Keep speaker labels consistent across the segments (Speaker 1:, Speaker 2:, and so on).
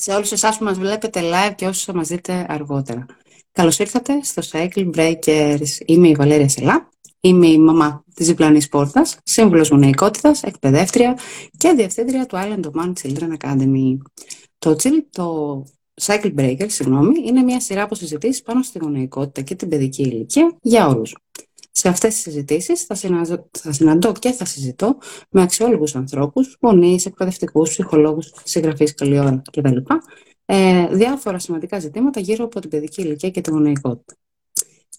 Speaker 1: σε όλους εσάς που μας βλέπετε live και όσους θα μας δείτε αργότερα. Καλώς ήρθατε στο Cycle Breakers. Είμαι η Βαλέρια Σελά. Είμαι η μαμά της διπλανής πόρτας, σύμβουλος γονεϊκότητας, εκπαιδεύτρια και διευθύντρια του Island of Man Children Academy. Το, το Cycle Breakers, συγγνώμη, είναι μια σειρά από συζητήσεις πάνω στη γονεϊκότητα και την παιδική ηλικία για όλους. Σε αυτές τις συζητήσεις θα, θα συναντώ και θα συζητώ με αξιόλογους ανθρώπους, γονείς, εκπαιδευτικούς, ψυχολόγους, συγγραφείς καλή ώρα κτλ. Ε, διάφορα σημαντικά ζητήματα γύρω από την παιδική ηλικία και την γονεϊκότητα.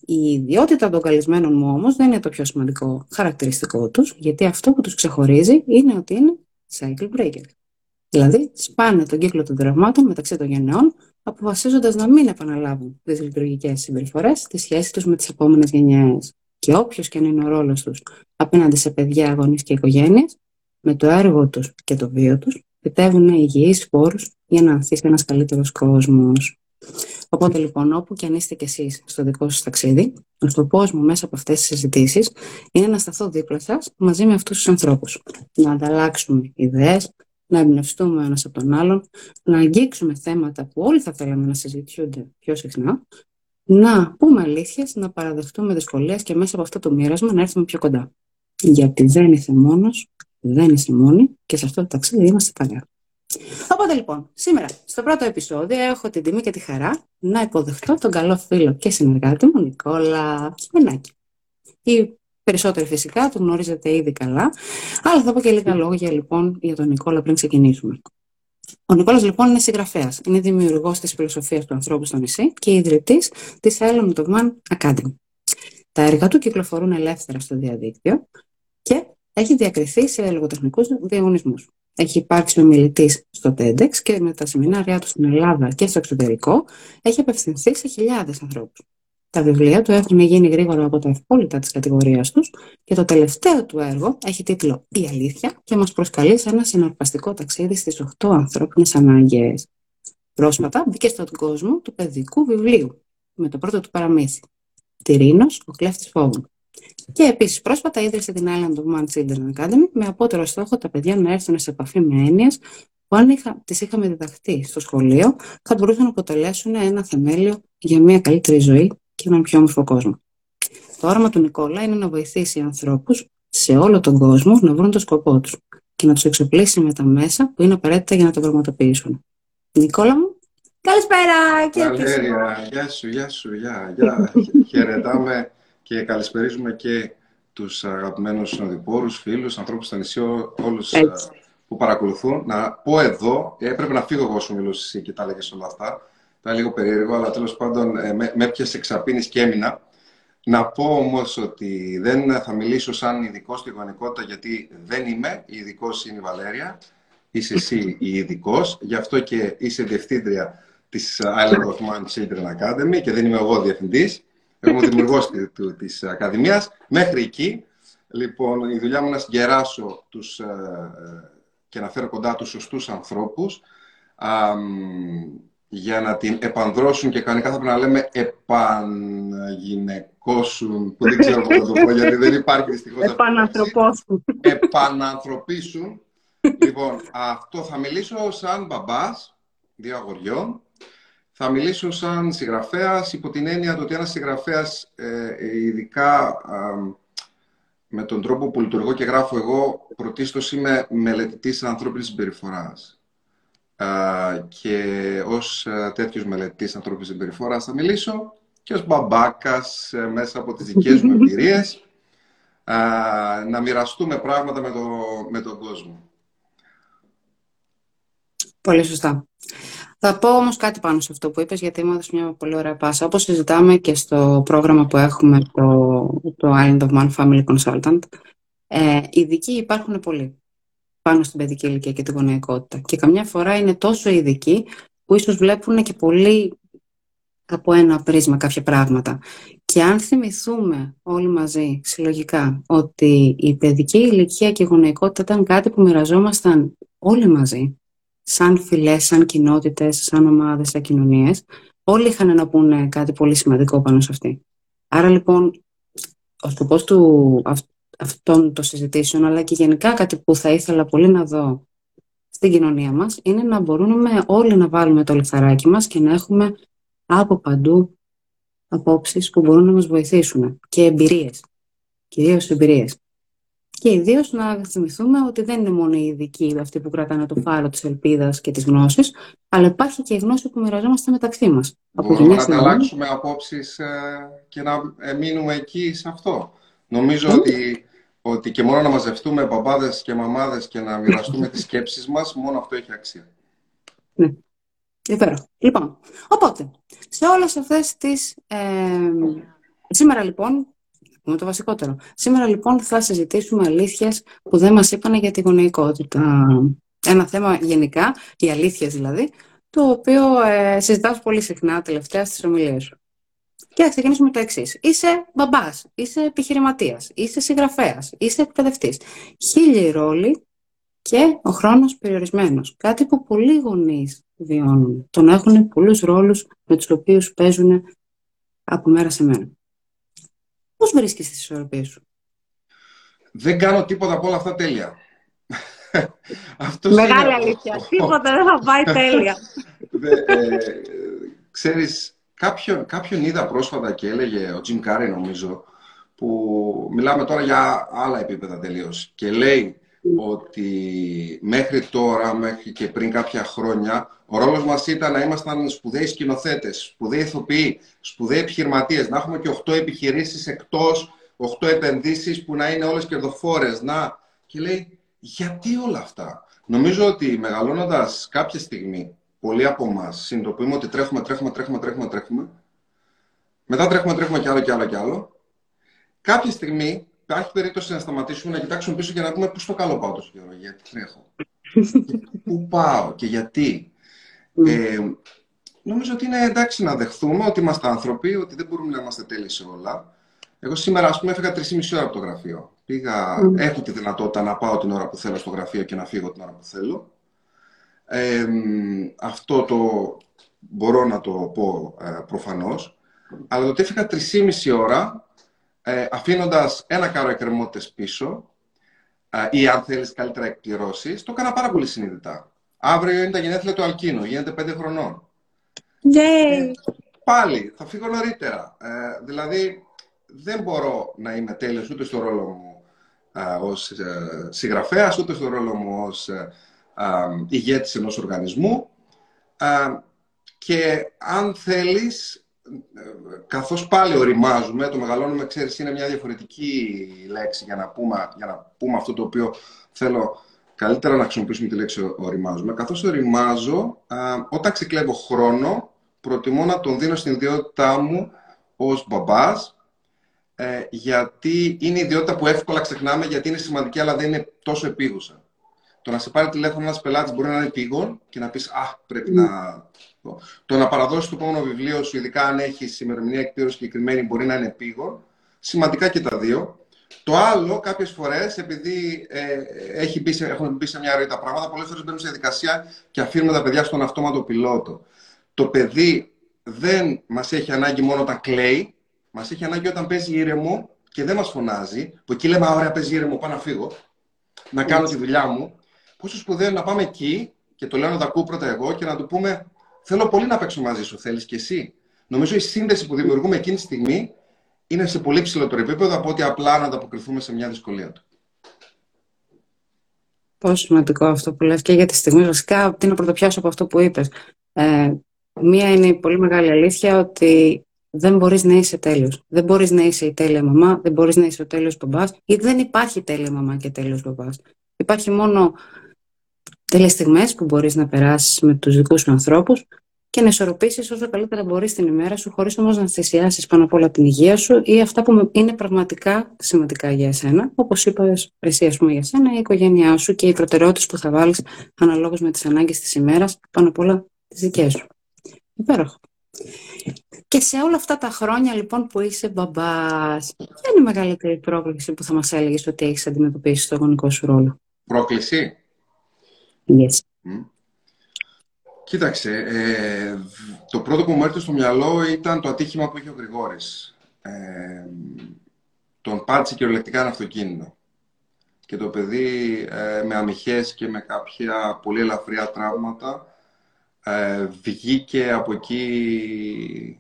Speaker 1: Η ιδιότητα των καλεσμένων μου όμως δεν είναι το πιο σημαντικό χαρακτηριστικό τους, γιατί αυτό που τους ξεχωρίζει είναι ότι είναι cycle breaker. Δηλαδή, σπάνε τον κύκλο των δραυμάτων μεταξύ των γενεών, αποφασίζοντας να μην επαναλάβουν τις λειτουργικές συμπεριφορές στη σχέση τους με τις επόμενες γενιές και όποιος και αν είναι ο ρόλος τους απέναντι σε παιδιά, γονείς και οικογένειες, με το έργο τους και το βίο τους, φυτεύουν υγιείς σπόρους για να ανθίσει ένας καλύτερος κόσμος. Οπότε λοιπόν, όπου και αν είστε κι εσείς στο δικό σας ταξίδι, ο σκοπό μου μέσα από αυτές τις συζητήσεις είναι να σταθώ δίπλα σας μαζί με αυτούς τους ανθρώπους. Να ανταλλάξουμε ιδέες, να εμπνευστούμε ένας από τον άλλον, να αγγίξουμε θέματα που όλοι θα θέλαμε να συζητιούνται πιο συχνά να πούμε αλήθειες, να παραδεχτούμε δυσκολίες και μέσα από αυτό το μοίρασμα να έρθουμε πιο κοντά. Γιατί δεν είσαι μόνος, δεν είσαι μόνη και σε αυτό το ταξίδι είμαστε παρέα. Οπότε λοιπόν, σήμερα στο πρώτο επεισόδιο έχω την τιμή και τη χαρά να υποδεχτώ τον καλό φίλο και συνεργάτη μου Νικόλα Μενάκη. Οι περισσότεροι φυσικά τον γνωρίζετε ήδη καλά, αλλά θα πω και λίγα λόγια λοιπόν για τον Νικόλα πριν ξεκινήσουμε. Ο Νικόλας λοιπόν είναι συγγραφέας. Είναι δημιουργός της φιλοσοφίας του ανθρώπου στο νησί και ιδρυτής της Island of Man Academy. Τα έργα του κυκλοφορούν ελεύθερα στο διαδίκτυο και έχει διακριθεί σε λογοτεχνικούς διαγωνισμούς. Έχει υπάρξει ομιλητής στο TEDx και με τα σεμινάρια του στην Ελλάδα και στο εξωτερικό έχει απευθυνθεί σε χιλιάδες ανθρώπους. Τα βιβλία του έχουν γίνει γρήγορα από τα ευπόλυτα της κατηγορίας τους και το τελευταίο του έργο έχει τίτλο «Η αλήθεια» και μας προσκαλεί σε ένα συναρπαστικό ταξίδι στις 8 ανθρώπινες ανάγκες. Πρόσφατα μπήκε στον κόσμο του παιδικού βιβλίου με το πρώτο του παραμύθι «Τυρίνος, ο κλέφτης φόβων». Και επίσης πρόσφατα ίδρυσε την Island of Man Children Academy με απότερο στόχο τα παιδιά να έρθουν σε επαφή με έννοιες που αν είχα, τις είχαμε διδαχθεί στο σχολείο θα μπορούσαν να αποτελέσουν ένα θεμέλιο για μια καλύτερη ζωή και έναν πιο όμορφο κόσμο. Το όραμα του Νικόλα είναι να βοηθήσει ανθρώπους σε όλο τον κόσμο να βρουν το σκοπό τους και να τους εξοπλίσει με τα μέσα που είναι απαραίτητα για να το πραγματοποιήσουν. Νικόλα μου, καλησπέρα
Speaker 2: και Βαλέρια, γεια σου, γεια σου, γεια, γεια. Χαιρετάμε και καλησπερίζουμε και τους αγαπημένους συνοδοιπόρους, φίλους, ανθρώπους στο νησί, όλους ε, που παρακολουθούν. Να πω εδώ, έπρεπε να φύγω εγώ όσο μιλούσε και τα έλεγες όλα αυτά, ήταν λίγο περίεργο, αλλά τέλος πάντων ε, με, με έπιασε εξαπίνης και έμεινα. Να πω όμως ότι δεν θα μιλήσω σαν ειδικός στη γονικότητα, γιατί δεν είμαι. Η ειδικός είναι η Βαλέρια. Είσαι εσύ η ειδικός. Γι' αυτό και είσαι διευθύντρια της Island of Man Children Academy και δεν είμαι εγώ διευθυντής. Είμαι ο δημιουργός της Ακαδημίας. Μέχρι εκεί, λοιπόν, η δουλειά μου είναι να συγκεράσω τους, ε, ε, και να φέρω κοντά τους σωστούς ανθρώπους για να την επανδρώσουν και κανονικά θα πρέπει να λέμε επανγυναικώσουν, που δεν ξέρω πώς θα το πω γιατί δεν υπάρχει δυστυχώς.
Speaker 1: Επανανθρωπώσουν.
Speaker 2: Επανανθρωπίσουν. λοιπόν, αυτό θα μιλήσω σαν μπαμπάς δύο αγοριών. Θα μιλήσω σαν συγγραφέας υπό την έννοια ότι ένας συγγραφέας ε, ειδικά με τον τρόπο που λειτουργώ και γράφω εγώ πρωτίστως είμαι μελετητής ανθρώπινης συμπεριφοράς και ως τέτοιος μελετής ανθρώπινης συμπεριφοράς θα μιλήσω και ως μπαμπάκας ε, μέσα από τις δικές μου εμπειρίες να μοιραστούμε πράγματα με, το, με τον κόσμο.
Speaker 1: Πολύ σωστά. Θα πω όμως κάτι πάνω σε αυτό που είπες, γιατί μου έδωσε μια πολύ ωραία πάσα. Όπως συζητάμε και στο πρόγραμμα που έχουμε, το, το Island of Man Family Consultant, ε, ειδικοί υπάρχουν πολλοί πάνω στην παιδική ηλικία και την γονεϊκότητα. Και καμιά φορά είναι τόσο ειδικοί που ίσως βλέπουν και πολύ από ένα πρίσμα κάποια πράγματα. Και αν θυμηθούμε όλοι μαζί συλλογικά ότι η παιδική ηλικία και η γονεϊκότητα ήταν κάτι που μοιραζόμασταν όλοι μαζί, σαν φυλές, σαν κοινότητες, σαν ομάδες, σαν κοινωνίες, όλοι είχαν να πούνε κάτι πολύ σημαντικό πάνω σε αυτή. Άρα λοιπόν, ο σκοπός του, αυτών των συζητήσεων, αλλά και γενικά κάτι που θα ήθελα πολύ να δω στην κοινωνία μας είναι να μπορούμε όλοι να βάλουμε το λιθαράκι μας και να έχουμε από παντού απόψεις που μπορούν να μας βοηθήσουν και εμπειρίες, κυρίως εμπειρίες. Και ιδίως να θυμηθούμε ότι δεν είναι μόνο οι ειδικοί αυτοί που κρατάνε το φάρο της ελπίδας και της γνώσης, αλλά υπάρχει και η γνώση που μοιραζόμαστε μεταξύ μας.
Speaker 2: Μπορούμε να ανταλλάξουμε απόψεις ε, και να μείνουμε εκεί σε αυτό. Νομίζω ότι, ότι και μόνο να μαζευτούμε μπαμπάδες και μαμάδες και να μοιραστούμε τις σκέψεις μας, μόνο αυτό έχει αξία.
Speaker 1: Ναι. Υπέροχο. Λοιπόν, οπότε, σε όλες αυτές τις... Ε, σήμερα λοιπόν πούμε το βασικότερο. Σήμερα λοιπόν θα συζητήσουμε αλήθειες που δεν μας είπαν για τη γονεϊκότητα. Ένα θέμα γενικά, οι αλήθειες δηλαδή, το οποίο ε, συζητάς πολύ συχνά τελευταία στις ομιλίες σου. Και θα ξεκινήσουμε το εξής. Είσαι μπαμπάς, είσαι επιχειρηματίας, είσαι συγγραφέας, είσαι εκπαιδευτής. Χίλιοι ρόλοι και ο χρόνος περιορισμένος. Κάτι που πολλοί γονείς βιώνουν. Το να έχουν πολλούς ρόλους με τους οποίους παίζουν από μέρα σε μέρα. Πώς βρίσκεις τις ισορροπίες σου;
Speaker 2: Δεν κάνω τίποτα από όλα αυτά τέλεια.
Speaker 1: Μεγάλη αλήθεια. τίποτα δεν θα πάει τέλεια.
Speaker 2: ε, ξέρεις, κάποιον, κάποιον είδα πρόσφατα και έλεγε, ο Τζιμ Κάρι νομίζω, που μιλάμε τώρα για άλλα επίπεδα τελείως. Και λέει ότι μέχρι τώρα, μέχρι και πριν κάποια χρόνια, ο ρόλος μας ήταν να ήμασταν σπουδαίοι σκηνοθέτες, σπουδαίοι ηθοποιοί, σπουδαίοι επιχειρηματίες, να έχουμε και 8 επιχειρήσεις εκτός, 8 επενδύσεις που να είναι όλες κερδοφόρες. Να... Και λέει, γιατί όλα αυτά; Νομίζω ότι μεγαλώνοντας κάποια στιγμή, πολλοί από εμά συνειδητοποιούμε ότι τρέχουμε, τρέχουμε, τρέχουμε, τρέχουμε, τρέχουμε. Μετά τρέχουμε, τρέχουμε κι άλλο κι άλλο κι άλλο. Κάποια στιγμή υπάρχει περίπτωση να σταματήσουμε, να κοιτάξουμε πίσω και να δούμε πού στο καλό πάω τόσο καιρό, γιατί τρέχω. πού πάω και γιατί. Ε, νομίζω ότι είναι εντάξει να δεχθούμε ότι είμαστε άνθρωποι, ότι δεν μπορούμε να είμαστε τέλειοι σε όλα. Εγώ σήμερα, ας πούμε, έφυγα 3,5 ώρα από το γραφείο. Πήγα, έχω τη δυνατότητα να πάω την ώρα που θέλω στο γραφείο και να φύγω την ώρα που θέλω. Ε, αυτό το μπορώ να το πω ε, προφανώς. Αλλά το ότι έφυγα 3,5 ώρα ε, αφήνοντας ένα κάρο εκκρεμότητες πίσω ε, ή αν θέλεις καλύτερα εκπληρώσεις, το έκανα πάρα πολύ συνειδητά. Αύριο είναι τα γενέθλια του Αλκίνου, γίνεται πέντε χρονών.
Speaker 1: Ε,
Speaker 2: πάλι, θα φύγω νωρίτερα. Ε, δηλαδή, δεν μπορώ να είμαι τέλειος ούτε στο ρόλο μου ε, ως ε, συγγραφέας, ούτε στο ρόλο μου ως ε, ηγέτης ενός οργανισμού. και αν θέλεις, καθώς πάλι οριμάζουμε, το μεγαλώνουμε, ξέρεις, είναι μια διαφορετική λέξη για να πούμε, για να πούμε αυτό το οποίο θέλω καλύτερα να χρησιμοποιήσουμε τη λέξη οριμάζουμε. Καθώς οριμάζω, όταν ξεκλέβω χρόνο, προτιμώ να τον δίνω στην ιδιότητά μου ως μπαμπάς, ε, γιατί είναι η ιδιότητα που εύκολα ξεχνάμε, γιατί είναι σημαντική, αλλά δεν είναι τόσο επίγουσα. Το να σε πάρει τηλέφωνο ένας πελάτης μπορεί να είναι επίγον και να πεις Α, πρέπει να το να παραδώσει το επόμενο βιβλίο σου, ειδικά αν έχεις ημερομηνία εκπλήρωσης συγκεκριμένη, μπορεί να είναι πήγο. Σημαντικά και τα δύο. Το άλλο, κάποιες φορές, επειδή ε, έχει μπει σε, έχουν μπει σε μια ροή τα πράγματα, πολλές φορές μπαίνουν σε διαδικασία και αφήνουμε τα παιδιά στον αυτόματο πιλότο. Το παιδί δεν μας έχει ανάγκη μόνο όταν κλαίει, μας έχει ανάγκη όταν παίζει ήρεμο και δεν μας φωνάζει. Που εκεί λέμε: Ωραία, παίζει ήρεμο, πάω να φύγω, να κάνω τη δουλειά μου. Πόσο σπουδαίος να πάμε εκεί; Και το λέω να τα ακούω πρώτα εγώ και να του πούμε: Θέλω πολύ να παίξω μαζί σου. Θέλεις κι εσύ; Νομίζω η σύνδεση που δημιουργούμε εκείνη τη στιγμή είναι σε πολύ ψηλότερο επίπεδο από ότι απλά να ανταποκριθούμε σε μια δυσκολία του.
Speaker 1: Πόσο σημαντικό αυτό που λες και για τη στιγμή. Βασικά, τι να πρωτοπιάσω από αυτό που είπες. Ε, μία είναι η πολύ μεγάλη αλήθεια ότι δεν μπορείς να είσαι τέλειος. Δεν μπορείς να είσαι η τέλεια μαμά, δεν μπορείς να είσαι ο τέλειος μπαμπάς ή δεν υπάρχει τέλεια μαμά και τέλειος μπαμπάς. Υπάρχει μόνο τέλειες στιγμές που μπορείς να περάσεις με τους δικούς σου ανθρώπους και να ισορροπήσεις όσο καλύτερα μπορείς την ημέρα σου, χωρίς όμως να θυσιάσεις πάνω απ' όλα την υγεία σου ή αυτά που είναι πραγματικά σημαντικά για εσένα. Όπως είπα, εσύ, ας πούμε, για σένα, η οικογένειά σου και οι προτεραιότητες που θα βάλεις αναλόγως με τις ανάγκες της ημέρας, πάνω απ' όλα τις δικές σου. Υπέροχο. Και σε όλα αυτά τα χρόνια λοιπόν που είσαι μπαμπάς, ποια είναι η μεγαλύτερη πρόκληση που θα μας έλεγες ότι έχεις αντιμετωπίσει στο γονικό σου ρόλο;
Speaker 2: Πρόκληση;
Speaker 1: Yes.
Speaker 2: Κοίταξε, ε, το πρώτο που μου έρθει στο μυαλό ήταν το ατύχημα που είχε ο Γρηγόρης. Ε, τον πάτησε κυριολεκτικά ένα αυτοκίνητο. και το παιδί ε, με αμυχές και με κάποια πολύ ελαφριά τραύματα ε, βγήκε από εκεί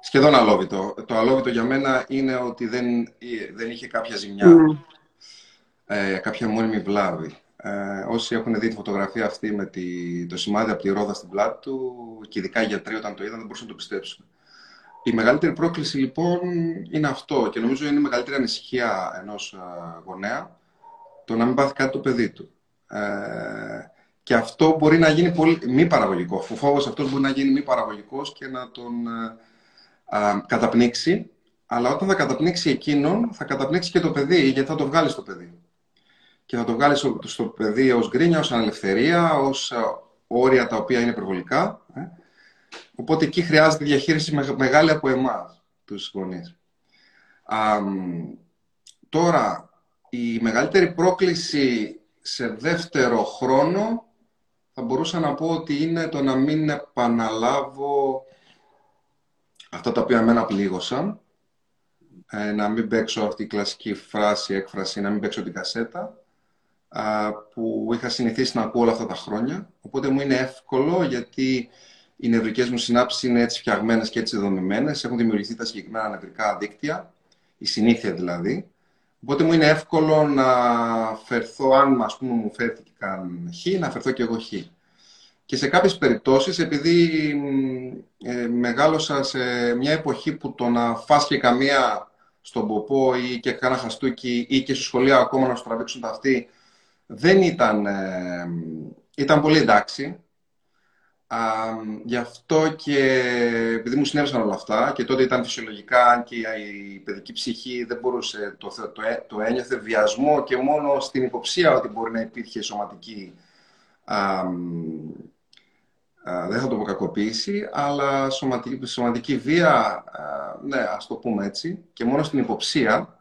Speaker 2: σχεδόν αλόβητο. Το αλόβητο για μένα είναι ότι δεν, δεν είχε κάποια ζημιά, ναι. ε, κάποια μόνιμη βλάβη. Ε, όσοι έχουν δει τη φωτογραφία αυτή με τη, το σημάδι από τη ρόδα στην πλάτη του, και ειδικά οι γιατροί όταν το είδαν δεν μπορούσαν να το πιστέψουν. Η μεγαλύτερη πρόκληση λοιπόν είναι αυτό και νομίζω είναι η μεγαλύτερη ανησυχία ενός ε, γονέα το να μην πάθει κάτι το παιδί του. Ε, και αυτό μπορεί να γίνει πολύ, μη παραγωγικό. Ο φόβος αυτός μπορεί να γίνει μη παραγωγικός και να τον ε, καταπνίξει. Αλλά όταν θα καταπνίξει εκείνον, θα καταπνίξει και το παιδί, γιατί θα το βγάλει στο παιδί. Και θα το βγάλεις στο, παιδί ως γκρίνια, ως ανελευθερία, ως ε, όρια τα οποία είναι υπερβολικά. Ε. Οπότε εκεί χρειάζεται διαχείριση μεγάλη από εμάς, τους γονείς. τώρα, η μεγαλύτερη πρόκληση σε δεύτερο χρόνο θα μπορούσα να πω ότι είναι το να μην επαναλάβω αυτά τα οποία εμένα πλήγωσαν, ε, να μην παίξω αυτή η κλασική φράση, έκφραση, να μην παίξω την κασέτα, που είχα συνηθίσει να ακούω όλα αυτά τα χρόνια. Οπότε μου είναι εύκολο γιατί οι νευρικές μου συνάψεις είναι έτσι φτιαγμένες και έτσι δομημένες, έχουν δημιουργηθεί τα συγκεκριμένα νευρικά δίκτυα, η συνήθεια δηλαδή. Οπότε μου είναι εύκολο να φερθώ, αν ας πούμε μου φέρθηκε καν χ, να φερθώ και εγώ χ. Και σε κάποιες περιπτώσεις, επειδή ε, μεγάλωσα σε μια εποχή που το να φας και καμία στον ποπό ή και κάνα χαστούκι ή και στο σχολείο ακόμα να σου τραβήξουν τα αυτή, δεν ήταν, ε, ήταν πολύ εντάξει. Α, γι' αυτό και επειδή μου συνέβησαν όλα αυτά και τότε ήταν φυσιολογικά, αν και η παιδική ψυχή δεν μπορούσε, το, το, το ένιωθε βιασμό και μόνο στην υποψία ότι μπορεί να υπήρχε σωματική α, δεν θα το πω κακοποίηση, αλλά σωματική, σωματική βία, ναι, ας το πούμε έτσι, και μόνο στην υποψία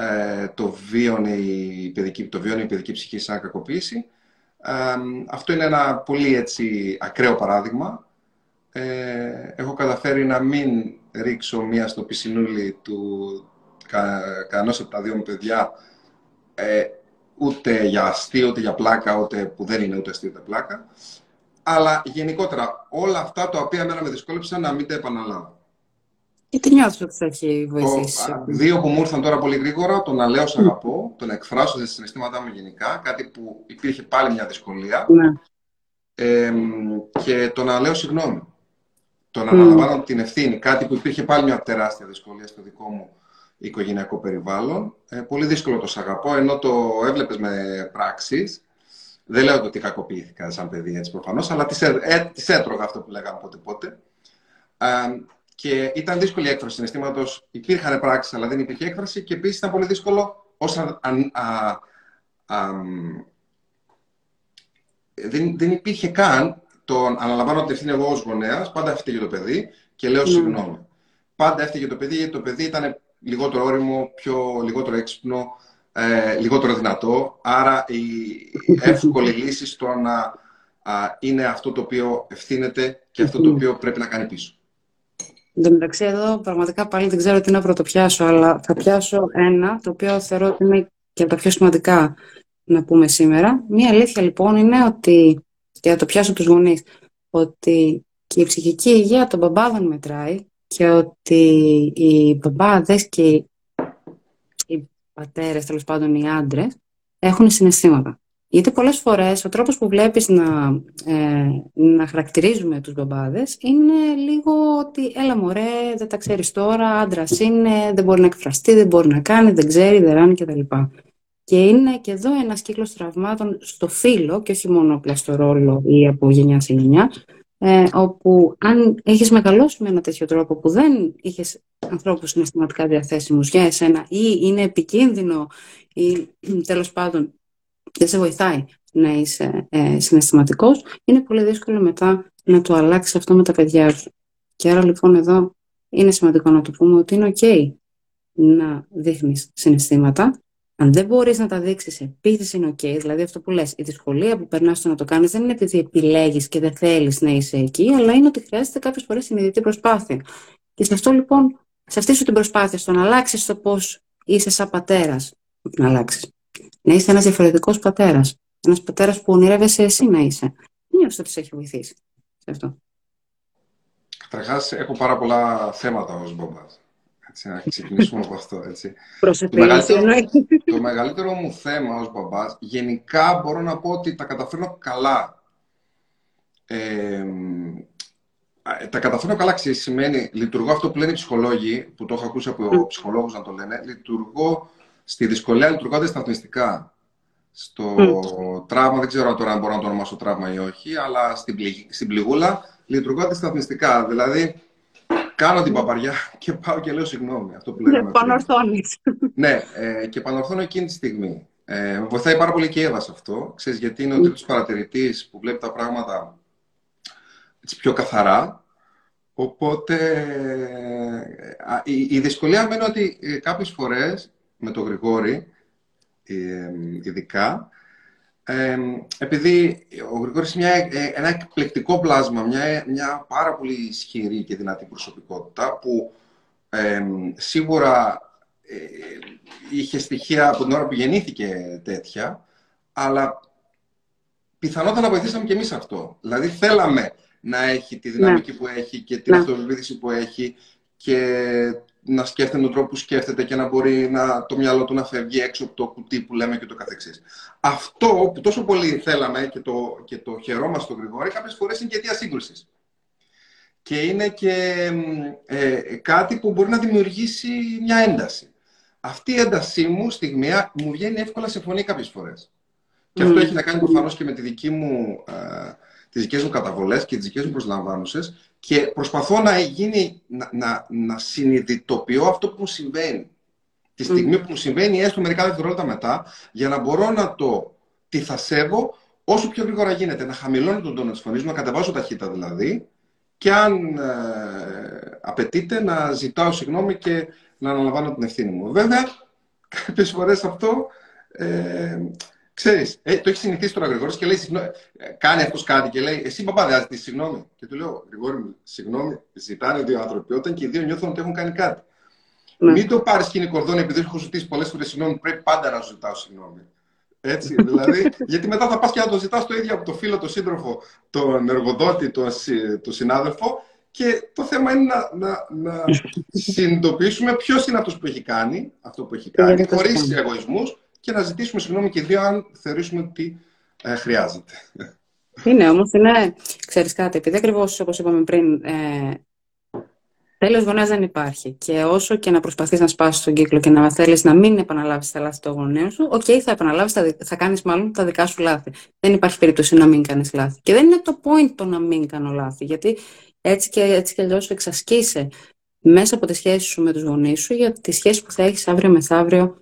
Speaker 2: ε, το βίωνε η παιδική, το η παιδική ψυχή σαν κακοποίηση. αυτό είναι ένα πολύ έτσι ακραίο παράδειγμα. Ε, έχω καταφέρει να μην ρίξω μία στο πισινούλι του κα, κανένας από τα δύο μου παιδιά ε, ούτε για αστείο, ούτε για πλάκα, ούτε που δεν είναι ούτε αστείο ούτε πλάκα. Αλλά γενικότερα όλα αυτά τα οποία μένα με δυσκόλεψαν να μην τα επαναλάβω.
Speaker 1: Γιατί νιώθω ότι θα έχει βοηθήσει.
Speaker 2: δύο που μου ήρθαν τώρα πολύ γρήγορα, το να λέω σε αγαπώ, το να εκφράσω τα συναισθήματά μου γενικά, κάτι που υπήρχε πάλι μια δυσκολία. Ναι. Ε, και το να λέω συγγνώμη. Το να mm. αναλαμβάνω την ευθύνη, κάτι που υπήρχε πάλι μια τεράστια δυσκολία στο δικό μου οικογενειακό περιβάλλον. Ε, πολύ δύσκολο το σ' αγαπώ, ενώ το έβλεπες με πράξεις. Δεν λέω ότι κακοποιήθηκα σαν παιδί έτσι προφανώς, αλλά τις, ε, τις έτρωγα αυτό που λέγαμε πότε πότε. Ε, και ήταν δύσκολη η έκφραση συναισθήματος. Υπήρχαν πράξεις, αλλά δεν υπήρχε έκφραση. Και επίσης ήταν πολύ δύσκολο όσο δεν, δεν υπήρχε καν το αναλαμβάνω την ευθύνη εγώ ως γονέας. Πάντα έφυγε το παιδί και λέω mm. συγγνώμη. Πάντα έφυγε το παιδί γιατί το παιδί ήταν λιγότερο όριμο, πιο, λιγότερο έξυπνο, ε, λιγότερο δυνατό. Άρα η εύκολη λύση στο να είναι αυτό το οποίο ευθύνεται και αυτό το οποίο πρέπει να κάνει πίσω.
Speaker 1: Εν τω μεταξύ, εδώ πραγματικά πάλι δεν ξέρω τι να πρωτοπιάσω, αλλά θα πιάσω ένα το οποίο θεωρώ ότι είναι και από τα πιο σημαντικά να πούμε σήμερα. Μία αλήθεια λοιπόν είναι ότι, και θα το πιάσω τους γονείς, ότι και η ψυχική υγεία των μπαμπάδων μετράει και ότι οι μπαμπάδες και οι πατέρες, τέλος πάντων οι άντρες, έχουν συναισθήματα. Γιατί πολλές φορές ο τρόπος που βλέπεις να, ε, να χαρακτηρίζουμε τους μπαμπάδες είναι λίγο ότι έλα μωρέ, δεν τα ξέρεις τώρα, άντρας είναι, δεν μπορεί να εκφραστεί, δεν μπορεί να κάνει, δεν ξέρει, δεν ράνει κτλ. Και είναι και εδώ ένας κύκλος τραυμάτων στο φύλλο και όχι μόνο απλά στο ρόλο ή από γενιά σε γενιά, ε, όπου αν έχεις μεγαλώσει με ένα τέτοιο τρόπο που δεν είχες ανθρώπους συναισθηματικά διαθέσιμους για εσένα ή είναι επικίνδυνο ή τέλος πάντων δεν σε βοηθάει να είσαι ε, συναισθηματικός, είναι πολύ δύσκολο μετά να το αλλάξεις αυτό με τα παιδιά σου. Και άρα λοιπόν εδώ είναι σημαντικό να το πούμε ότι είναι ok να δείχνεις συναισθήματα. Αν δεν μπορείς να τα δείξεις επίση είναι ok, δηλαδή αυτό που λες, η δυσκολία που περνάς στο να το κάνεις δεν είναι επειδή επιλέγεις και δεν θέλεις να είσαι εκεί, αλλά είναι ότι χρειάζεται κάποιες φορές συνειδητή προσπάθεια. Και σε αυτό λοιπόν, σε αυτή σου την προσπάθεια, στο να αλλάξεις το πώς είσαι σαν πατέρας, να αλλάξεις να είσαι ένας διαφορετικός πατέρας. Ένας πατέρας που ονειρεύεσαι εσύ να είσαι. Νιώθω ότι σε έχει βοηθήσει σε αυτό.
Speaker 2: Καταρχάς, έχω πάρα πολλά θέματα ως μπαμπά. Έτσι, να ξεκινήσουμε από αυτό. Έτσι.
Speaker 1: το, μεγαλύτερο,
Speaker 2: το μεγαλύτερο μου θέμα ως μπαμπάς, γενικά μπορώ να πω ότι τα καταφέρνω καλά. Ε, τα καταφέρνω καλά, ξέρεις, σημαίνει, λειτουργώ αυτό που λένε οι ψυχολόγοι, που το έχω ακούσει από ψυχολόγους να το λένε, λειτουργώ στη δυσκολία, λειτουργώ αντισταθμιστικά. Στο mm. τραύμα, δεν ξέρω τώρα αν μπορώ να το ονομάσω τραύμα ή όχι, αλλά στην, στην πληγούλα λειτουργώ αντισταθμιστικά. Δηλαδή, κάνω την παπαριά και πάω και λέω συγγνώμη. Αυτό που λέγαμε.
Speaker 1: Ναι, πανορθώνεις.
Speaker 2: ναι, ε, και πανορθώνω εκείνη τη στιγμή. Ε, βοηθάει πάρα πολύ και η Εύα σε αυτό. Ξέρεις, γιατί είναι ο τρίτος παρατηρητής που βλέπει τα πράγματα έτσι, πιο καθαρά. Οπότε η, η δυσκολία μένει ότι ε, κάποιες φορές με τον Γρηγόρη, ε, ειδικά, επειδή ο Γρηγόρης είναι ε, ένα εκπληκτικό πλάσμα, μια, μια πάρα πολύ ισχυρή και δυνατή προσωπικότητα που σίγουρα ε, είχε στοιχεία από την ώρα που γεννήθηκε τέτοια, αλλά πιθανότατα να βοηθήσαμε και εμείς αυτό. Δηλαδή θέλαμε να έχει τη δυναμική ναι. που έχει και την ναι. που έχει και να σκέφτεται τον τρόπο που σκέφτεται και να μπορεί να, το μυαλό του να φεύγει έξω από το κουτί που λέμε και το καθεξής. Αυτό που τόσο πολύ θέλαμε και το, και το χαιρόμαστε τον Γρηγόρη, κάποιες φορές είναι και αιτία σύγκρουσης. Και είναι και ε, κάτι που μπορεί να δημιουργήσει μια ένταση. Αυτή η έντασή μου στιγμιαία μου βγαίνει εύκολα σε φωνή κάποιες φορές. Και αυτό έχει να κάνει προφανώς και με τη δική μου, ε, τις δικές μου καταβολές και τις δικές μου προσλαμβάνουσες και προσπαθώ να, γίνει, να, να, να συνειδητοποιώ αυτό που μου συμβαίνει. Τη στιγμή που μου συμβαίνει, έστω μερικά δευτερόλεπτα μετά, για να μπορώ να το τυθασεύω όσο πιο γρήγορα γίνεται. Να χαμηλώνω τον τόνο της φωνής μου, να κατεβάσω ταχύτητα δηλαδή, και αν ε, απαιτείται να ζητάω συγγνώμη και να αναλαμβάνω την ευθύνη μου. Βέβαια, κάποιες φορές αυτό ε, Ξέρεις, ε, το έχεις συνηθίσει τώρα ο Γρηγόρης και λέει, συγγνώμη, ε, κάνει αυτός κάτι και λέει, Εσύ παπά δεν ζητήσει συγγνώμη. Και του λέω, Γρηγόρη μου, συγγνώμη, ζητάνε δύο άνθρωποι όταν και οι δύο νιώθουν ότι έχουν κάνει κάτι. Ναι. Μην το πάρεις σκηνή κορδόνι επειδή έχω ζητήσει πολλές φορές συγγνώμη, πρέπει πάντα να σου ζητάω συγγνώμη. Έτσι, δηλαδή, γιατί μετά θα πας και να το ζητάς το ίδιο από το φίλο, τον σύντροφο, τον εργοδότη, τον, τον συνάδελφο και το θέμα είναι να, να, να συνειδητοποιήσουμε ποιος είναι αυτός που έχει κάνει αυτό που έχει κάνει, χωρίς εγωισμούς και να ζητήσουμε συγγνώμη και οι δύο αν θεωρήσουμε ότι ε, χρειάζεται.
Speaker 1: Είναι όμως, είναι, ξέρεις κάτι, επειδή ακριβώς όπως είπαμε πριν, ε, τέλειος γονέας δεν υπάρχει. Και όσο και να προσπαθείς να σπάσεις τον κύκλο και να θέλεις να μην επαναλάβεις τα λάθη των γονέων σου, OK, okay, θα επαναλάβεις, θα, θα κάνεις μάλλον τα δικά σου λάθη. Δεν υπάρχει περίπτωση να μην κάνεις λάθη. Και δεν είναι το point το να μην κάνω λάθη, γιατί έτσι και, έτσι και αλλιώς εξασκείσαι μέσα από τη σχέση σου με τους γονείς σου για τη σχέση που θα έχεις αύριο μεθαύριο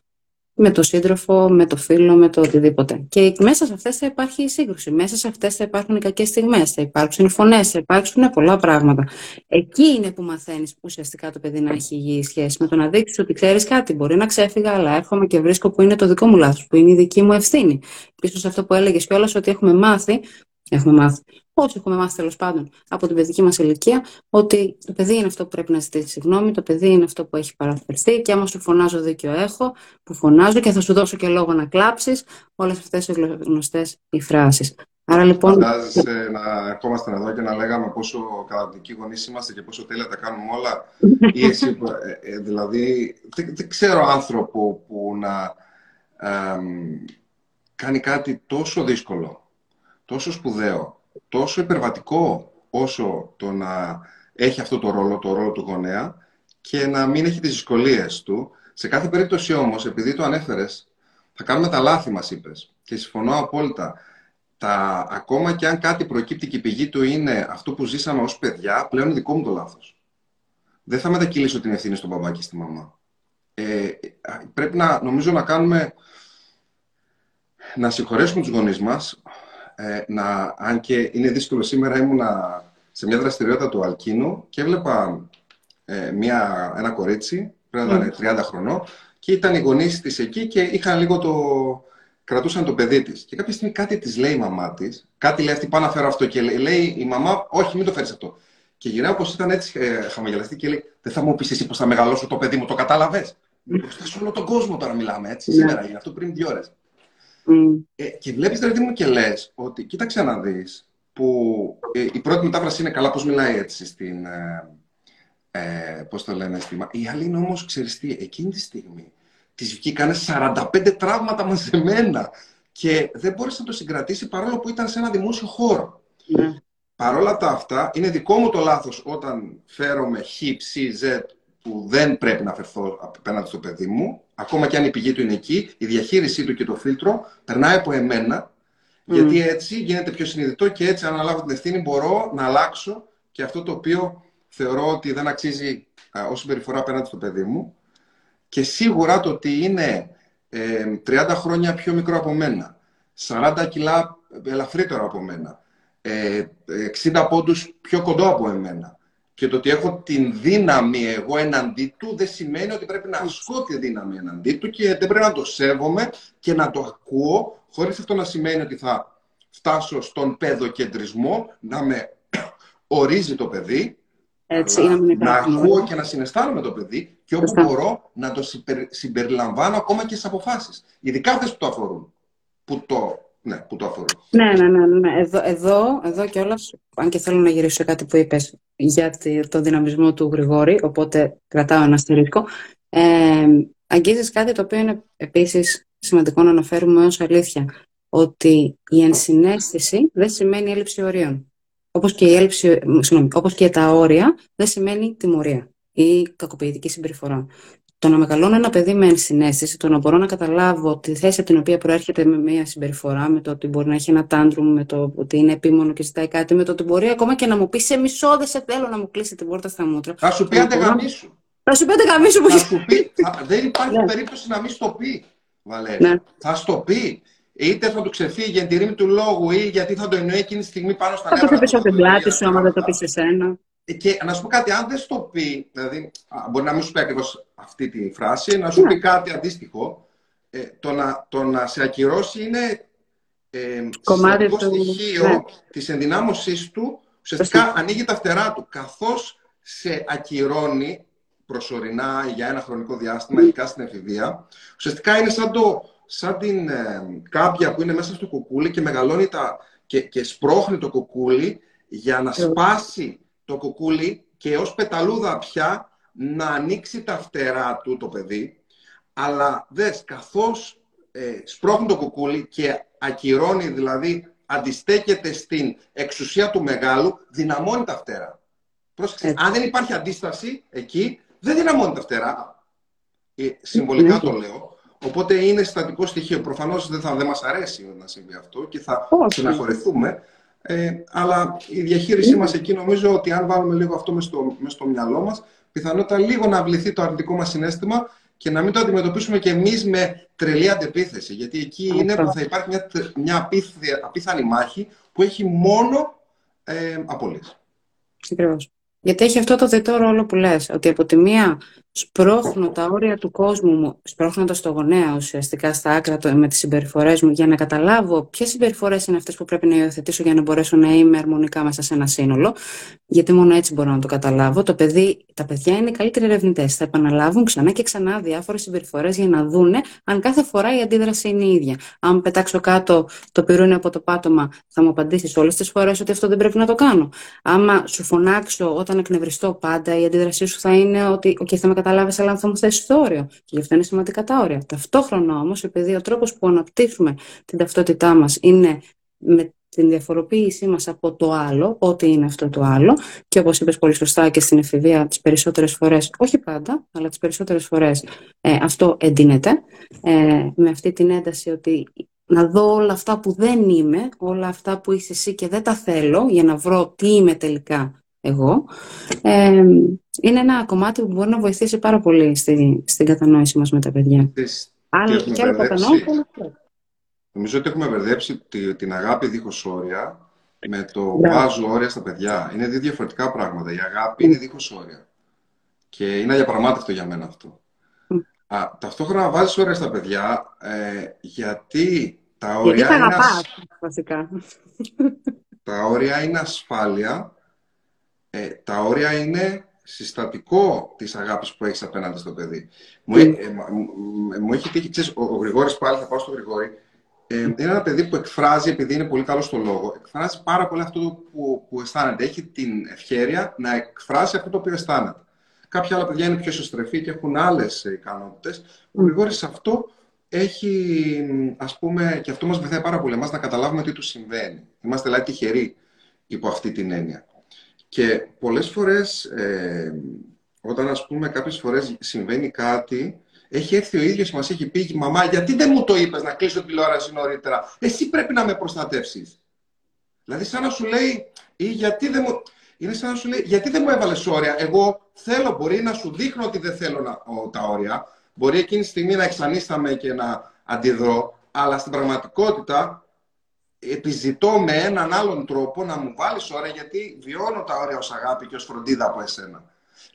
Speaker 1: με τον σύντροφο, με το φίλο, με το οτιδήποτε. Και μέσα σε αυτές θα υπάρχει η σύγκρουση. Μέσα σε αυτές θα υπάρχουν οι κακές στιγμές, θα υπάρξουν οι φωνές, θα υπάρξουν πολλά πράγματα. Εκεί είναι που μαθαίνεις ουσιαστικά το παιδί να έχει υγιή σχέση. Με το να δείξει ότι ξέρεις κάτι. Μπορεί να ξέφυγα, αλλά έρχομαι και βρίσκω που είναι το δικό μου λάθος, που είναι η δική μου ευθύνη. Πίσω σε αυτό που έλεγες κιόλας, ότι έχουμε μάθει Έχουμε μάθει. Όσοι έχουμε μάθει τέλος πάντων από την παιδική μας ηλικία, ότι το παιδί είναι αυτό που πρέπει να ζητήσει συγγνώμη, το παιδί είναι αυτό που έχει παραφερθεί και άμα σου φωνάζω δίκιο έχω, που φωνάζω και θα σου δώσω και λόγο να κλάψεις, όλες αυτές οι γνωστές οι φράσεις. Άρα λοιπόν.
Speaker 2: Φαντάζεσαι να ερχόμαστε εδώ και να λέγαμε πόσο καταπληκτικοί γονείς είμαστε και πόσο τέλεια τα κάνουμε όλα. ή εσύ, ε, ε, δηλαδή, δεν, δεν, ξέρω άνθρωπο που να ε, κάνει κάτι τόσο δύσκολο τόσο σπουδαίο, τόσο υπερβατικό όσο το να έχει αυτό το ρόλο, το ρόλο του γονέα και να μην έχει τις δυσκολίες του. Σε κάθε περίπτωση όμως, επειδή το ανέφερες, θα κάνουμε τα λάθη μας, είπες. Και συμφωνώ απόλυτα. Τα, ακόμα και αν κάτι προκύπτει και η πηγή του είναι αυτό που ζήσαμε ως παιδιά, πλέον είναι δικό μου το λάθος. Δεν θα μετακυλήσω την ευθύνη στον μπαμπά και στη μαμά. Ε, πρέπει να, νομίζω, να κάνουμε να συγχωρέσουμε τους γονείς μας ε, να, αν και είναι δύσκολο σήμερα, ήμουνα σε μια δραστηριότητα του Αλκίνου και έβλεπα ε, μια, ένα κορίτσι, πρέπει να ήταν 30 χρονών, και ήταν οι γονείς της εκεί και είχαν λίγο το. κρατούσαν το παιδί της. Και κάποια στιγμή κάτι της λέει η μαμά της, κάτι λέει αυτή, πάω να φέρω αυτό. Και λέει, η μαμά, Όχι, μην το φέρεις αυτό. Και γυρνάω όπως ήταν έτσι ε, χαμογελαστή και λέει: Δεν θα μου πεις εσύ πώ θα μεγαλώσω το παιδί μου, το κατάλαβες; μπροστά σε όλο τον κόσμο τώρα μιλάμε, έτσι, σήμερα, για αυτό πριν δύο ώρες. Mm. Ε, και βλέπεις, δηλαδή μου, και λες ότι, κοίταξε να δεις, που ε, η πρώτη μετάφραση είναι καλά πώς μιλάει έτσι στην, ε, ε, πώς το λένε, στη, η άλλη είναι όμως, ξέρεις τι, εκείνη τη στιγμή της βγήκανε 45 τραύματα μαζεμένα και δεν μπόρεσε να το συγκρατήσει παρόλο που ήταν σε ένα δημόσιο χώρο. Mm. Παρόλα τα αυτά, είναι δικό μου το λάθος όταν φέρομαι χ, ψ, z που δεν πρέπει να φερθώ απέναντι στο παιδί μου, ακόμα και αν η πηγή του είναι εκεί, η διαχείρισή του και το φίλτρο περνάει από εμένα, γιατί έτσι γίνεται πιο συνειδητό και έτσι αν αναλάβω την ευθύνη μπορώ να αλλάξω και αυτό το οποίο θεωρώ ότι δεν αξίζει ως συμπεριφορά απέναντι στο παιδί μου. Και σίγουρα το ότι είναι ε, 30 χρόνια πιο μικρό από μένα, 40 κιλά ελαφρύτερο από μένα, ε, 60 πόντους πιο κοντό από εμένα, και το ότι έχω την δύναμη εγώ εναντί του δεν σημαίνει ότι πρέπει να ασκώ τη δύναμη εναντί του και δεν πρέπει να το σέβομαι και να το ακούω χωρίς αυτό να σημαίνει ότι θα φτάσω στον παιδοκεντρισμό, να με ορίζει το παιδί,
Speaker 1: Έτσι,
Speaker 2: να ακούω και να συναισθάνομαι το παιδί και όπου μπορώ να το συμπεριλαμβάνω ακόμα και στις αποφάσεις. Ειδικά αυτές που το αφορούν, που το ναι, που το αφορούν.
Speaker 1: Ναι, ναι, ναι. ναι. Εδώ, εδώ, εδώ κιόλας, αν και θέλω να γυρίσω σε κάτι που είπες για το δυναμισμό του Γρηγόρη, οπότε κρατάω ένα αστερίσκο. Ε, αγγίζεις κάτι το οποίο είναι επίσης σημαντικό να αναφέρουμε ως αλήθεια. Ότι η ενσυναίσθηση δεν σημαίνει έλλειψη ορίων. Όπως και, η έλλειψη, συγνώμη, όπως και τα όρια δεν σημαίνει τιμωρία ή κακοποιητική συμπεριφορά το να μεγαλώνω ένα παιδί με ενσυναίσθηση, το να μπορώ να καταλάβω τη θέση από την οποία προέρχεται με μια συμπεριφορά, με το ότι μπορεί να έχει ένα τάντρουμ, με το ότι είναι επίμονο και ζητάει κάτι, με το ότι μπορεί ακόμα και να μου πει σε μισό δεν σε θέλω να μου κλείσει την πόρτα στα μούτρα.
Speaker 2: Θα σου πει αντεγαμίσου.
Speaker 1: Θα σου πει αντεγαμίσου που
Speaker 2: σου πει. δεν υπάρχει ναι. περίπτωση να μην στο πει, Βαλέρη. Ναι. Θα στο πει. Είτε θα του ξεφύγει εν τη ρήμη του λόγου ή γιατί θα το εννοεί εκείνη τη στιγμή πάνω στα νεύρα.
Speaker 1: Θα το πεις από την πλάτη σου, άμα δεν το πεις εσένα.
Speaker 2: Και να σου πω κάτι, αν δεν στο πει, δηλαδή, μπορεί να μην σου πει ακριβώς αυτή τη φράση, να σου πει κάτι αντίστοιχο, ε, το, να, το να σε ακυρώσει είναι ε,
Speaker 1: Κομμάτι του...
Speaker 2: στοιχείο ναι. της ενδυνάμωσής του, ουσιαστικά ανοίγει τα φτερά του, καθώς σε ακυρώνει προσωρινά για ένα χρονικό διάστημα, ειδικά στην εφηβεία, ουσιαστικά είναι σαν, το, σαν την ε, κάμπια που είναι μέσα στο κουκούλι και μεγαλώνει τα, και, και σπρώχνει το κουκούλι για να σπάσει το κουκούλι και ως πεταλούδα πια να ανοίξει τα φτερά του το παιδί, αλλά δες, καθώς ε, σπρώχνει το κουκούλι και ακυρώνει, δηλαδή αντιστέκεται στην εξουσία του μεγάλου, δυναμώνει τα φτερά. Πρόσεξε, αν δεν υπάρχει αντίσταση εκεί, δεν δυναμώνει τα φτερά. Ε, συμβολικά το λέω. Οπότε είναι συστατικό στοιχείο. Προφανώς δεν, θα, δεν μας αρέσει να συμβεί αυτό και θα συναχωρηθούμε. Ε, αλλά η διαχείρισή μας εκεί νομίζω ότι αν βάλουμε λίγο αυτό μέσα στο, μες στο μυαλό μας, πιθανότητα λίγο να βληθεί το αρνητικό μας συνέστημα και να μην το αντιμετωπίσουμε και εμείς με τρελή αντεπίθεση. Γιατί εκεί είναι που θα υπάρχει μια, μια απίθανη μάχη που έχει μόνο ε, απολύτως.
Speaker 1: Γιατί έχει αυτό το διτό ρόλο που λες, ότι από τη μία σπρώχνω τα όρια του κόσμου μου, σπρώχνοντας το γονέα ουσιαστικά στα άκρα με τις συμπεριφορές μου, για να καταλάβω ποιες συμπεριφορές είναι αυτές που πρέπει να υιοθετήσω για να μπορέσω να είμαι αρμονικά μέσα σε ένα σύνολο. Γιατί μόνο έτσι μπορώ να το καταλάβω. Το παιδί, τα παιδιά είναι οι καλύτεροι ερευνητές. Θα επαναλάβουν ξανά και ξανά διάφορες συμπεριφορές για να δούνε αν κάθε φορά η αντίδραση είναι η ίδια. Αν πετάξω κάτω το πυρούνι από το πάτωμα, θα μου απαντήσεις όλες τις φορές ότι αυτό δεν πρέπει να το κάνω. Άμα σου φωνάξω όταν εκνευριστώ πάντα, η αντίδρασή σου θα είναι ότι okay, θα με καταλάβεις, αλλά θα μου θέσει το όριο. Και γι' αυτό είναι σημαντικά τα όρια. Ταυτόχρονα όμως, επειδή ο τρόπος που αναπτύσσουμε την ταυτότητά μας είναι με την διαφοροποίησή μας από το άλλο, ό,τι είναι αυτό το άλλο, και όπως είπες πολύ σωστά και στην εφηβεία τις περισσότερες φορές, όχι πάντα, αλλά τις περισσότερες φορές ε, αυτό εντείνεται, ε, με αυτή την ένταση ότι να δω όλα αυτά που δεν είμαι, όλα αυτά που είσαι εσύ και δεν τα θέλω, για να βρω τι είμαι τελικά εγώ, ε, είναι ένα κομμάτι που μπορεί να βοηθήσει πάρα πολύ στη, στην κατανόηση μας με τα παιδιά.
Speaker 2: Αν και άλλο κατανόηση, Νομίζω ότι έχουμε μπερδέψει την αγάπη δίχως όρια με το ναι. βάζω όρια στα παιδιά. Είναι δύο διαφορετικά πράγματα. Η αγάπη είναι δίχως όρια. Και είναι αδιαπραγμάτευτο για μένα αυτό. Α, ταυτόχρονα βάζεις όρια στα παιδιά ε, γιατί τα όρια
Speaker 1: γιατί είναι... Αγαπάς, βασικά.
Speaker 2: Τα όρια είναι ασφάλεια. Ε, τα όρια είναι συστατικό της αγάπης που έχεις απέναντι στο παιδί. Μου, ε, ε, μου έχει τύχει, ξέρεις, ο, ο Γρηγόρης πάλι, θα πάω στο Γρηγόρη, ε, είναι ένα παιδί που εκφράζει, επειδή είναι πολύ καλό στο λόγο, εκφράζει πάρα πολύ αυτό που, που αισθάνεται. Έχει την ευχαίρεια να εκφράσει αυτό το οποίο αισθάνεται. Κάποια άλλα παιδιά είναι πιο εσωστρεφή και έχουν άλλες ικανότητες. Ο Γρηγόρης σε αυτό έχει, ας πούμε, και αυτό μας βοηθάει πάρα πολύ εμάς να καταλάβουμε τι του συμβαίνει. Είμαστε δηλαδή τυχεροί υπό αυτή την έννοια. Και πολλές φορές, ε, όταν ας πούμε κάποιες φορές συμβαίνει κάτι, έχει έρθει ο ίδιος και μας έχει πει «Μαμά, γιατί δεν μου το είπες να κλείσω τηλεόραση νωρίτερα; Εσύ πρέπει να με προστατεύσεις». Δηλαδή σαν να σου λέει ή γιατί δεν μου... Είναι σαν να σου λέει, γιατί δεν μου έβαλες όρια; Εγώ θέλω, μπορεί να σου δείχνω ότι δεν θέλω να, τα όρια. Μπορεί εκείνη τη στιγμή να εξανίσταμαι και να αντιδρώ. Αλλά στην πραγματικότητα επιζητώ με έναν άλλον τρόπο να μου βάλεις όρια γιατί βιώνω τα όρια ως αγάπη και ως φροντίδα από εσένα.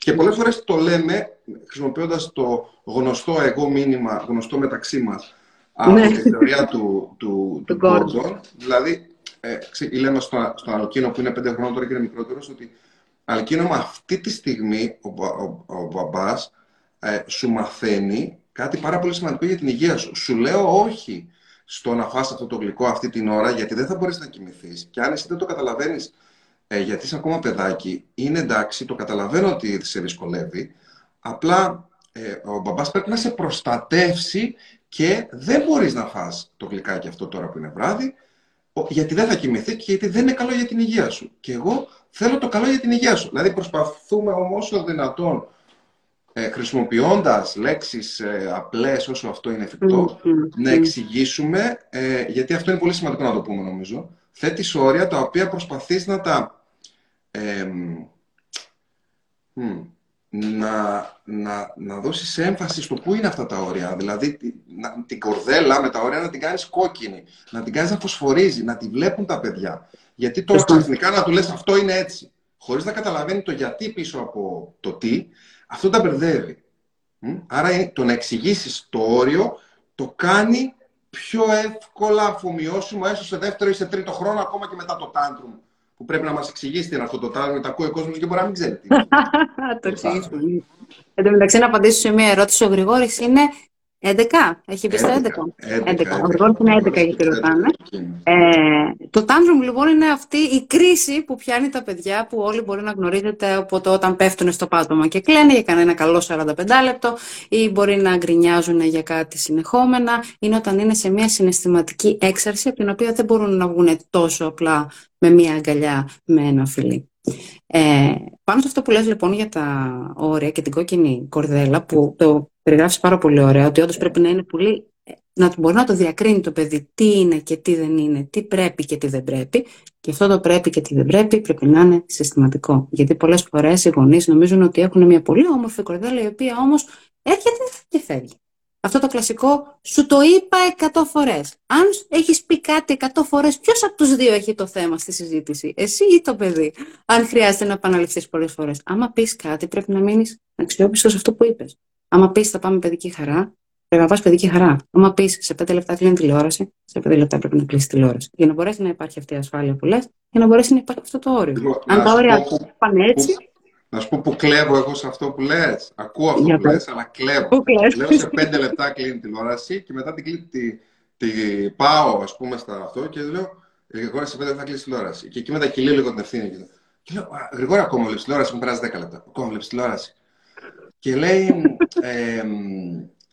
Speaker 2: Και πολλές φορές το λέμε χρησιμοποιώντας το γνωστό εγώ μήνυμα, γνωστό μεταξύ μας, από ναι. τη θεωρία του, του, του Gordon. Δηλαδή, ε, λέμε στο, στο Αλκίνο που είναι πέντε χρόνια τώρα και είναι μικρότερος, ότι Αλκίνο με αυτή τη στιγμή ο, ο, ο, ο μπαμπάς ε, σου μαθαίνει κάτι πάρα πολύ σημαντικό για την υγεία σου. Σου λέω όχι στο να φας αυτό το γλυκό αυτή την ώρα, γιατί δεν θα μπορείς να κοιμηθείς. Και αν εσύ δεν το καταλαβαίνεις, ε, γιατί είσαι ακόμα παιδάκι, είναι εντάξει, το καταλαβαίνω ότι σε δυσκολεύει, απλά ε, ο μπαμπάς πρέπει να σε προστατεύσει και δεν μπορείς να φας το γλυκάκι αυτό τώρα που είναι βράδυ, γιατί δεν θα κοιμηθεί και γιατί δεν είναι καλό για την υγεία σου. Και εγώ θέλω το καλό για την υγεία σου. Δηλαδή προσπαθούμε όμως όσο δυνατόν ε, χρησιμοποιώντας λέξεις ε, απλές όσο αυτό είναι να εξηγήσουμε, ε, γιατί αυτό είναι πολύ σημαντικό να το πούμε νομίζω, θέτεις όρια τα οποία προσπαθείς να τα... να, να, να δώσεις έμφαση στο πού είναι αυτά τα όρια. Δηλαδή να, την κορδέλα με τα όρια να την κάνεις κόκκινη, να την κάνεις να φωσφορίζει, να τη βλέπουν τα παιδιά. Γιατί τώρα ξαφνικά να του λες αυτό είναι έτσι, χωρίς να καταλαβαίνει το γιατί πίσω από το τι, αυτό τα μπερδεύει. Άρα το να εξηγήσεις το όριο το κάνει πιο εύκολα αφομοιώσιμο έστω σε δεύτερο ή σε τρίτο χρόνο, ακόμα και μετά το τάντρουμ που πρέπει να μας εξηγήσει τι είναι αυτό το τάντρουμ, τα ακούει ο κόσμος και μπορεί να μην ξέρει τι.
Speaker 1: το εξηγήσουμε. Εν τω μεταξύ, να απαντήσω σε μια ερώτηση. Ο Γρηγόρης είναι 11, έχει πει στα 11. 11. 11. Ο είναι 11 γιατί ρωτάνε. Ε, το tantrum λοιπόν είναι αυτή η κρίση που πιάνει τα παιδιά που όλοι μπορεί να γνωρίζετε από το όταν πέφτουν στο πάτωμα και κλαίνε για κανένα καλό 45 λεπτό ή μπορεί να γκρινιάζουν για κάτι συνεχόμενα. Είναι όταν είναι σε μια συναισθηματική έξαρση από την οποία δεν μπορούν να βγουν τόσο απλά με μια αγκαλιά με ένα φιλί. Ε, πάνω σε αυτό που λες λοιπόν για τα όρια και την κόκκινη κορδέλα που το περιγράφεις πάρα πολύ ωραία, ότι όντως πρέπει να είναι πολύ. να μπορεί να το διακρίνει το παιδί τι είναι και τι δεν είναι, τι πρέπει και τι δεν πρέπει. Και αυτό το πρέπει και τι δεν πρέπει πρέπει να είναι συστηματικό. Γιατί πολλές φορές οι γονείς νομίζουν ότι έχουν μια πολύ όμορφη κορδέλα, η οποία όμως έρχεται και φεύγει. Αυτό το κλασικό σου το είπα εκατό φορές. Αν έχεις πει κάτι εκατό φορές, ποιος από τους δύο έχει το θέμα στη συζήτηση, εσύ ή το παιδί. Αν χρειάζεται να επαναληφθείς πολλές φορές. Άμα πεις κάτι, πρέπει να μείνεις αξιόπιστος σε αυτό που είπες. Άμα πεις θα πάμε παιδική χαρά, πρέπει να πα παιδική χαρά. Άμα πεις σε πέντε λεπτά κλείνει τηλεόραση, σε πέντε λεπτά πρέπει να κλείσει τηλεόραση. Για να μπορέσει να υπάρχει αυτή η ασφάλεια που λες, για να μπορέσει να υπάρχει αυτό το όριο. Λοιπόν, Αν τα όρια πάνε έτσι.
Speaker 2: Να σου πω που κλέβω εγώ σε αυτό που λες. Ακούω αυτό που λες, αλλά κλέβω. Λέω σε πέντε λεπτά κλείνει τηλεόραση και μετά την, τη, τη, πάω, ας πούμε, στα αυτό και λέω Γρηγόρη, σε πέντε λεπτά κλείνεις τηλεόραση. Και εκεί μετά κυλεί λίγο την ευθύνη. Και λέω Γρηγόρη, ακόμα βλέπεις τηλεόραση, μου περάσει 10 λεπτά. Ακόμα βλέπεις τηλεόραση. Και λέει, ε,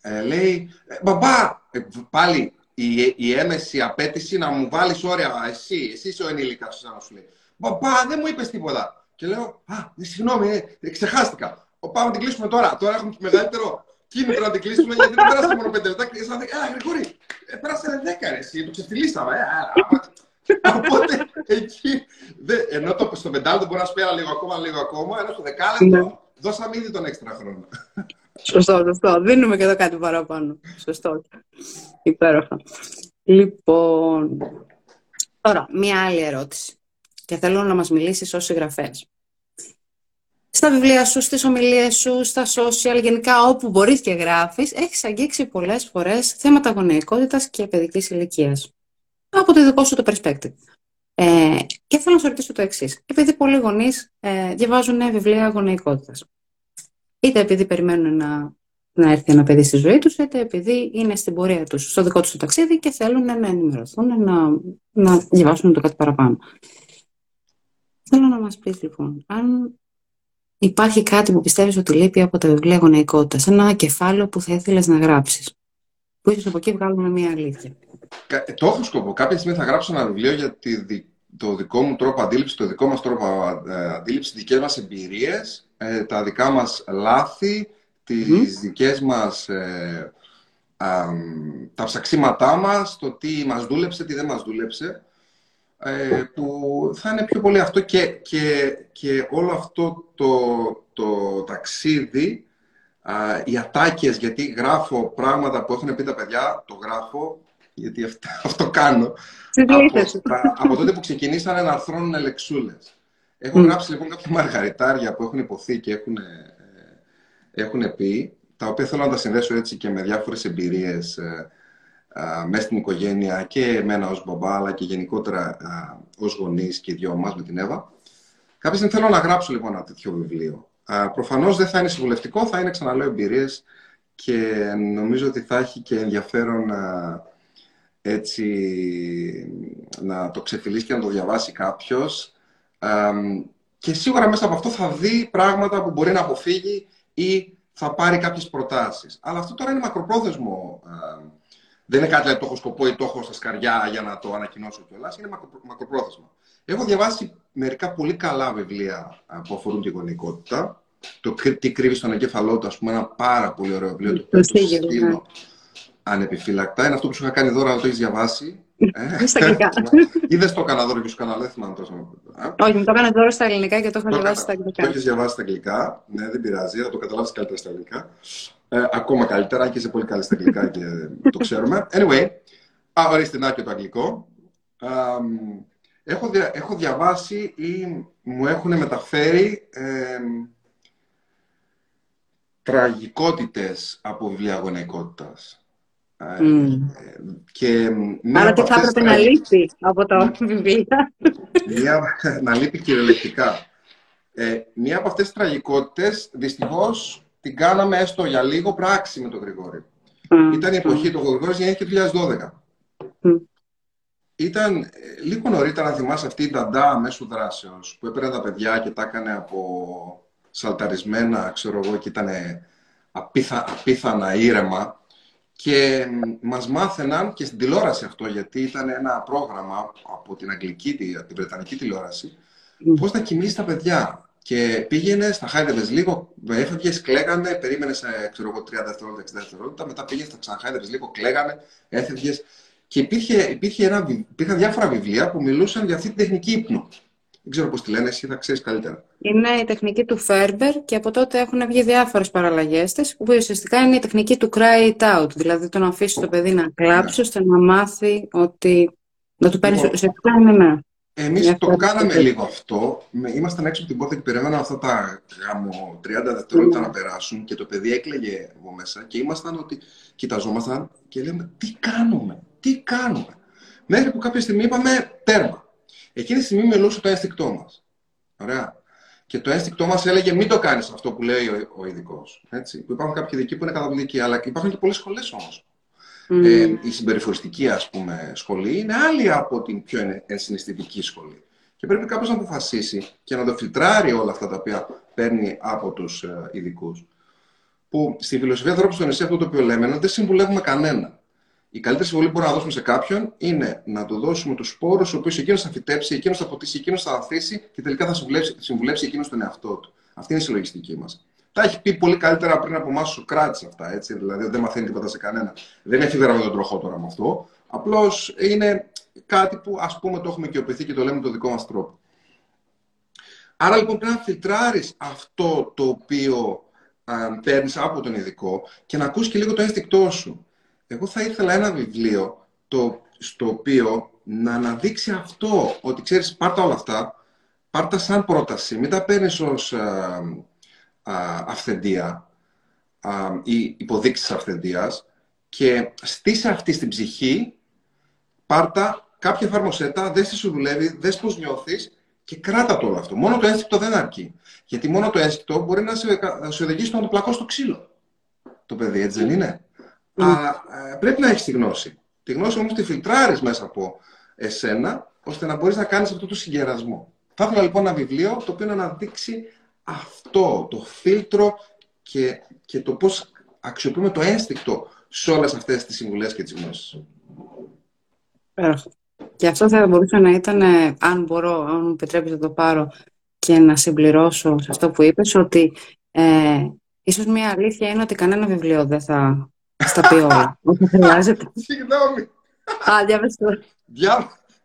Speaker 2: ε, λέει μπαμπά, ε, πάλι η, η έμεση απέτηση να μου βάλεις όρια, εσύ, εσύ είσαι ο ενήλικας, να σου λέει. Μπαμπά, δεν μου είπες τίποτα. Και λέω, α, συγγνώμη, ε, ξεχάστηκα. Πάμε να την κλείσουμε τώρα. Τώρα έχουμε μεγαλύτερο κίνητρο να την κλείσουμε γιατί δεν πέρασε μόνο πέντε λεπτά. Και σαν α, Γρηγόρη, πέρασε δέκα ρε, εσύ, το ξεφτυλίσαμε. Οπότε εκεί, ενώ το, στο πεντάλεπτο μπορεί να σου πει λίγο ακόμα, λίγο ακόμα, ενώ στο δεκάλεπτο Δώσαμε ήδη τον έξτρα χρόνο.
Speaker 1: Σωστό, σωστό. Δίνουμε και εδώ κάτι παραπάνω. Σωστό. Υπέροχα. Λοιπόν, τώρα, μία άλλη ερώτηση. Και θέλω να μας μιλήσεις ως συγγραφέας. Στα βιβλία σου, στις ομιλίες σου, στα social, γενικά όπου μπορείς και γράφεις, έχεις αγγίξει πολλές φορές θέματα γονεϊκότητας και παιδικής ηλικίας. Από το δικό σου το perspective. Ε, και θέλω να σου ρωτήσω το εξής. Επειδή πολλοί γονείς ε, διαβάζουν βιβλία γονεϊκότητα. Είτε επειδή περιμένουν να, να έρθει ένα παιδί στη ζωή τους, είτε επειδή είναι στην πορεία τους, στο δικό τους το ταξίδι και θέλουν να ενημερωθούν, να, να διαβάσουν το κάτι παραπάνω. Θέλω να μας πεις λοιπόν, αν υπάρχει κάτι που πιστεύεις ότι λείπει από τα βιβλία γονεϊκότητας, ένα κεφάλαιο που θα ήθελες να γράψεις, που ίσως από εκεί βγάλουμε μια αλήθεια.
Speaker 2: Το έχω σκοπό. Κάποια στιγμή θα γράψω ένα βιβλίο για το δικό μου τρόπο αντίληψης, το δικό μας τρόπο ε, αντίληψης, τις δικές μας εμπειρίες, ε, τα δικά μας λάθη, τις mm. δικές μας, ε, τα ψαξίματά μας, το τι μας δούλεψε, τι δεν μας δούλεψε. Ε, που θα είναι πιο πολύ αυτό και, και, και όλο αυτό το, το ταξίδι, α, οι ατάκες, γιατί γράφω πράγματα που έχουν πει τα παιδιά, το γράφω, γιατί αυτό, αυτό κάνω. Από, από τότε που ξεκινήσανε να αρθρώνουν λεξούλες. Έχω γράψει λοιπόν κάποια μαργαριτάρια που έχουν υποθεί και έχουν, ε, έχουν πει, τα οποία θέλω να τα συνδέσω έτσι και με διάφορες εμπειρίες ε, μέσα στην οικογένεια και εμένα ως μπαμπά, αλλά και γενικότερα ως γονείς και οι δυο μας με την Εύα. Κάποια στιγμή θέλω να γράψω λοιπόν ένα τέτοιο βιβλίο. Προφανώς δεν θα είναι συμβουλευτικό, θα είναι ξαναλέω εμπειρίες και νομίζω ότι θα έχει και ενδιαφέρον έτσι να το ξεφυλίσει και να το διαβάσει κάποιος. Και σίγουρα μέσα από αυτό θα δει πράγματα που μπορεί να αποφύγει ή θα πάρει κάποιες προτάσεις. Αλλά αυτό τώρα είναι μακροπρόθεσμο δεν είναι κάτι που το έχω σκοπό ή το έχω στα σκαριά για να το ανακοινώσω κιόλας. Είναι μακροπρόθεσμα. Έχω διαβάσει μερικά πολύ καλά βιβλία που αφορούν τη γονεϊκότητα. Το Τι κρύβει στον εγκέφαλό του, ας πούμε, ένα πάρα πολύ ωραίο βιβλίο. Το, το στείλω ανεπιφύλακτα. Είναι αυτό που σου είχα κάνει δώρα, το έχεις διαβάσει.
Speaker 1: Ε, στα αγγλικά.
Speaker 2: Ή δεν το έκανα δώρο και σου έκανα, δεν θυμάμαι τόσο.
Speaker 1: Όχι, μου το έκανα δώρο στα ελληνικά και το έχω διαβάσει στα αγγλικά.
Speaker 2: Το έχεις διαβάσει στα αγγλικά. Ναι, δεν πειράζει, θα το καταλάβεις καλύτερα στα αγγλικά. Ε, ακόμα καλύτερα, και είσαι πολύ καλή στα αγγλικά και το ξέρουμε. Anyway, α, ορίστε να και το αγγλικό. έχω, έχω διαβάσει ή μου έχουν μεταφέρει ε, τραγικότητες από βιβλία γονεϊκότητας.
Speaker 1: Mm. Και Άρα τι θα έπρεπε να λείπει από τα βιβλία.
Speaker 2: Μία, να λείπει κυριολεκτικά. Ε, μία από αυτές τις τραγικότητες, δυστυχώς, την κάναμε έστω για λίγο πράξη με τον Γρηγόρη. Ήταν η εποχή, του Γρηγόρης γεννήθηκε το 2012. Ήταν ε, λίγο νωρίτερα, να θυμάσαι, αυτή η νταντά μέσω δράσεως, που έπαιρνε τα παιδιά και τα έκανε από σαλταρισμένα, ξέρω εγώ, και ήταν απίθα, απίθανα ήρεμα. Και μας μάθαιναν και στην τηλεόραση αυτό, γιατί ήταν ένα πρόγραμμα από την αγγλική, την βρετανική τηλεόραση, mm. πώς να κοιμήσει τα παιδιά. Και πήγαινε, στα χάιδευε λίγο, έφευγες, κλαίγανε, περίμενες ξέρω εγώ, 30 δευτερόλεπτα, 60 δευτερόλεπτα, μετά πήγες, στα ξαναχάιδευε λίγο, κλαίγανε, έφευγες. Και υπήρχε, υπήρχε ένα, υπήρχαν διάφορα βιβλία που μιλούσαν για αυτή την τεχνική ύπνο. Δεν ξέρω πώς τη λένε, εσύ θα ξέρεις καλύτερα.
Speaker 1: Είναι η τεχνική του Φέρμπερ και από τότε έχουν βγει διάφορες παραλλαγές της, που ουσιαστικά είναι η τεχνική του cry it out. Δηλαδή το να αφήσεις το παιδί να κλάψει, ναι. ώστε να μάθει ότι. Να του παίρνεις. Λοιπόν, ουσιαστικά είναι ναι.
Speaker 2: Εμείς το κάναμε λίγο αυτό. Ήμασταν έξω από την πόρτα και περιμέναμε αυτά τα γάμο 30 δευτερόλεπτα mm. να περάσουν και το παιδί έκλαιγε από μέσα και ήμασταν ότι κοιταζόμασταν και λέμε τι κάνουμε, τι κάνουμε. Μέχρι που κάποια στιγμή είπαμε τέρμα. Εκείνη τη στιγμή μιλούσε το ένστικτό μας. Ωραία. Και το ένστικτό μας έλεγε μην το κάνεις αυτό που λέει ο, ο ειδικός. Υπάρχουν κάποιοι ειδικοί που είναι καταπληκτικοί, αλλά υπάρχουν και πολλές σχολές όμως. Mm. Ε, η συμπεριφοριστική ας πούμε, σχολή είναι άλλη από την πιο ενσυναισθητική σχολή. Και πρέπει κάποιος να αποφασίσει και να το φιλτράρει όλα αυτά τα οποία παίρνει από τους ε, ειδικούς. Που στη φιλοσοφία ανθρώπου στο νησί αυτό το οποίο λέμε είναι ότι δεν συμβουλεύουμε κανένα. Η καλύτερη συμβουλή που μπορούμε να δώσουμε σε κάποιον είναι να του δώσουμε τους σπόρου, ο οποίος εκείνος θα φυτέψει, εκείνος θα ποτίσει, εκείνος θα ανθίσει και τελικά θα συμβουλεύσει, συμβουλεύσει εκείνος τον εαυτό του. Αυτή είναι η συλλογιστική μας. Τα έχει πει πολύ καλύτερα πριν από εμάς ο Σοκράτη αυτά. Έτσι, δηλαδή δεν μαθαίνει τίποτα σε κανένα. Δεν έχει με τον τροχό τώρα με αυτό. Απλώς είναι κάτι που ας πούμε το έχουμε οικειοποιηθεί και το λέμε με τον δικό μας τρόπο. Άρα λοιπόν πρέπει να φιλτράρεις αυτό το οποίο παίρνεις από τον ειδικό και να ακούσει και λίγο το ένστικτό σου. Εγώ θα ήθελα ένα βιβλίο το, στο οποίο να αναδείξει αυτό, ότι ξέρεις πάρτα όλα αυτά, πάρτα σαν πρόταση, μην τα παίρνεις ως αυθεντία ή υποδείξεις αυθεντίας και στήσε αυτή στην ψυχή, πάρτα κάποια εφαρμοσέτα, δες τι σου δουλεύει, δες πώς νιώθεις και κράτα το όλο αυτό. Μόνο το ένστικτο δεν αρκεί. Γιατί μόνο το ένστικτο μπορεί να σε, να σε οδηγήσει στο να το πλακώ στο ξύλο. Το παιδί, έτσι δεν είναι; Mm. Α, ε, πρέπει να έχεις τη γνώση. Τη γνώση όμως τη φιλτράρεις μέσα από εσένα, ώστε να μπορείς να κάνεις αυτό το συγκερασμό. Θα ήθελα λοιπόν ένα βιβλίο το οποίο να αναδείξει αυτό, το φίλτρο και, και το πώς αξιοποιούμε το ένστικτο σε όλες αυτές τις συμβουλές και τις γνώσεις.
Speaker 1: Και αυτό θα μπορούσε να ήταν, ε, αν μπορώ, αν μου επιτρέπεις να το πάρω και να συμπληρώσω σε αυτό που είπες, ότι ε, ίσως μια αλήθεια είναι ότι κανένα βιβλίο δεν θα στα πει όλα. Όχι χρειάζεται.
Speaker 2: Συγγνώμη.
Speaker 1: Α, διάβασε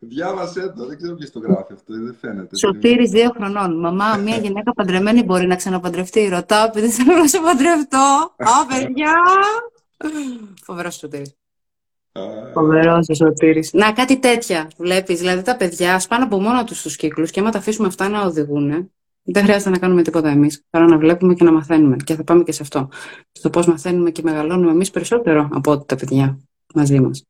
Speaker 2: Διάβασέ το, δεν ξέρω ποιος το γράφει αυτό, δεν φαίνεται.
Speaker 1: Σωτήρης δύο χρονών. Μαμά, μια γυναίκα παντρεμένη μπορεί να ξαναπαντρευτεί. Ρωτάω επειδή θέλω να σε παντρευτώ. Α, παιδιά! Φοβερός Σωτήρης. Φοβερός ο Σωτήρης. Να, κάτι τέτοια βλέπεις. Δηλαδή τα παιδιά σπάνε από μόνο τους τους κύκλους και άμα τα αφήσουμε αυτά να οδηγούν, δεν χρειάζεται να κάνουμε τίποτα εμείς. Παρά να βλέπουμε και να μαθαίνουμε. Και θα πάμε και σε αυτό. Στο πώς μαθαίνουμε και μεγαλώνουμε εμείς περισσότερο από ό,τι τα παιδιά μαζί μας.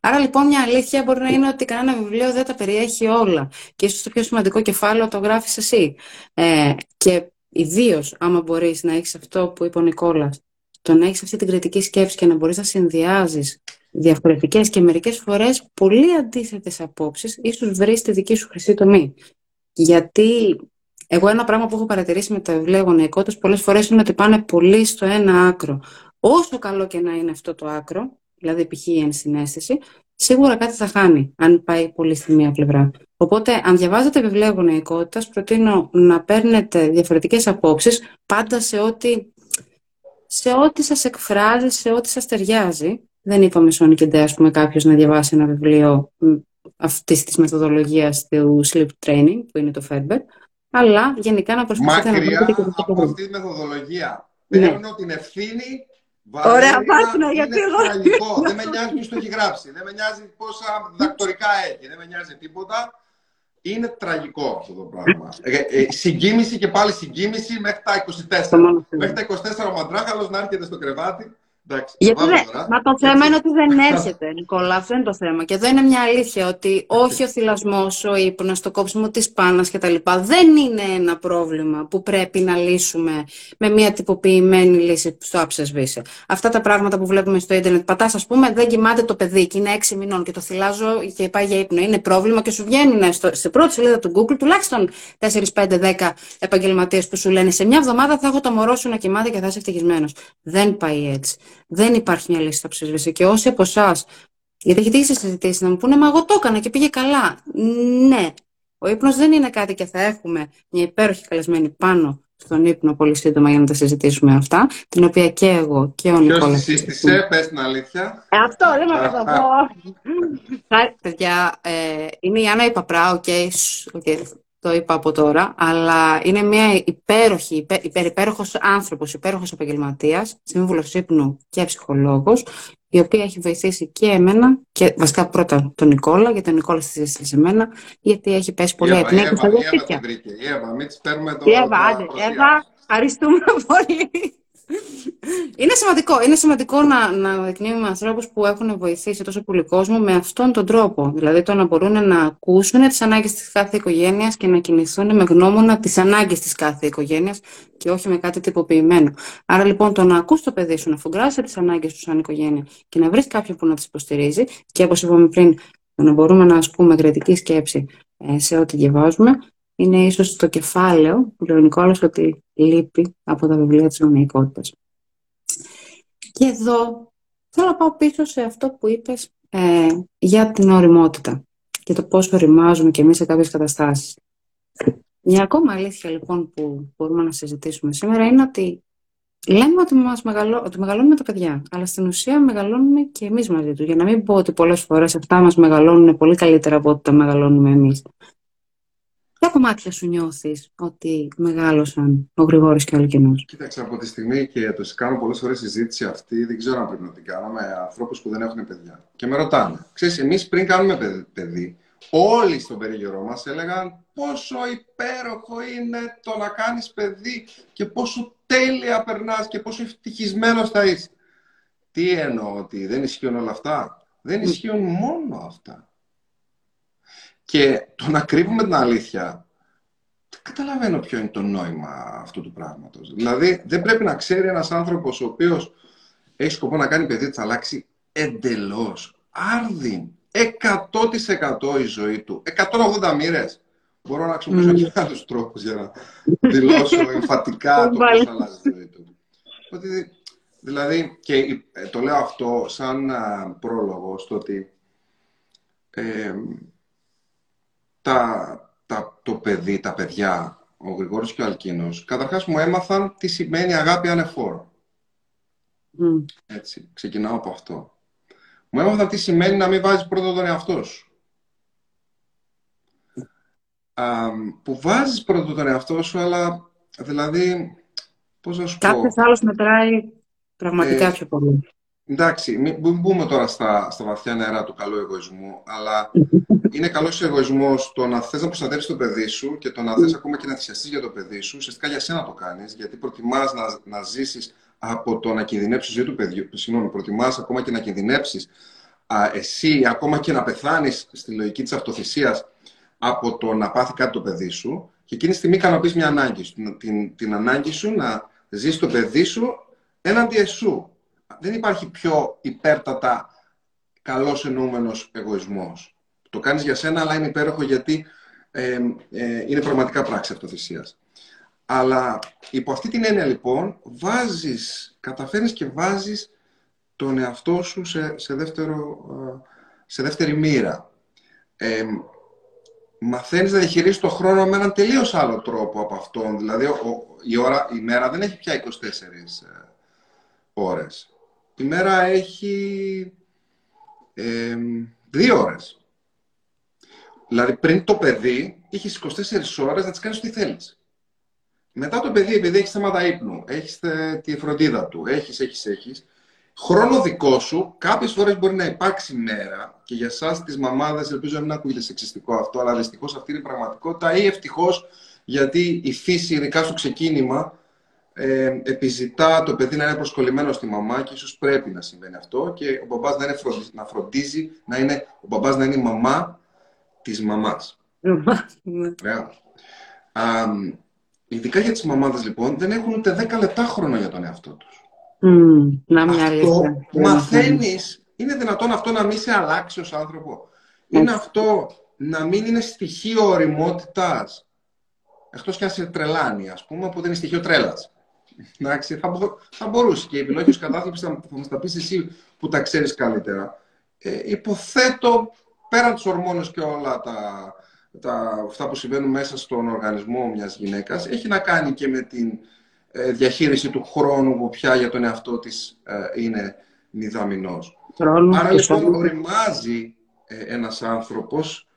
Speaker 1: Άρα λοιπόν μια αλήθεια μπορεί να είναι ότι κανένα βιβλίο δεν τα περιέχει όλα. Και ίσως το πιο σημαντικό κεφάλαιο το γράφεις εσύ. Ε, και ιδίως άμα μπορείς να έχεις αυτό που είπε ο Νικόλας, το να έχεις αυτή την κριτική σκέψη και να μπορείς να συνδυάζεις διαφορετικές και μερικές φορές πολύ αντίθετες απόψεις, ίσως βρεις τη δική σου χρυσή τομή. Γιατί εγώ ένα πράγμα που έχω παρατηρήσει με τα βιβλία γονεϊκότητας πολλές φορές είναι ότι πάνε πολύ στο ένα άκρο. Όσο καλό και να είναι αυτό το άκρο, δηλαδή π.χ. η ενσυναίσθηση, σίγουρα κάτι θα χάνει αν πάει πολύ στη μία πλευρά. Οπότε, αν διαβάζετε βιβλία γονεϊκότητας, προτείνω να παίρνετε διαφορετικές απόψεις πάντα σε ό,τι, σε ό,τι σας εκφράζει, σε ό,τι σας ταιριάζει. Δεν είπαμε Sonic Day, ας πούμε, κάποιος να διαβάσει ένα βιβλίο αυτής της μεθοδολογίας του sleep training, που είναι το Ferber, αλλά γενικά να προσπαθείτε
Speaker 2: να
Speaker 1: βρείτε
Speaker 2: και από αυτή τη μεθοδολογία. Ναι. Παίρνω την ευθύνη
Speaker 1: Ωραία, πάρτε γιατί εγώ.
Speaker 2: Τραγικό. δεν με νοιάζει ποιος το έχει γράψει. Δεν με νοιάζει πόσα δακτορικά έχει. Δεν με νοιάζει τίποτα. Είναι τραγικό αυτό το πράγμα. Ε, ε, συγκίνηση και πάλι συγκίνηση μέχρι τα 24. Μέχρι τα 24 ο Μαντράχαλος να έρχεται στο κρεβάτι Εντάξει,
Speaker 1: Γιατί δεν, μα το θέμα είναι ότι δεν έρχεται, Νικόλα. Αυτό είναι το θέμα. Και εδώ είναι μια αλήθεια ότι όχι ο θυλασμός, ο ύπνος, το κόψιμο της πάνας κτλ. δεν είναι ένα πρόβλημα που πρέπει να λύσουμε με μια τυποποιημένη λύση στο άψες Αυτά τα πράγματα που βλέπουμε στο Ιντερνετ, πατάς, ας πούμε, δεν κοιμάται το παιδί και είναι 6 μηνών και το θυλάζω και πάει για ύπνο. Είναι πρόβλημα και σου βγαίνουν στο, στην πρώτη σελίδα του Google τουλάχιστον 4, 5, 10 επαγγελματίες που σου λένε σε μια εβδομάδα θα έχω το μωρό σου να κοιμάται και θα είσαι ευτυχισμένος. Δεν πάει έτσι. Δεν υπάρχει μια λύση στο ψήφιση. Και όσοι από εσάς, γιατί έχετε ήδη συζητήσεις, να μου πούνε, Μα εγώ το έκανα και πήγε καλά. Ναι. Ο ύπνος δεν είναι κάτι και θα έχουμε μια υπέροχη καλεσμένη πάνω στον ύπνο πολύ σύντομα για να τα συζητήσουμε αυτά, την οποία και εγώ και ο Νικόλας... Ποιος
Speaker 2: σύστησε, πες την αλήθεια.
Speaker 1: Ε, αυτό δεν με το πω. Παιδιά, ε, είναι η Άννα Ιπαπρά, OK, okay, okay, το είπα από τώρα, αλλά είναι μια υπέροχη, υπέρ, υπερυπέροχος άνθρωπος, υπέροχος επαγγελματίας, σύμβουλος ύπνου και ψυχολόγος, η οποία έχει βοηθήσει και εμένα, και βασικά πρώτα τον Νικόλα, γιατί τον Νικόλας σύστησε σε μένα, γιατί έχει πέσει πολύ
Speaker 2: απνέα και στα δύο σπίτια. Η Εύα, μην τις παίρνουμε το...
Speaker 1: Η Εύα, άντε, Εύα, ευχαριστούμε πολύ. Είναι σημαντικό, είναι σημαντικό να, να δεικνύουμε ανθρώπους που έχουν βοηθήσει τόσο πολύ κόσμο με αυτόν τον τρόπο. Δηλαδή το να μπορούν να ακούσουν τις ανάγκες της κάθε οικογένειας και να κινηθούν με γνώμονα τις ανάγκες της κάθε οικογένειας και όχι με κάτι τυποποιημένο. Άρα λοιπόν το να ακούς το παιδί σου, να φουγκράσει τις ανάγκες του σαν οικογένεια και να βρεις κάποιον που να τις υποστηρίζει και όπως είπαμε πριν, να μπορούμε να ασκούμε κριτική σκέψη ε, σε ό,τι διαβάζουμε, είναι ίσως το κεφάλαιο που λέει ο Νικόλας ότι λείπει από τα βιβλία της νομικότητας. Και εδώ θέλω να πάω πίσω σε αυτό που είπες ε, για την οριμότητα και το πώς οριμάζουμε και εμείς σε κάποιες καταστάσεις. Μια ακόμα αλήθεια λοιπόν που μπορούμε να συζητήσουμε σήμερα είναι ότι λέμε ότι, μας μεγαλώ, ότι μεγαλώνουμε τα παιδιά, αλλά στην ουσία μεγαλώνουμε και εμείς μαζί τους. Για να μην πω ότι πολλές φορές αυτά μας μεγαλώνουν πολύ καλύτερα από ό,τι τα μεγαλώνουμε εμείς. Ποια κομμάτια σου νιώθεις ότι μεγάλωσαν ο Γρηγόρης και ο Αλκινό.
Speaker 2: Κοίταξε, από τη στιγμή και το κάνω πολλές φορές συζήτηση αυτή, δεν ξέρω αν πρέπει να την κάνω με ανθρώπους που δεν έχουν παιδιά. Και με ρωτάνε, ξέρεις, εμείς πριν κάνουμε παιδί, όλοι στον περίγυρό μας έλεγαν πόσο υπέροχο είναι το να κάνεις παιδί και πόσο τέλεια περνάς και πόσο ευτυχισμένος θα είσαι. Τι εννοώ, ότι δεν ισχύουν όλα αυτά; Δεν ισχύουν μόνο αυτά. Και το να κρύβουμε την αλήθεια, δεν καταλαβαίνω ποιο είναι το νόημα αυτού του πράγματος. Δηλαδή, δεν πρέπει να ξέρει ένας άνθρωπος ο οποίος έχει σκοπό να κάνει παιδί, θα αλλάξει εντελώς, άρδιν, 100% η ζωή του, 180 μοίρες. Μπορώ να χρησιμοποιήσω mm. και άλλους τρόπους για να δηλώσω εμφατικά το πώς αλλάζει η ζωή του. δηλαδή, και το λέω αυτό σαν πρόλογο στο ότι ε, τα, τα, το παιδί, τα παιδιά, ο Γρηγόρης και ο Αλκίνος, καταρχάς μου έμαθαν τι σημαίνει αγάπη ανεφόρο. Mm. Έτσι, ξεκινάω από αυτό. Μου έμαθαν τι σημαίνει να μην βάζεις πρώτο τον εαυτό σου. Α, που βάζεις πρώτο τον εαυτό σου, αλλά δηλαδή, πώς να σου
Speaker 1: Κάποιος πω... Κάποιος άλλος μετράει πραγματικά ε, πιο πολύ.
Speaker 2: Εντάξει, μην μπούμε τώρα στα, στα βαθιά νερά του καλού εγωισμού, αλλά είναι καλός εγωισμός το να θες να προστατεύσεις το παιδί σου και το να θες ακόμα και να θυσιαστείς για το παιδί σου. Ουσιαστικά για σένα το κάνεις, γιατί προτιμάς να, να ζήσεις από το να κινδυνεύσει τη ζωή του παιδιού. Συγγνώμη, προτιμάς ακόμα και να κινδυνεύσει εσύ, ακόμα και να πεθάνεις στη λογική της αυτοθυσίας από το να πάθει κάτι το παιδί σου. Και εκείνη τη στιγμή ικανοποιείς μια ανάγκη σου. Την, την, την ανάγκη σου να ζει το παιδί σου έναντι εσού δεν υπάρχει πιο υπέρτατα καλός εννοούμενος εγωισμός. Το κάνεις για σένα, αλλά είναι υπέροχο γιατί ε, ε, είναι πραγματικά πράξη αυτοθυσίας. Αλλά υπό αυτή την έννοια λοιπόν, βάζεις, καταφέρνεις και βάζεις τον εαυτό σου σε, σε, δεύτερο, σε δεύτερη μοίρα. Ε, μαθαίνεις να διαχειρίζεις το χρόνο με έναν τελείως άλλο τρόπο από αυτόν. Δηλαδή, η, ώρα, η μέρα δεν έχει πια 24 ε, ώρες η μέρα έχει ε, δύο ώρες. Δηλαδή πριν το παιδί είχες 24 ώρες να τις κάνεις ό,τι θέλεις. Μετά το παιδί, επειδή έχεις θέματα ύπνου, έχεις τη φροντίδα του, έχεις, έχεις, έχεις, χρόνο δικό σου, κάποιες φορές μπορεί να υπάρξει μέρα και για εσάς τις μαμάδες, ελπίζω να μην ακούγεται σεξιστικό αυτό, αλλά δυστυχώς αυτή είναι η πραγματικότητα ή ευτυχώς γιατί η φύση, ειδικά στο ξεκίνημα, ε, επιζητά το παιδί να είναι προσκολλημένο στη μαμά και ίσως πρέπει να συμβαίνει αυτό και ο μπαμπάς να, είναι φροντίζει, να φροντίζει να είναι, ο μπαμπάς να είναι η μαμά της μαμάς. yeah. Um, ειδικά για τις μαμάδες λοιπόν δεν έχουν ούτε 10 λεπτά χρόνο για τον εαυτό τους.
Speaker 1: Mm, να μια
Speaker 2: αυτό μαθαίνεις, είναι δυνατόν αυτό να μην σε αλλάξει ως άνθρωπο; Είναι αυτό να μην είναι στοιχείο οριμότητας. Εκτός και αν σε τρελάνει, ας πούμε, που δεν είναι στοιχείο τρέλας; Εντάξει, θα, μπο, θα μπορούσε και η επιλογή κατάθλιψης θα, θα μας τα πεις εσύ που τα ξέρεις καλύτερα. Ε, υποθέτω πέραν τους ορμόνες και όλα τα, τα, αυτά που συμβαίνουν μέσα στον οργανισμό μιας γυναίκας, έχει να κάνει και με την ε, διαχείριση του χρόνου που πια για τον εαυτό της ε, είναι μηδαμινός. Άρα λοιπόν οριμάζει ε, ένας άνθρωπος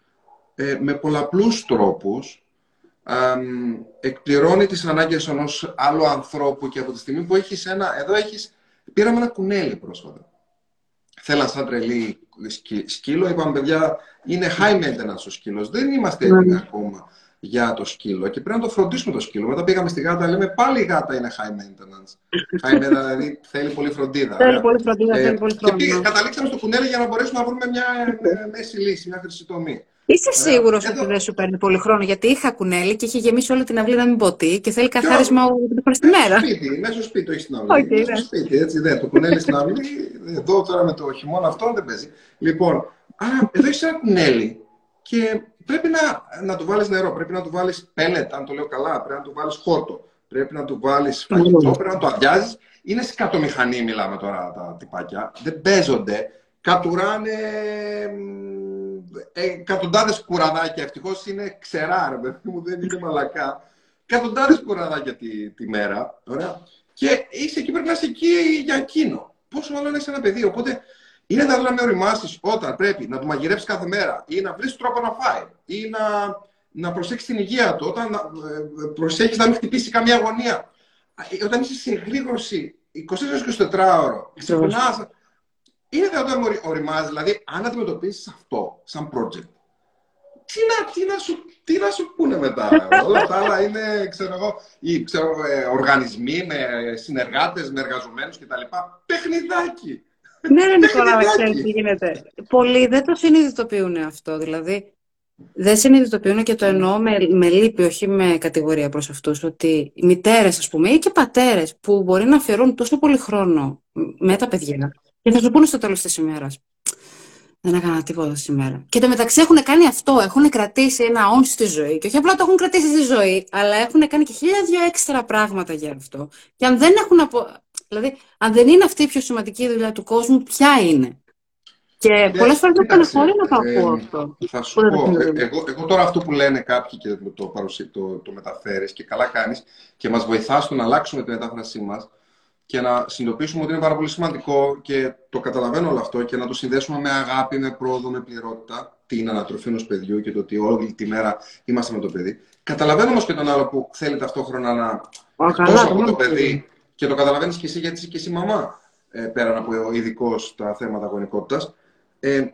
Speaker 2: ε, με πολλαπλούς τρόπους εκπληρώνει τις ανάγκες ενός άλλου ανθρώπου και από τη στιγμή που έχεις ένα... Εδώ έχεις... Πήραμε ένα κουνέλι πρόσφατα. Θέλα σαν τρελή σκύλο. Είπαμε, παιδιά, είναι high maintenance ο σκύλος. Δεν είμαστε έτοιμοι ναι. ακόμα για το σκύλο και πρέπει να το φροντίσουμε το σκύλο. Μετά πήγαμε στη γάτα, λέμε πάλι η γάτα είναι high maintenance. high maintenance, δηλαδή θέλει πολύ φροντίδα.
Speaker 1: Θέλει πολύ φροντίδα, ε, θέλει πολύ φροντίδα.
Speaker 2: Και καταλήξαμε στο κουνέλι για να μπορέσουμε να βρούμε μια μέση λύση, μια χρυσή τομή.
Speaker 1: Είσαι σίγουρος ότι δεν σου παίρνει πολύ χρόνο, γιατί είχα κουνέλι και είχε γεμίσει όλη την αυλή να μην πω τι και θέλει καθάρισμα δύο φορέ τη μέρα.
Speaker 2: Σπίτι, μέσα στο σπίτι το έχει στην αυλή. Okay, μέσα στο σπίτι, έτσι δεν. Το κουνέλι στην αυλή, εδώ τώρα με το χειμώνα αυτό δεν παίζει. Λοιπόν, άρα εδώ έχει ένα κουνέλι και πρέπει να, να του βάλεις νερό, πρέπει να του βάλεις πέλετ, αν το λέω καλά, πρέπει να του βάλεις χόρτο, πρέπει να του βάλεις φαγητό, πρέπει να το αδειάζεις. Είναι σκατομηχανή, μιλάμε τώρα τα τυπάκια. Δεν παίζονται. Κατουράνε εκατοντάδες κουραδάκια. Ευτυχώς είναι ξερά, ρε παιδί μου, δεν είναι μαλακά. Εκατοντάδες κουραδάκια τη, τη μέρα. Ωραία. Και είσαι εκεί, πρέπει να είσαι εκεί για εκείνο. Πόσο μάλλον έχει ένα παιδί. Οπότε είναι δυνατόν να με οριμάσεις όταν πρέπει να του μαγειρεύσει κάθε μέρα ή να βρεις τρόπο να φάει ή να, να προσέξεις την υγεία του, όταν ε, προσέχεις να μην χτυπήσει καμία αγωνία. Ε, όταν είσαι σε εγρήγορση 24-24 ώρο, ξυπνάς είναι δυνατόν να οριμάζεις, δηλαδή, αν αντιμετωπίσεις αυτό σαν project, τι να, τι να, σου, τι να σου πούνε μετά. Όλα αυτά άλλα είναι, ξέρω εγώ, ή, ξέρω, ε, οργανισμοί με συνεργάτες, με εργαζομένους κτλ. Παιχνιδάκι.
Speaker 1: Ναι, ναι, Νικόλα, ξέρεις τι γίνεται. Πολλοί δεν το συνειδητοποιούν αυτό. Δηλαδή, δεν συνειδητοποιούν και το εννοώ με, με λύπη, όχι με κατηγορία προς αυτούς, ότι οι μητέρες, ας πούμε, ή και πατέρες που μπορεί να αφιερώνουν τόσο πολύ χρόνο με τα παιδιά και θα σου πούνε στο τέλος της ημέρας, δεν έκανα τίποτα σήμερα. Και το μεταξύ έχουν κάνει αυτό, έχουν κρατήσει ένα όνς στη ζωή. Και όχι απλά το έχουν κρατήσει στη ζωή, αλλά έχουν κάνει και χίλια δυο έξτρα πράγματα για αυτό. Και αν δεν έχουν απο... Δηλαδή, αν δεν είναι αυτή η πιο σημαντική δουλειά του κόσμου, ποια είναι; Και ε, πολλές φορές με ταλαιπωρεί να το ακούω αυτό.
Speaker 2: Θα σου πω. Ε, εγώ, εγώ τώρα αυτό που λένε κάποιοι και το, το, το, το μεταφέρεις και καλά κάνεις και μας βοηθάς στο να αλλάξουμε τη μετάφρασή μας και να συνειδητοποιήσουμε ότι είναι πάρα πολύ σημαντικό και το καταλαβαίνω όλο αυτό και να το συνδέσουμε με αγάπη, με πρόοδο, με πληρότητα, την ανατροφή ενός παιδιού και το ότι όλη τη μέρα είμαστε με το παιδί. Καταλαβαίνω όμως και τον άλλο που θέλει ταυτόχρονα να εκτός από το παιδί και το καταλαβαίνεις και εσύ γιατί είσαι και εσύ μαμά ε, πέραν από ειδικός στα θέματα γονικότητας. Ε,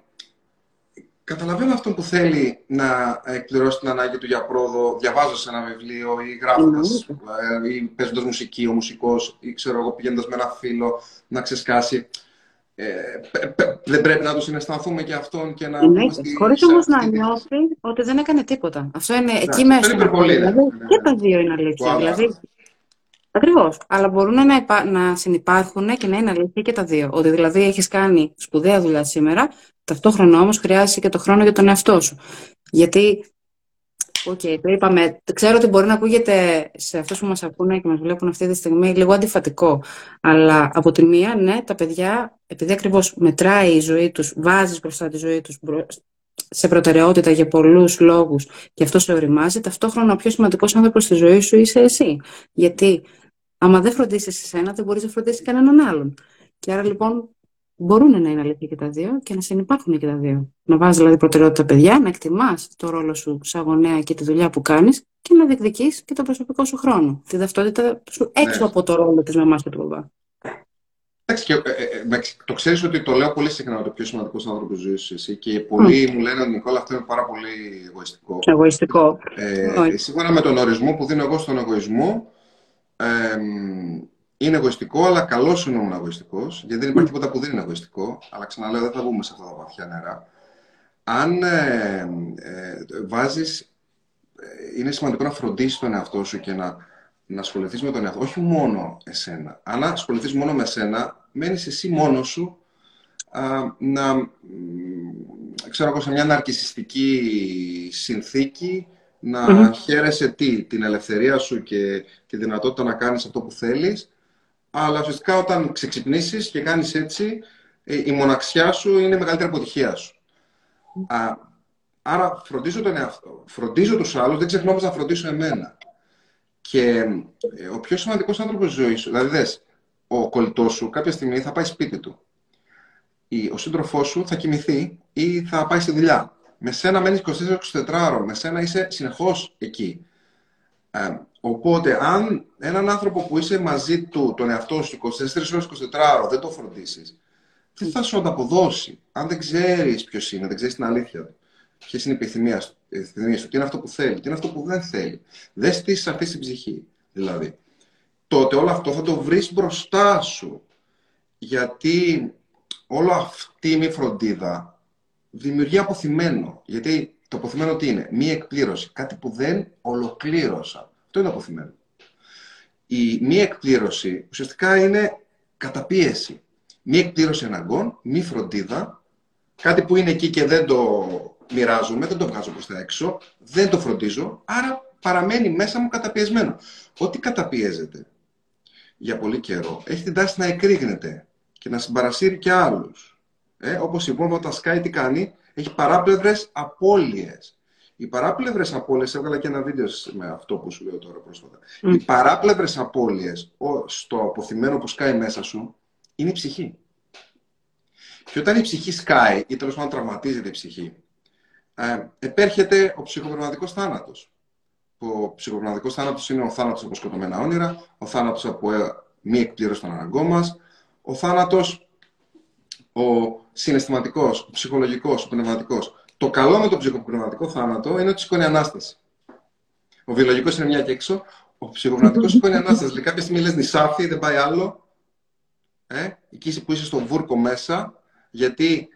Speaker 2: καταλαβαίνω αυτό που θέλει να εκπληρώσει την ανάγκη του για πρόοδο, διαβάζοντα ένα βιβλίο ή γράφοντας, mm. ή παίζοντας μουσική, ο μουσικός, ή ξέρω εγώ πηγαίνοντας με ένα φίλο να ξεσκάσει. Ε, δεν πρέπει να το συναισθανθούμε και αυτόν και να.
Speaker 1: Ναι, χωρίς όμως να νιώθει ότι δεν έκανε τίποτα. Αυτό είναι ναι, εκεί μέσα.
Speaker 2: Είναι πολύ, δηλαδή, ναι,
Speaker 1: και τα δύο είναι αλήθεια. Δηλαδή, Ακριβώς. Αλλά μπορούν να, υπά... να συνυπάρχουν και να είναι αλήθεια και τα δύο. Ότι δηλαδή έχεις κάνει σπουδαία δουλειά σήμερα, ταυτόχρονα όμως χρειάζεσαι και το χρόνο για τον εαυτό σου. Γιατί, OK, okay, το είπαμε, ξέρω ότι μπορεί να ακούγεται σε αυτούς που μας ακούνε και μας βλέπουν αυτή τη στιγμή λίγο αντιφατικό. Αλλά από τη μία, ναι, τα παιδιά, επειδή ακριβώς μετράει η ζωή τους, βάζεις μπροστά τη ζωή τους σε προτεραιότητα για πολλούς λόγους και αυτό σε οριμάζει, ταυτόχρονα ο πιο σημαντικός άνθρωπος στη ζωή σου είσαι εσύ. Γιατί Άμα δεν φροντίσεις εσένα, δεν μπορείς να φροντίσεις κανέναν άλλον. Και άρα λοιπόν μπορούν να είναι αλήθεια και τα δύο και να συνεπάρχουν και τα δύο. Να βάζεις δηλαδή προτεραιότητα παιδιά, να εκτιμάς το ρόλο σου σαν γονέα και τη δουλειά που κάνεις και να διεκδικείς και το προσωπικό σου χρόνο. Τη ταυτότητα σου έξω ναι. από το ρόλο της μαμάς και του μπαμπά.
Speaker 2: Εντάξει, και, ε, ε, ε το ξέρεις ότι το λέω πολύ συχνά ότι ο πιο σημαντικός άνθρωπος ζωής σου εσύ και πολλοί mm. μου λένε ότι Νικόλα αυτό είναι πάρα πολύ εγωιστικό.
Speaker 1: Εγωιστικό.
Speaker 2: Ε, σύμφωνα με τον ορισμό που δίνω εγώ στον εγωισμό, είναι εγωιστικό, αλλά καλός είναι ήμουν εγωιστικό, γιατί δεν υπάρχει τίποτα που δεν είναι εγωιστικό. Αλλά ξαναλέω, δεν θα βγούμε σε αυτά τα βαθιά νερά. Αν ε, ε, βάζεις, είναι σημαντικό να φροντίσεις τον εαυτό σου και να, να ασχοληθείς με τον εαυτό, όχι μόνο εσένα. Αν ασχοληθείς μόνο με εσένα, μένεις εσύ μόνος σου να, ξέρω εγώ, σε μια ναρκισιστική συνθήκη να mm χαίρεσαι τι, την ελευθερία σου και τη δυνατότητα να κάνεις αυτό που θέλεις, αλλά ουσιαστικά όταν ξεξυπνήσεις και κάνεις έτσι, ε, η μοναξιά σου είναι η μεγαλύτερη αποτυχία σου. Α, άρα φροντίζω τον εαυτό, φροντίζω τους άλλους, δεν ξεχνώ να φροντίσω εμένα. Και ε, ο πιο σημαντικός άνθρωπος της ζωής σου, δηλαδή δες, ο κολλητός σου κάποια στιγμή θα πάει σπίτι του. Ο σύντροφός σου θα κοιμηθεί ή θα πάει στη δουλειά με σένα μένεις 24-24 ώρο, με σένα είσαι συνεχώς εκεί. Ε, οπότε, αν έναν άνθρωπο που είσαι μαζί του, τον εαυτό σου, 24 ώρες 24 ώρο, δεν το φροντίσεις, δεν θα σου ανταποδώσει. Αν δεν ξέρεις ποιος είναι, δεν ξέρεις την αλήθεια του. Ποιες είναι οι επιθυμίες σου, τι είναι αυτό που θέλει, τι είναι αυτό που δεν θέλει. Δεν στήσει αυτή την ψυχή. Δηλαδή, τότε όλο αυτό θα το βρεις μπροστά σου. Γιατί όλο αυτή η μη φροντίδα δημιουργεί αποθυμένο. Γιατί το αποθυμένο τι είναι, μία εκπλήρωση. Κάτι που δεν ολοκλήρωσα. Αυτό είναι το αποθυμένο. Η μία εκπλήρωση ουσιαστικά είναι καταπίεση. Μία εκπλήρωση αναγκών, μη φροντίδα, κάτι που είναι εκεί και δεν το μοιράζομαι, δεν το βγάζω προς τα έξω, δεν το φροντίζω, άρα παραμένει μέσα μου καταπιεσμένο. Ό,τι καταπιέζεται για πολύ καιρό έχει την τάση να εκρήγνεται και να συμπαρασύρει και άλλους. Ε, όπως είπαμε, όταν σκάει τι κάνει, έχει παράπλευρες απώλειες. Οι παράπλευρες απώλειες, έβγαλα και ένα βίντεο με αυτό που σου λέω τώρα πρόσφατα. Οι παράπλευρες απώλειες στο αποθυμένο που σκάει μέσα σου είναι η ψυχή. Και όταν η ψυχή σκάει ή τέλος πάντων τραυματίζεται η ψυχή, ε, επέρχεται ο ψυχοπνευματικός θάνατος. Ο ψυχοπνευματικός θάνατος είναι ο θάνατος από σκοτωμένα όνειρα, ο θάνατος από ε, μη εκπλήρωση των αναγκών μας, ο θάνατος ο συναισθηματικός, ο ψυχολογικός, ο πνευματικός. Το καλό με τον ψυχοπνευματικό θάνατο είναι ότι σηκώνει ανάσταση. Ο βιολογικός είναι μια και έξω, ο ψυχοπνευματικός σηκώνει ανάσταση. Δηλαδή, κάποια στιγμή λες νησάφι, δεν πάει άλλο. Ε, εκεί που είσαι στο βούρκο μέσα, γιατί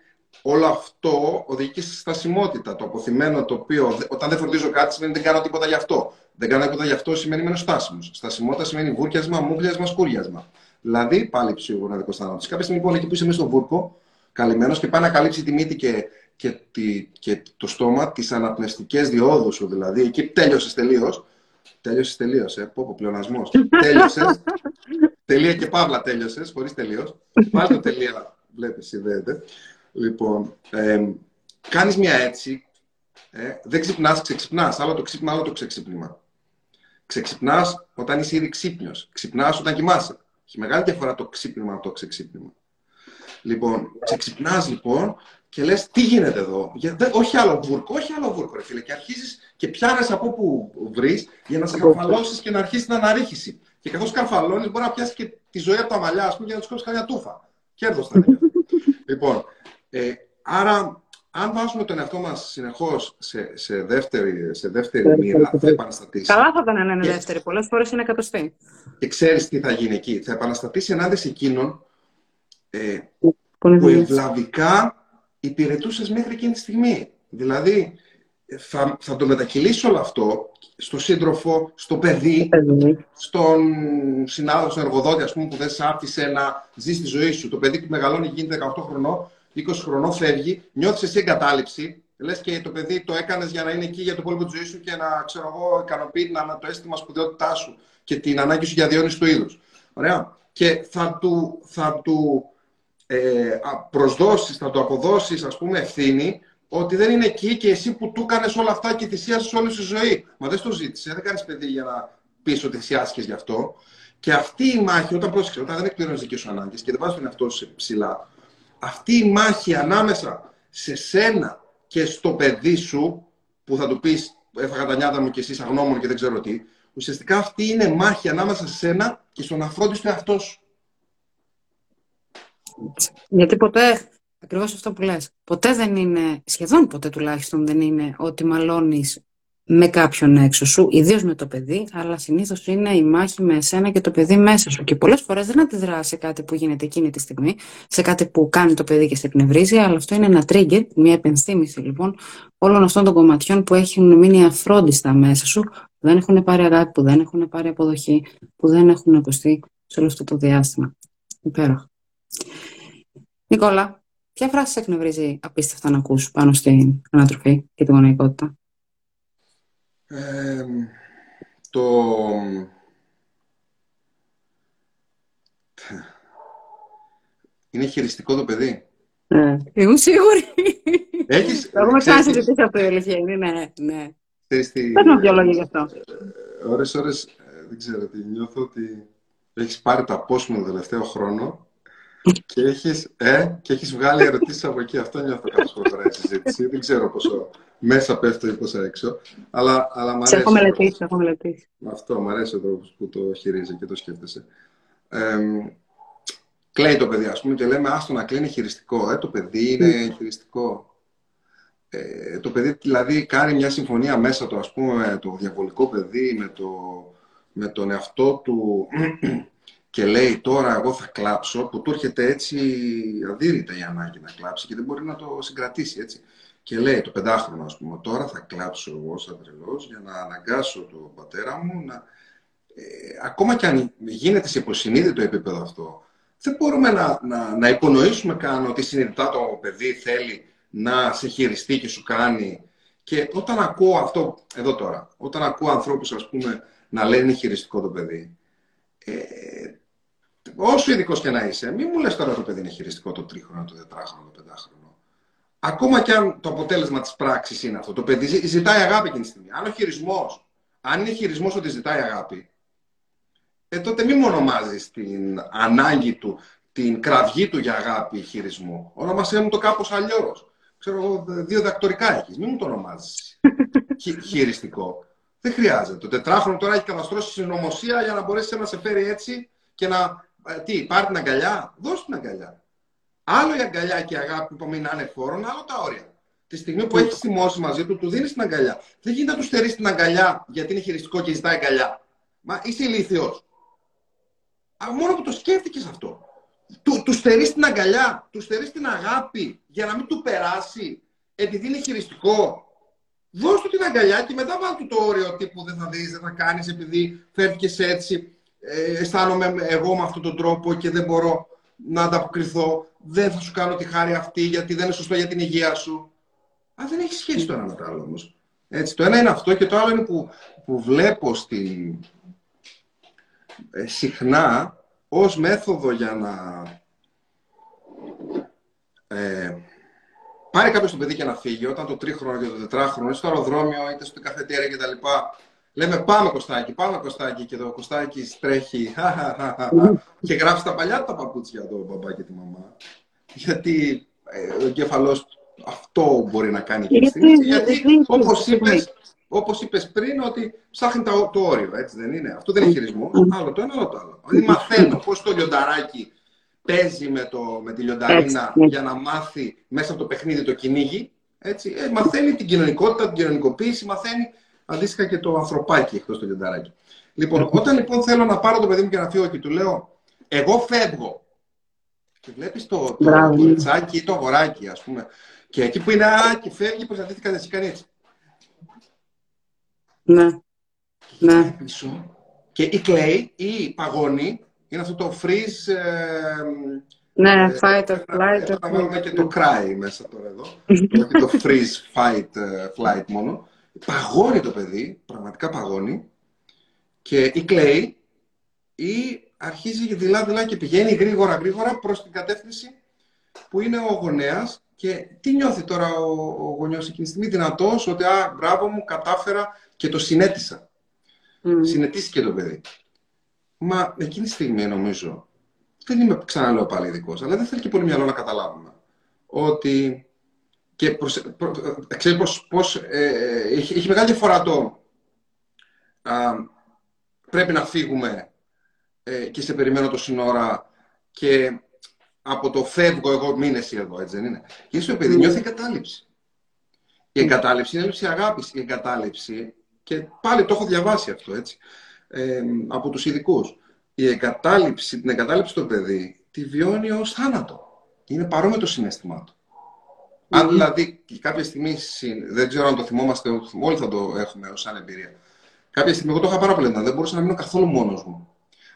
Speaker 2: όλο αυτό οδηγεί και στη στασιμότητα. Το αποθυμένο το οποίο όταν δεν φροντίζω κάτι σημαίνει δεν κάνω τίποτα γι' αυτό. Δεν κάνω τίποτα γι' αυτό σημαίνει μένω στάσιμος. Στασιμότητα σημαίνει βούρκιασμα, μούχλιασμα, σκούριασμα. Δηλαδή πάλι ψυχογοναδικό θάνατος. Κάποια στιγμή λοιπόν εκεί που είσαι μέσα στο βούρκο, καλυμμένος και πάει να καλύψει τη μύτη και, και, τη, και το στόμα, τις αναπνευστικές διόδους σου δηλαδή. Εκεί τέλειωσες τελείως. Τέλειωσες τελείως, ε. Πω, πω πλεονασμός. τέλειωσες. τελεία και παύλα τέλειωσες, χωρίς τελείως. Πάλι το τελεία, βλέπεις, συνδέεται. Λοιπόν, ε, κάνεις μια έτσι. Ε, δεν ξυπνάς, ξεξυπνάς. Άλλο το ξύπνημα, άλλο το ξεξύπνημα. Ξεξυπνάς όταν είσαι ήδη ξύπνιος. Ξυπνάς όταν κοιμάσαι. Έχει μεγάλη διαφορά το ξύπνημα από το ξεξύπνημα. Λοιπόν, ξεξυπνάς λοιπόν και λες τι γίνεται εδώ; Για, όχι άλλο βούρκο, όχι άλλο βούρκο, ρε φίλε. Και αρχίζεις και πιάνει από όπου βρεις για να σε καρφαλώσει και να αρχίσεις την αναρρίχηση. Και καθώς καρφαλώνει, μπορεί να πιάσεις και τη ζωή από τα μαλλιά, ας πούμε, για να τους κόψεις καμιά τούφα. Κέρδος θα είναι. λοιπόν, ε, άρα, αν βάζουμε τον εαυτό μας συνεχώς σε, σε, δεύτερη, σε δεύτερη μοίρα, θα επαναστατήσει.
Speaker 1: Καλά θα ήταν να είναι δεύτερη. Πολλές φορές είναι εκατοστή.
Speaker 2: Και ξέρεις τι θα γίνει εκεί. Θα επαναστατήσει ενάντια σε εκείνον ε, που ευλαβικά υπηρετούσες μέχρι εκείνη τη στιγμή. Δηλαδή, θα, θα το μετακυλήσει όλο αυτό στο σύντροφο, στο παιδί, στον συνάδελφο, στον εργοδότη, ας πούμε, που δεν σε άφησε να ζει τη ζωή σου. Το παιδί που μεγαλώνει γίνεται 18 χρονών, 20 χρονών φεύγει, νιώθεις εσύ εγκατάλειψη. Λες και το παιδί το έκανες για να είναι εκεί για το πόλεμο της ζωής σου και να ξέρω εγώ, ικανοποιεί να, το αίσθημα σπουδαιότητάς σου και την ανάγκη σου για διόνυση του είδους. Ωραία. Και θα του, θα του ε, προσδώσεις, θα του αποδώσεις ας πούμε ευθύνη ότι δεν είναι εκεί και εσύ που του έκανες όλα αυτά και θυσίασες όλη σου ζωή. Μα δεν το ζήτησε, δεν κάνεις παιδί για να πεις ότι θυσιάστηκες γι' αυτό. Και αυτή η μάχη, όταν πρόσεξε, όταν δεν εκπληρώνεις δικές σου ανάγκες και δεν βάζεις τον εαυτό σου ψηλά, αυτή η μάχη ανάμεσα σε σένα και στο παιδί σου, που θα του πεις έφαγα τα νιάτα μου και εσύ αγνώμων και δεν ξέρω τι, ουσιαστικά αυτή είναι μάχη ανάμεσα σε σένα και στον αφρόντιστο εαυτό σου.
Speaker 1: Γιατί ποτέ, ακριβώς αυτό που λες, ποτέ δεν είναι, σχεδόν ποτέ τουλάχιστον δεν είναι ότι μαλώνεις με κάποιον έξω σου, ιδίως με το παιδί, αλλά συνήθως είναι η μάχη με εσένα και το παιδί μέσα σου. Και πολλές φορές δεν αντιδράς σε κάτι που γίνεται εκείνη τη στιγμή, σε κάτι που κάνει το παιδί και σε εκνευρίζει, αλλά αυτό είναι ένα trigger, μια επενθύμηση λοιπόν όλων αυτών των κομματιών που έχουν μείνει αφρόντιστα μέσα σου, που δεν έχουν πάρει αγάπη, που δεν έχουν πάρει αποδοχή, που δεν έχουν ακουστεί σε όλο αυτό το διάστημα. Υπέροχο. Νικόλα, ποια φράση σε εκνευρίζει απίστευτα να ακούς πάνω στην ανατροφή και την γονεϊκότητα;
Speaker 2: Ε, το... Είναι χειριστικό το παιδί.
Speaker 1: Ναι, ήμουν σίγουρη.
Speaker 2: Έχεις...
Speaker 1: Το έχουμε ξανασυζητήσει αυτό η αλήθεια είναι, ναι. ναι. Πες μου δυο λόγια γι' αυτό.
Speaker 2: Ε, ώρες, ώρες, ε, δεν ξέρω τι, νιώθω ότι έχεις πάρει το απόσμο το τελευταίο χρόνο και έχεις, ε, και έχεις βγάλει ερωτήσεις από εκεί. Αυτό νιώθω κάποιες φορές η συζήτηση. Δεν ξέρω πόσο μέσα πέφτω ή πόσο έξω. Αλλά, αλλά μ' αρέσει. Σε
Speaker 1: έχω μελετήσει, έχω μελετήσει.
Speaker 2: Αυτό, μου αρέσει ο τρόπος που το χειρίζει και το σκέφτεσαι. Ε, κλαίει το παιδί, ας πούμε, και λέμε άστο να κλείνει χειριστικό. Ε, το παιδί είναι χειριστικό. Ε, το παιδί δηλαδή κάνει μια συμφωνία μέσα του, ας πούμε, το διαβολικό παιδί με, το, με τον εαυτό του και λέει τώρα εγώ θα κλάψω, που του έρχεται έτσι αδύρυτα η ανάγκη να κλάψει και δεν μπορεί να το συγκρατήσει έτσι. Και λέει το πεντάχρονο, ας πούμε, τώρα θα κλάψω εγώ σαν τρελός για να αναγκάσω τον πατέρα μου να. Ε, ακόμα και αν γίνεται σε υποσυνείδητο επίπεδο αυτό, δεν μπορούμε να, να, να υπονοήσουμε καν ότι συνειδητά το παιδί θέλει να σε χειριστεί και σου κάνει. Και όταν ακούω αυτό, εδώ τώρα, όταν ακούω ανθρώπους, ας πούμε, να λένε είναι χειριστικό το παιδί, ε, όσο ειδικός και να είσαι, μην μου λες τώρα το παιδί είναι χειριστικό το τρίχρονο, το τετράχρονο, το πεντάχρονο. Ακόμα και αν το αποτέλεσμα της πράξης είναι αυτό. Το παιδί ζητάει αγάπη εκείνη τη στιγμή. Αν ο χειρισμός, αν είναι χειρισμός ότι ζητάει αγάπη, ε, τότε μην μου ονομάζει την ανάγκη του, την κραυγή του για αγάπη χειρισμό. Ονομασέ μου το κάπως αλλιώς. Ξέρω εγώ, δύο δακτορικά έχεις. Μην μου το ονομάζεις χειριστικό. Δεν χρειάζεται. Το τετράχρονο τώρα έχει καταστρώσει συνωμοσία για να μπορέσει να σε φέρει έτσι και να ε, τι, πάρει την αγκαλιά, δώσ' την αγκαλιά. Άλλο η αγκαλιά και η αγάπη που είναι ανεφόρον, άλλο τα όρια. Τη στιγμή που έχεις θυμώσει μαζί του, του δίνεις την αγκαλιά. Δεν γίνεται να του στερείς την αγκαλιά γιατί είναι χειριστικό και ζητάει αγκαλιά. Μα είσαι ηλίθιος. Μόνο που το σκέφτηκες αυτό. του, του στερείς την αγκαλιά, του στερείς την αγάπη για να μην του περάσει επειδή είναι χειριστικό. Δώσ' του την αγκαλιά και μετά βάλ του το όριο τύπου δεν θα δεις, δεν θα κάνεις επειδή φεύγεις έτσι. Ε, αισθάνομαι εγώ με αυτόν τον τρόπο και δεν μπορώ να ανταποκριθώ. Δεν θα σου κάνω τη χάρη αυτή γιατί δεν είναι σωστό για την υγεία σου. Α, δεν έχει σχέση το ένα με το άλλο όμως. Έτσι, το ένα είναι αυτό και το άλλο είναι που, που βλέπω στη, ε, συχνά ως μέθοδο για να ε, πάρει κάποιος το παιδί και να φύγει, όταν το τρίχρονο και το τετράχρονο, είτε στο αεροδρόμιο, είτε στο καφετέρια κτλ. Λέμε πάμε Κωστάκι, πάμε Κωστάκι και το Κωστάκι τρέχει και γράφει τα παλιά τα παπούτσια το μπαμπά και τη μαμά. Γιατί ε, ο εγκέφαλο αυτό μπορεί να κάνει και Γιατί όπως είπες, όπως είπες πριν, ότι ψάχνει το, το όριο, έτσι δεν είναι. Αυτό δεν είναι χειρισμό. Άλλο το ένα, άλλο το άλλο. Δηλαδή μαθαίνω πώς το λιονταράκι παίζει με, το, με τη λιονταρίνα ναι. για να μάθει μέσα από το παιχνίδι το κυνήγι. Έτσι. Ε, μαθαίνει την κοινωνικότητα, την κοινωνικοποίηση, μαθαίνει αντίστοιχα και το ανθρωπάκι εκτός το λιονταράκι. Λοιπόν, όταν λοιπόν θέλω να πάρω το παιδί μου και να φύγω και του λέω, εγώ φεύγω. Και βλέπεις το, το, το τσάκι ή το αγοράκι, ας πούμε. Και εκεί που είναι, α, και φεύγει, προστατεύτηκα δεν κάνει έτσι.
Speaker 1: Ναι. ναι.
Speaker 2: Πίσω, και ή κλαίει ή παγώνει είναι αυτό το freeze... Ε,
Speaker 1: ναι, ε, fight or flight.
Speaker 2: Θα βάλουμε και το cry μέσα τώρα εδώ. Όχι το freeze, fight, ε, flight μόνο. Παγώνει το παιδί, πραγματικά παγώνει. Και ή κλαίει ή αρχίζει δειλά-δειλά και πηγαίνει γρήγορα-γρήγορα προς την κατεύθυνση που είναι ο γονέας και τι νιώθει τώρα ο, ο γονιός εκείνη τη στιγμή, δυνατός, ότι α, μπράβο μου, κατάφερα και το συνέτησα. Mm. Συνετίστηκε το παιδί. Μα εκείνη τη στιγμή νομίζω, δεν είμαι ξαναλέω πάλι ειδικός, αλλά δεν θέλει και πολύ μυαλό να καταλάβουμε ότι. Και προς, προ, ξέρεις πώς, πώς ε, έχει, έχει, μεγάλη διαφορά το α, πρέπει να φύγουμε ε, και σε περιμένω το σύνορα και από το φεύγω εγώ μήνες εδώ, έτσι δεν είναι. Και είσαι ο παιδί, νιώθει εγκατάλειψη. Η εγκατάλειψη είναι έλλειψη αγάπης. Η εγκατάλειψη, και πάλι το έχω διαβάσει αυτό, έτσι ε, από τους ειδικούς. Η εγκατάλειψη, την εγκατάλειψη του παιδί τη βιώνει ως θάνατο. Είναι παρόμοιο το συνέστημά του. Αν δηλαδή κάποια στιγμή, δεν ξέρω αν το θυμόμαστε, όλοι θα το έχουμε ως σαν εμπειρία. Κάποια στιγμή, εγώ το είχα πάρα πολύ δεν μπορούσα να μείνω καθόλου μόνος μου.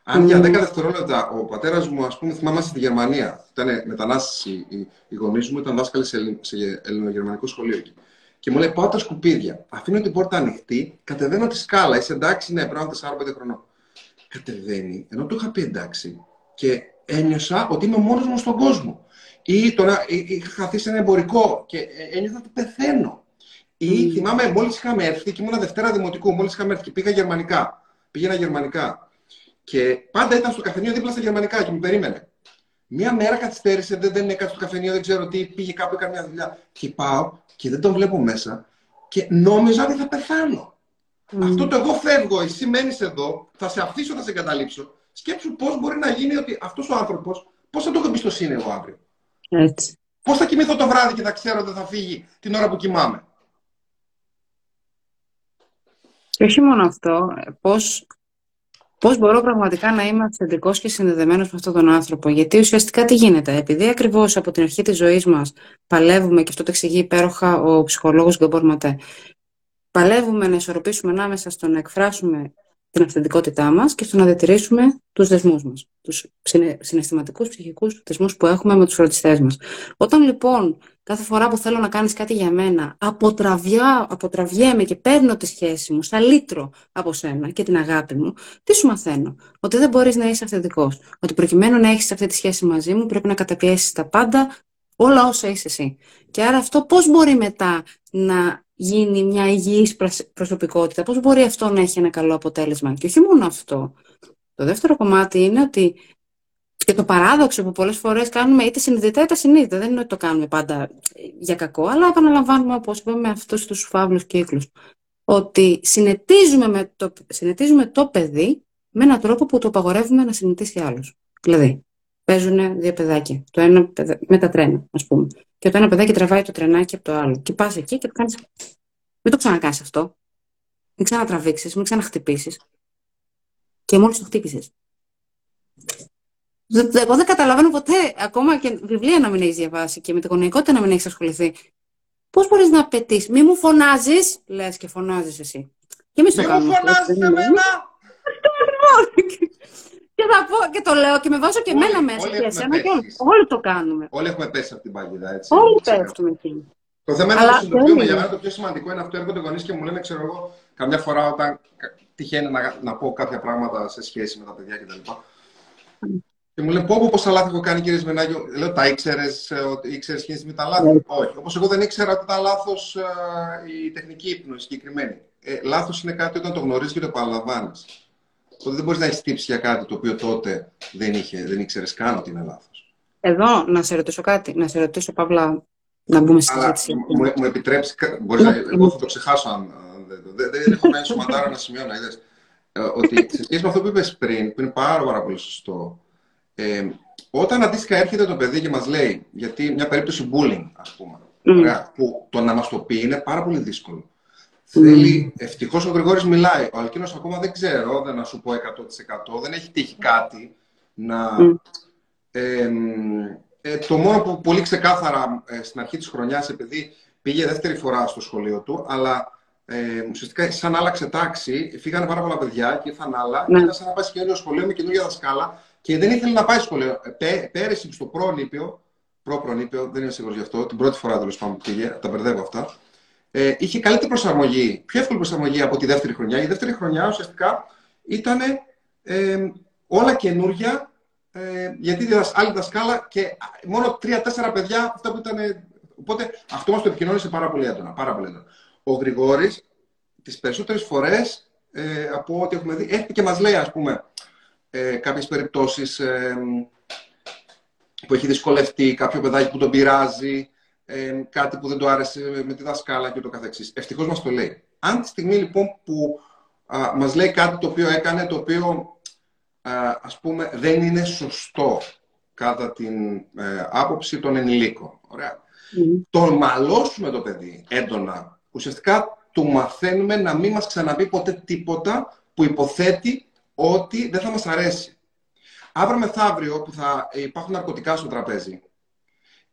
Speaker 2: Αν για 10 δευτερόλεπτα ο πατέρας μου, ας πούμε, θυμάμαι στη Γερμανία, ήταν μετανάστες οι, οι, οι γονείς μου, ήταν δάσκαλοι σε, σε ελληνογερμανικό σχολείο εκεί. Και μου λέει: Πάω τα σκουπίδια. Αφήνω την πόρτα ανοιχτή, κατεβαίνω τη σκάλα. Είσαι εντάξει, ναι, πρέπει να 4-5 χρονών. Κατεβαίνει, ενώ του είχα πει εντάξει. Και ένιωσα ότι είμαι μόνος μου στον κόσμο. Ή τώρα είχα χαθεί σε ένα εμπορικό και ε, ένιωθα ότι πεθαίνω. Ή mm. θυμάμαι, μόλις είχαμε έρθει και ήμουν Δευτέρα Δημοτικού, μόλις είχαμε έρθει και πήγα γερμανικά. Πήγαινα γερμανικά. Και πάντα ήταν στο καφενείο δίπλα στα γερμανικά και μου περίμενε. Μία μέρα καθυστέρησε, δεν, δεν έκανε στο καφενείο, δεν ξέρω τι, πήγε κάπου, έκανε μια δουλειά. Και πάω και δεν τον βλέπω μέσα και νόμιζα ότι θα πεθάνω. Αυτό το εγώ φεύγω, εσύ μένεις εδώ, θα σε αφήσω, θα σε εγκαταλείψω. Σκέψου πώς μπορεί να γίνει ότι αυτός ο άνθρωπος, πώς θα το έχω εμπιστοσύνη εγώ αύριο.
Speaker 1: Έτσι.
Speaker 2: Πώς θα κοιμηθώ το βράδυ και θα ξέρω ότι θα φύγει την ώρα που κοιμάμαι;
Speaker 1: Και όχι μόνο αυτό, πώς Πώς μπορώ πραγματικά να είμαι αυθεντικός και συνδεδεμένος με αυτόν τον άνθρωπο. Γιατί ουσιαστικά τι γίνεται. Επειδή ακριβώς από την αρχή της ζωής μας παλεύουμε, και αυτό το εξηγεί υπέροχα ο ψυχολόγος Γκομπορ Ματέ, παλεύουμε να ισορροπήσουμε ανάμεσα στο να εκφράσουμε την αυθεντικότητά μας και στο να διατηρήσουμε τους δεσμούς μας. Τους συναισθηματικούς, ψυχικούς δεσμούς που έχουμε με τους φροντιστές μας. Όταν λοιπόν κάθε φορά που θέλω να κάνεις κάτι για μένα, αποτραβιά, αποτραβιέμαι και παίρνω τη σχέση μου σαν λύτρο από σένα και την αγάπη μου, τι σου μαθαίνω; Ότι δεν μπορείς να είσαι αυθεντικός. Ότι προκειμένου να έχεις αυτή τη σχέση μαζί μου, πρέπει να καταπιέσεις τα πάντα, όλα όσα είσαι εσύ. Και άρα αυτό πώς μπορεί μετά να γίνει μια υγιής προσωπικότητα, πώς μπορεί αυτό να έχει ένα καλό αποτέλεσμα. Και όχι μόνο αυτό. Το δεύτερο κομμάτι είναι ότι και το παράδοξο που πολλές φορές κάνουμε είτε συνειδητά είτε συνείδητα, δεν είναι ότι το κάνουμε πάντα για κακό, αλλά επαναλαμβάνουμε όπως είπαμε με αυτούς τους φαύλους κύκλους. Ότι συνετίζουμε, με το, συνετίζουμε το παιδί με έναν τρόπο που το απαγορεύουμε να συνετίσει άλλους. Δηλαδή, παίζουν δύο παιδάκια. Το ένα με τα τρένα, ας πούμε. Και το ένα παιδάκι τραβάει το τρενάκι από το άλλο. Και πας εκεί και το κάνει. Μην το ξανακάνει αυτό. Μην ξανατραβήξεις, μην ξαναχτυπήσεις. Και μόλις το χτύπησες. Εγώ δεν καταλαβαίνω ποτέ, ακόμα και βιβλία να μην έχεις διαβάσει και με την γονεϊκότητα να μην έχεις ασχοληθεί. Πώς μπορείς να απαιτείς, Μη μου φωνάζεις, λες και φωνάζεις εσύ.
Speaker 2: Και εμείς το κάνουμε. Μη μου φωνάζεις εμένα. Αυτό
Speaker 1: ακριβώ. Και, θα πω, και το λέω και με βάζω και εμένα μέσα. Και εσένα και όλοι. Όλοι το κάνουμε.
Speaker 2: Όλοι έχουμε πέσει από την παγίδα, έτσι.
Speaker 1: Όλοι πέφτουμε εκεί.
Speaker 2: Το θέμα είναι να το συνειδητοποιούμε. Για μένα το πιο σημαντικό είναι αυτό. Έρχονται γονείς και μου λένε, ξέρω εγώ, καμιά φορά όταν τυχαίνει να, να πω κάποια πράγματα σε σχέση με τα παιδιά κτλ. Και μου λένε πω, πώ τα λάθη έχω κάνει, κύριε Σμενάγιο. Λέω, τα ήξερες, ότι ήξερες σχέση με τα λάθη. Ναι. Όχι. Όπως εγώ δεν ήξερα ότι ήταν λάθος ε, η τεχνική ύπνο συγκεκριμένη. Ε, λάθος είναι κάτι όταν το γνωρίζεις και το επαναλαμβάνεις. Οπότε δεν μπορείς να έχεις τύψει για κάτι το οποίο τότε δεν, είχε, δεν ήξερες καν ότι είναι λάθος.
Speaker 1: Εδώ να σε ρωτήσω κάτι, να σε ρωτήσω, Παύλα, να μπούμε στη συζήτηση.
Speaker 2: Μου, μου επιτρέψεις, μπορείς να, εγώ θα το ξεχάσω αν δεν, δεν έχω να σωματάρα να σημειώνω, είδες. Ε, ότι σε σχέση με αυτό που είπες πριν, που είναι πάρα, πάρα πολύ σωστό, ε, όταν αντίστοιχα έρχεται το παιδί και μας λέει, γιατί μια περίπτωση bullying, ας πούμε, mm. που το να μας το πει είναι πάρα πολύ δύσκολο. Mm. Θέλει, ευτυχώς ο Γρηγόρης μιλάει. Ο Αλκίνος ακόμα δεν ξέρω, δεν να σου πω 100%. Δεν έχει τύχει κάτι να. Mm. Ε, ε, το μόνο που πολύ ξεκάθαρα ε, στην αρχή της χρονιάς, επειδή πήγε δεύτερη φορά στο σχολείο του, αλλά ε, ουσιαστικά σαν άλλαξε τάξη, φύγανε πάρα πολλά παιδιά και ήρθαν άλλα. Ναι. Ήταν σαν να πάει σε καινούριο σχολείο με καινούργια δασκάλα και δεν ήθελε να πάει σχολείο. Ε, πέ, πέρυσι στο πρόνηπιο, προ-προνήπιο, δεν είμαι σίγουρος γι' αυτό, την πρώτη φορά τέλος πάντων που πήγε, τα μπερδεύω αυτά. Ε, είχε καλύτερη προσαρμογή, πιο εύκολη προσαρμογή από τη δεύτερη χρονιά. Η δεύτερη χρονιά ουσιαστικά ήταν ε, όλα καινούργια, ε, γιατί άλλη δασκάλα και μόνο τρία-τέσσερα παιδιά αυτά που ήταν. Οπότε αυτό μας το επικοινώνησε πάρα πολύ έντονα. Πάρα πολύ έντονα ο Γρηγόρης τις περισσότερες φορές ε, από ό,τι έχουμε δει έρχεται και μας λέει ας πούμε ε, κάποιες περιπτώσεις ε, που έχει δυσκολευτεί, κάποιο παιδάκι που τον πειράζει, ε, κάτι που δεν του άρεσε με τη δασκάλα και το καθεξής. Ευτυχώς μας το λέει. Αν τη στιγμή λοιπόν που α, μας λέει κάτι το οποίο έκανε, το οποίο α, ας πούμε δεν είναι σωστό κατά την ε, άποψη των ενηλίκων. Ωραία. Mm. Τον μαλώσουμε το παιδί έντονα ουσιαστικά του μαθαίνουμε να μην μας ξαναπεί ποτέ τίποτα που υποθέτει ότι δεν θα μας αρέσει. Αύριο μεθαύριο που θα υπάρχουν ναρκωτικά στο τραπέζι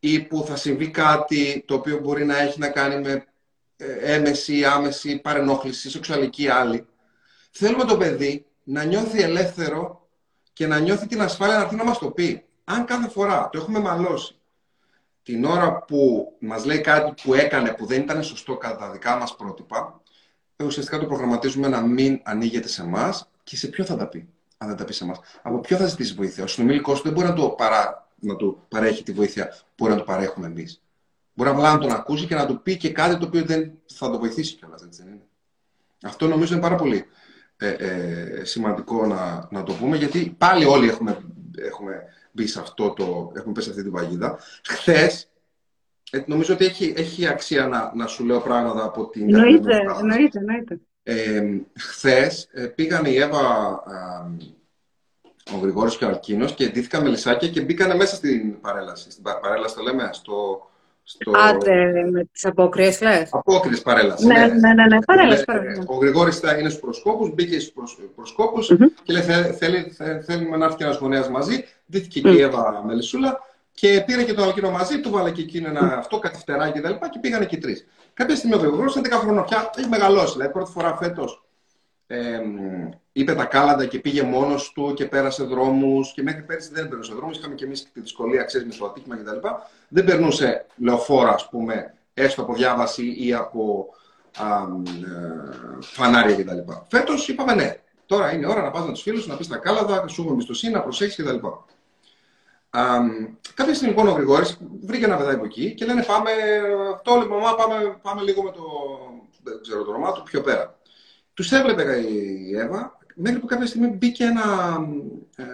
Speaker 2: ή που θα συμβεί κάτι το οποίο μπορεί να έχει να κάνει με ε, έμεση ή άμεση παρενόχληση, σεξουαλική άλλη, θέλουμε το παιδί να νιώθει ελεύθερο και να νιώθει την ασφάλεια να έρθει να μας το πει. Αν κάθε φορά το έχουμε μαλώσει την ώρα που μας λέει κάτι που έκανε που δεν ήταν σωστό κατά τα δικά μας πρότυπα, ε, ουσιαστικά το προγραμματίζουμε να μην ανοίγεται σε εμάς και σε ποιο θα τα πει, αν δεν τα πει σε εμάς. Από ποιο θα ζητήσει βοήθεια. Ο συνομιλικός του δεν μπορεί να του, παρά, να του παρέχει τη βοήθεια που μπορεί να του παρέχουμε εμείς. Μπορεί απλά να τον ακούσει και να του πει και κάτι το οποίο δεν θα το βοηθήσει κιόλας, έτσι δεν είναι. Αυτό νομίζω είναι πάρα πολύ ε, ε, σημαντικό να, να το πούμε, γιατί πάλι όλοι έχουμε, έχουμε μπει σε αυτό το, έχουμε πέσει σε αυτή την παγίδα. Χθες, ε, νομίζω ότι έχει, έχει αξία να, να σου λέω πράγματα από την.
Speaker 1: Εννοείται, εννοείται, εννοείται.
Speaker 2: Ε, Χθες ε, πήγαν η Εύα, ο Γρηγόρης και ο Αλκίνος και ντύθηκαν με λυσάκια και μπήκαν μέσα στην παρέλαση. Στην παρέλαση το λέμε, στο,
Speaker 1: στο... Άντε, με τις απόκριες λες.
Speaker 2: Απόκριες παρέλαση.
Speaker 1: Ναι, ναι, ναι, ναι, ναι. παρέλαση,
Speaker 2: παρέλαση. Ο Γρηγόρης είναι στους προσκόπους, μπήκε στους προσκόπους mm-hmm. και λέει θέλει, θέλει, θέλουμε να έρθει ένας γονέας μαζί. Δίθηκε και η Εύα Μελισσούλα και πήρε και τον Αλκίνο μαζί, του βάλε και εκείνο ένα αυτό, κάτι φτεράκι και τα λοιπά και πήγανε και τρεις. Κάποια στιγμή ο Γρηγόρης είναι 10 χρόνια πια, έχει μεγαλώσει. Δηλαδή, πρώτη φορά φέτος ε, είπε τα κάλαντα και πήγε μόνος του και πέρασε δρόμους. Και μέχρι πέρυσι δεν περνούσε δρόμους. Είχαμε και εμείς τη δυσκολία, ξέρεις, με το ατύχημα κτλ. Δεν περνούσε λεωφόρα, ας πούμε, έστω από διάβαση ή από α, ε, φανάρια κτλ. Φέτος είπαμε ναι. Τώρα είναι ώρα να πας με τους φίλους, να πεις τα κάλαντα, σου έχουμε εμπιστοσύνη, να προσέχεις κτλ. Um, κάποια στιγμή λοιπόν ο Γρηγόρης βρήκε ένα παιδάκι από εκεί και λένε πάμε, αυτό λέει μαμά, πάμε, πάμε λίγο με το, δεν ξέρω το όνομά του, πιο πέρα. Τους έβλεπε η Εύα, μέχρι που κάποια στιγμή μπήκε ένα, ε,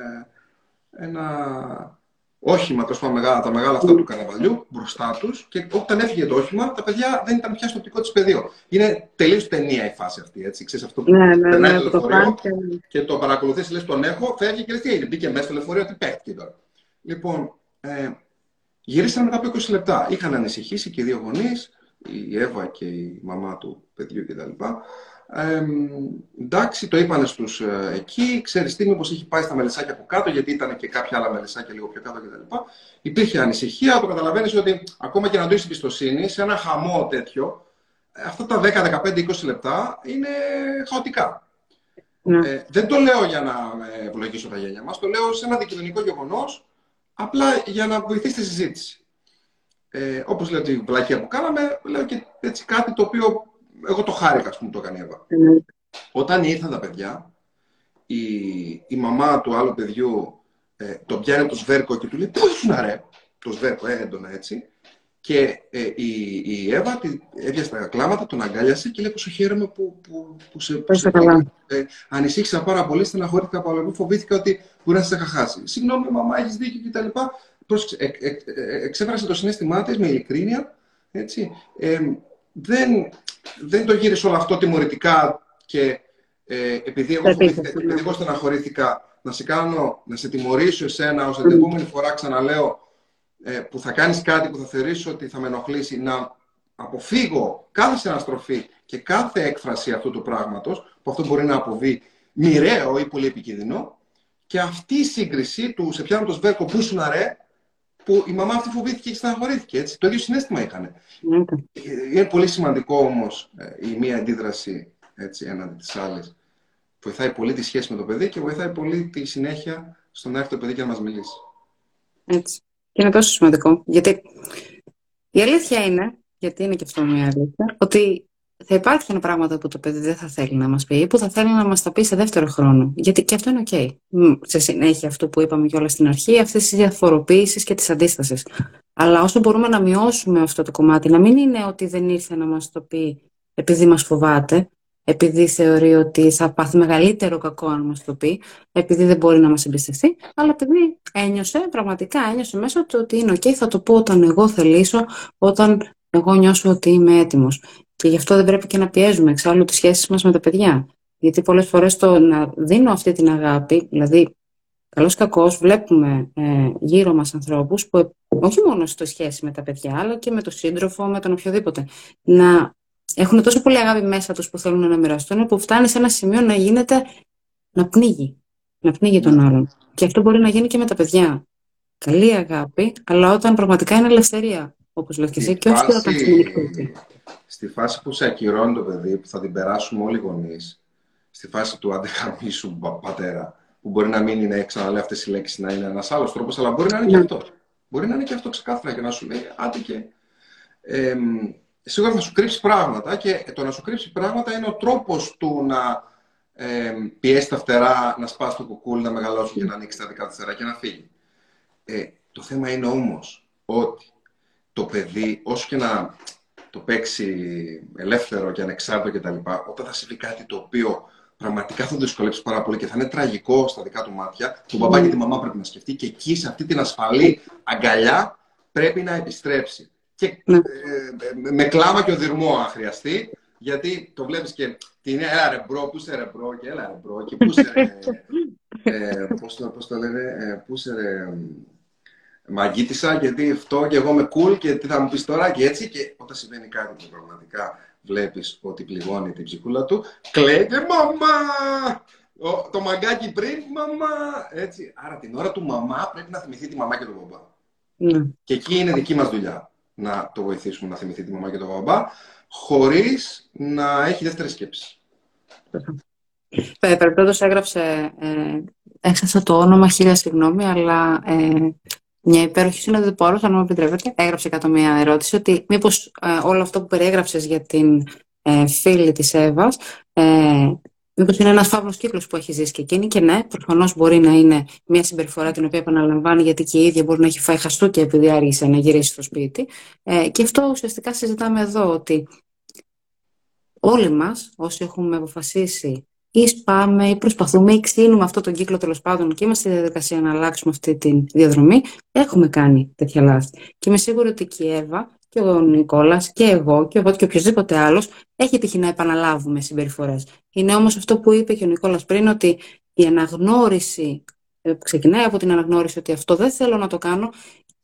Speaker 2: ένα όχημα, τόσο μεγάλα, τα μεγάλα αυτά του καραβαλιού, μπροστά τους και όταν έφυγε το όχημα, τα παιδιά δεν ήταν πια στο οπτικό της πεδίο. Είναι τελείως ταινία η φάση αυτή. Έτσι. Ξέρεις, αυτό που
Speaker 1: ναι, ναι, ναι, το λεωφορείο
Speaker 2: και το παρακολουθείς, λες τον έχω, φεύγει και λες τι έγινε. Μπήκε μέσα στο λεωφορείο, τι παίχτηκε τώρα. Λοιπόν, ε, γυρίσαμε μετά από 20 λεπτά. Είχαν ανησυχήσει και οι δύο γονείς, η Εύα και η μαμά του παιδιού κτλ. Ε, εντάξει, το είπανε στους ε, εκεί, ξέρεις τι, μήπως έχει πάει στα μελισσάκια από κάτω, γιατί ήταν και κάποια άλλα μελισσάκια λίγο πιο κάτω κτλ. Υπήρχε ανησυχία, το καταλαβαίνεις ότι ακόμα και να το έχει εμπιστοσύνη, σε ένα χαμό τέτοιο, αυτά τα 10, 15, 20 λεπτά είναι χαοτικά. Ναι. Ε, δεν το λέω για να ευλογήσω τα γένια μας, το λέω σε ένα δικαιολογικό γεγονός, απλά για να βοηθήσει τη συζήτηση. Ε, όπως λέω την πλακία που κάναμε, λέω και έτσι κάτι το οποίο εγώ το χάρηκα, ας πούμε, το έκανε η Εύα. Ναι. Όταν ήρθαν τα παιδιά, η, η μαμά του άλλου παιδιού ε, τον πιάνει το σβέρκο και του λέει «Πού ήσουν ρε» το σβέρκο, ε, έντονα έτσι. Και ε, η, η Εύα έβιασε τα κλάματα, τον αγκάλιασε και λέει πόσο χαίρομαι που, που, που σε, που σε ε, ανησύχησα πάρα πολύ, στεναχωρήθηκα πάρα πολύ, φοβήθηκα ότι μπορεί να σε είχα χάσει. Συγγνώμη, μαμά, έχεις δίκιο κτλ. Ε, ε, ε, εξέφρασε το συνέστημά της με ειλικρίνεια. Έτσι. Ε, δεν, δεν το γύρισε όλο αυτό τιμωρητικά και ε, επειδή, εγώ, επειδή εγώ στεναχωρήθηκα να σε κάνω, να σε τιμωρήσω εσένα, ώστε την επόμενη φορά ξαναλέω ε, που θα κάνεις κάτι που θα θεωρήσω ότι θα με ενοχλήσει, να αποφύγω κάθε συναστροφή και κάθε έκφραση αυτού του πράγματος, που αυτό μπορεί να αποβεί μοιραίο ή πολύ επικίνδυνο, και αυτή η σύγκριση του σε πιάνω το σβέρκο που ήσουν αρέ, που η μαμά αυτή φοβήθηκε και στεναχωρήθηκε. Έτσι. Το ίδιο συνέστημα είχαν. Ναι. Είναι πολύ σημαντικό όμως ε, η μία αντίδραση έτσι, έναντι της άλλης. Βοηθάει πολύ τη σχέση με το παιδί και βοηθάει πολύ τη συνέχεια στο να έρθει το παιδί και να μας μιλήσει.
Speaker 1: Έτσι. Και είναι τόσο σημαντικό. Γιατί η αλήθεια είναι, γιατί είναι και αυτό μια αλήθεια, ότι θα υπάρχουν πράγματα που το παιδί δεν θα θέλει να μας πει ή που θα θέλει να μας τα πει σε δεύτερο χρόνο. Γιατί και αυτό είναι οκ. Σε συνέχεια αυτό που είπαμε και όλα στην αρχή, αυτές τις διαφοροποιήσεις και τις αντίσταση. Αλλά όσο μπορούμε να μειώσουμε αυτό το κομμάτι, να μην είναι ότι δεν ήρθε να μας το πει επειδή μας φοβάται, επειδή θεωρεί ότι θα πάθει μεγαλύτερο κακό αν μας το πει, επειδή δεν μπορεί να μας εμπιστευτεί, αλλά επειδή ένιωσε, πραγματικά ένιωσε μέσα του ότι είναι ok, θα το πω όταν εγώ θελήσω, όταν εγώ νιώσω ότι είμαι έτοιμος. Και γι' αυτό δεν πρέπει και να πιέζουμε εξάλλου τις σχέσεις μας με τα παιδιά. Γιατί πολλές φορές το να δίνω αυτή την αγάπη, δηλαδή καλώς κακώς βλέπουμε ε, γύρω μας ανθρώπους που όχι μόνο στο σχέση με τα παιδιά, αλλά και με τον σύντροφο, με τον οποιοδήποτε, να έχουν τόσο πολύ αγάπη μέσα τους που θέλουν να μοιραστούν, που φτάνει σε ένα σημείο να γίνεται να πνίγει. Να πνίγει τον άλλον. Και αυτό μπορεί να γίνει και με τα παιδιά. Καλή αγάπη, αλλά όταν πραγματικά είναι ελευθερία, όπως λέω και εσύ, και όχι όταν είναι
Speaker 2: Στη φάση που σε ακυρώνει το παιδί, που θα την περάσουμε όλοι οι γονείς, στη φάση του σου πατέρα, που μπορεί να μην είναι, ξαναλέω αυτές οι λέξεις, να είναι ένας άλλος τρόπος, αλλά μπορεί να είναι και ναι. αυτό. Μπορεί να είναι και αυτό ξεκάθαρα και να σου λέει, άντε και. Ε, σίγουρα θα σου κρύψει πράγματα και το να σου κρύψει πράγματα είναι ο τρόπος του να ε, πιέσεις τα φτερά, να σπάσει το κουκούλι, να μεγαλώσεις και να ανοίξεις τα δικά του φτερά και να φύγει. Ε, το θέμα είναι όμως ότι το παιδί, όσο και να το παίξει ελεύθερο και ανεξάρτητο κτλ., όταν θα συμβεί κάτι το οποίο πραγματικά θα το δυσκολέψει πάρα πολύ και θα είναι τραγικό στα δικά του μάτια, το μπαμπά και τη μαμά πρέπει να σκεφτεί και εκεί σε αυτή την ασφαλή αγκαλιά πρέπει να επιστρέψει και ναι. ε, με κλάμα και οδυρμό αν χρειαστεί, γιατί το βλέπεις και την έλα ρε bro, πού 'σαι ρε bro και έλα ρε bro και πού 'σαι ρε, ε, πώς, το, πώς το λένε, ε, πού 'σαι ρε μαγκίτισσα γιατί αυτό και εγώ είμαι cool και τι θα μου πεις τώρα και έτσι και όταν συμβαίνει κάτι που πραγματικά βλέπεις ότι πληγώνει την ψυχούλα του, κλαίτε μαμά! το μαγκάκι πριν, μαμά! Έτσι. Άρα την ώρα του μαμά πρέπει να θυμηθεί τη μαμά και τον μπαμπά. Ναι. Και εκεί είναι δική μας δουλειά να το βοηθήσουμε να θυμηθεί τη μαμά και τον μπαμπά, χωρίς να έχει δεύτερη σκέψη.
Speaker 1: Περιπέτως έγραψε, ε, έξασα το όνομα, χίλια συγγνώμη, αλλά ε, μια υπέροχη συνοδοιπόρος, αν μου επιτρέπετε, έγραψε κάτω μια ερώτηση ότι μήπως ε, όλο αυτό που περιέγραψες για την ε, φίλη της Εύας ε, Μήπως είναι ένας φαύλος κύκλος που έχεις ζήσει και εκείνη. Και ναι, προφανώς μπορεί να είναι μια συμπεριφορά την οποία επαναλαμβάνει, γιατί και η ίδια μπορεί να έχει φάει χαστούκια επειδή άργησε να γυρίσει στο σπίτι. Ε, και αυτό ουσιαστικά συζητάμε εδώ, ότι όλοι μας, όσοι έχουμε αποφασίσει ή σπάμε ή προσπαθούμε ή ξύνουμε αυτό τον κύκλο τέλος πάντων και είμαστε στη διαδικασία να αλλάξουμε αυτή τη διαδρομή, έχουμε κάνει τέτοια λάθη. Και είμαι σίγουρη ότι και η Εύα και ο Νικόλας και εγώ και εγώ και οποιοδήποτε άλλος έχει τύχει να επαναλάβουμε συμπεριφορές. Είναι όμως αυτό που είπε και ο Νικόλας πριν, ότι η αναγνώριση, ε, ξεκινάει από την αναγνώριση ότι αυτό δεν θέλω να το κάνω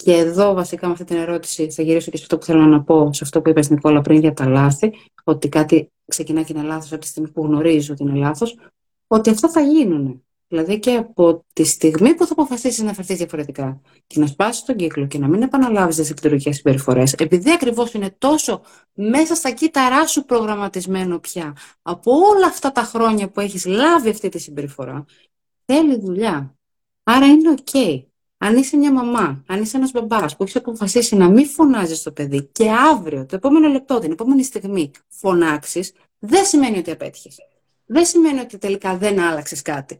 Speaker 1: Και εδώ βασικά με αυτή την ερώτηση θα γυρίσω και σε αυτό που θέλω να πω, σε αυτό που είπες Νικόλα πριν για τα λάθη, ότι κάτι ξεκινά και είναι λάθος από τη στιγμή που γνωρίζει ότι είναι λάθος, ότι αυτά θα γίνουν. Δηλαδή και από τη στιγμή που θα αποφασίσεις να φερθείς διαφορετικά και να σπάσεις τον κύκλο και να μην επαναλάβεις τις εκλογικέ συμπεριφορές, επειδή ακριβώς είναι τόσο μέσα στα κύτταρά σου προγραμματισμένο πια από όλα αυτά τα χρόνια που έχεις λάβει αυτή τη συμπεριφορά, θέλει δουλειά. Άρα είναι OK. Αν είσαι μια μαμά, αν είσαι ένας μπαμπάς που έχει αποφασίσει να μην φωνάζεις το παιδί και αύριο, το επόμενο λεπτό, την επόμενη στιγμή φωνάξεις, δεν σημαίνει ότι απέτυχες. Δεν σημαίνει ότι τελικά δεν άλλαξες κάτι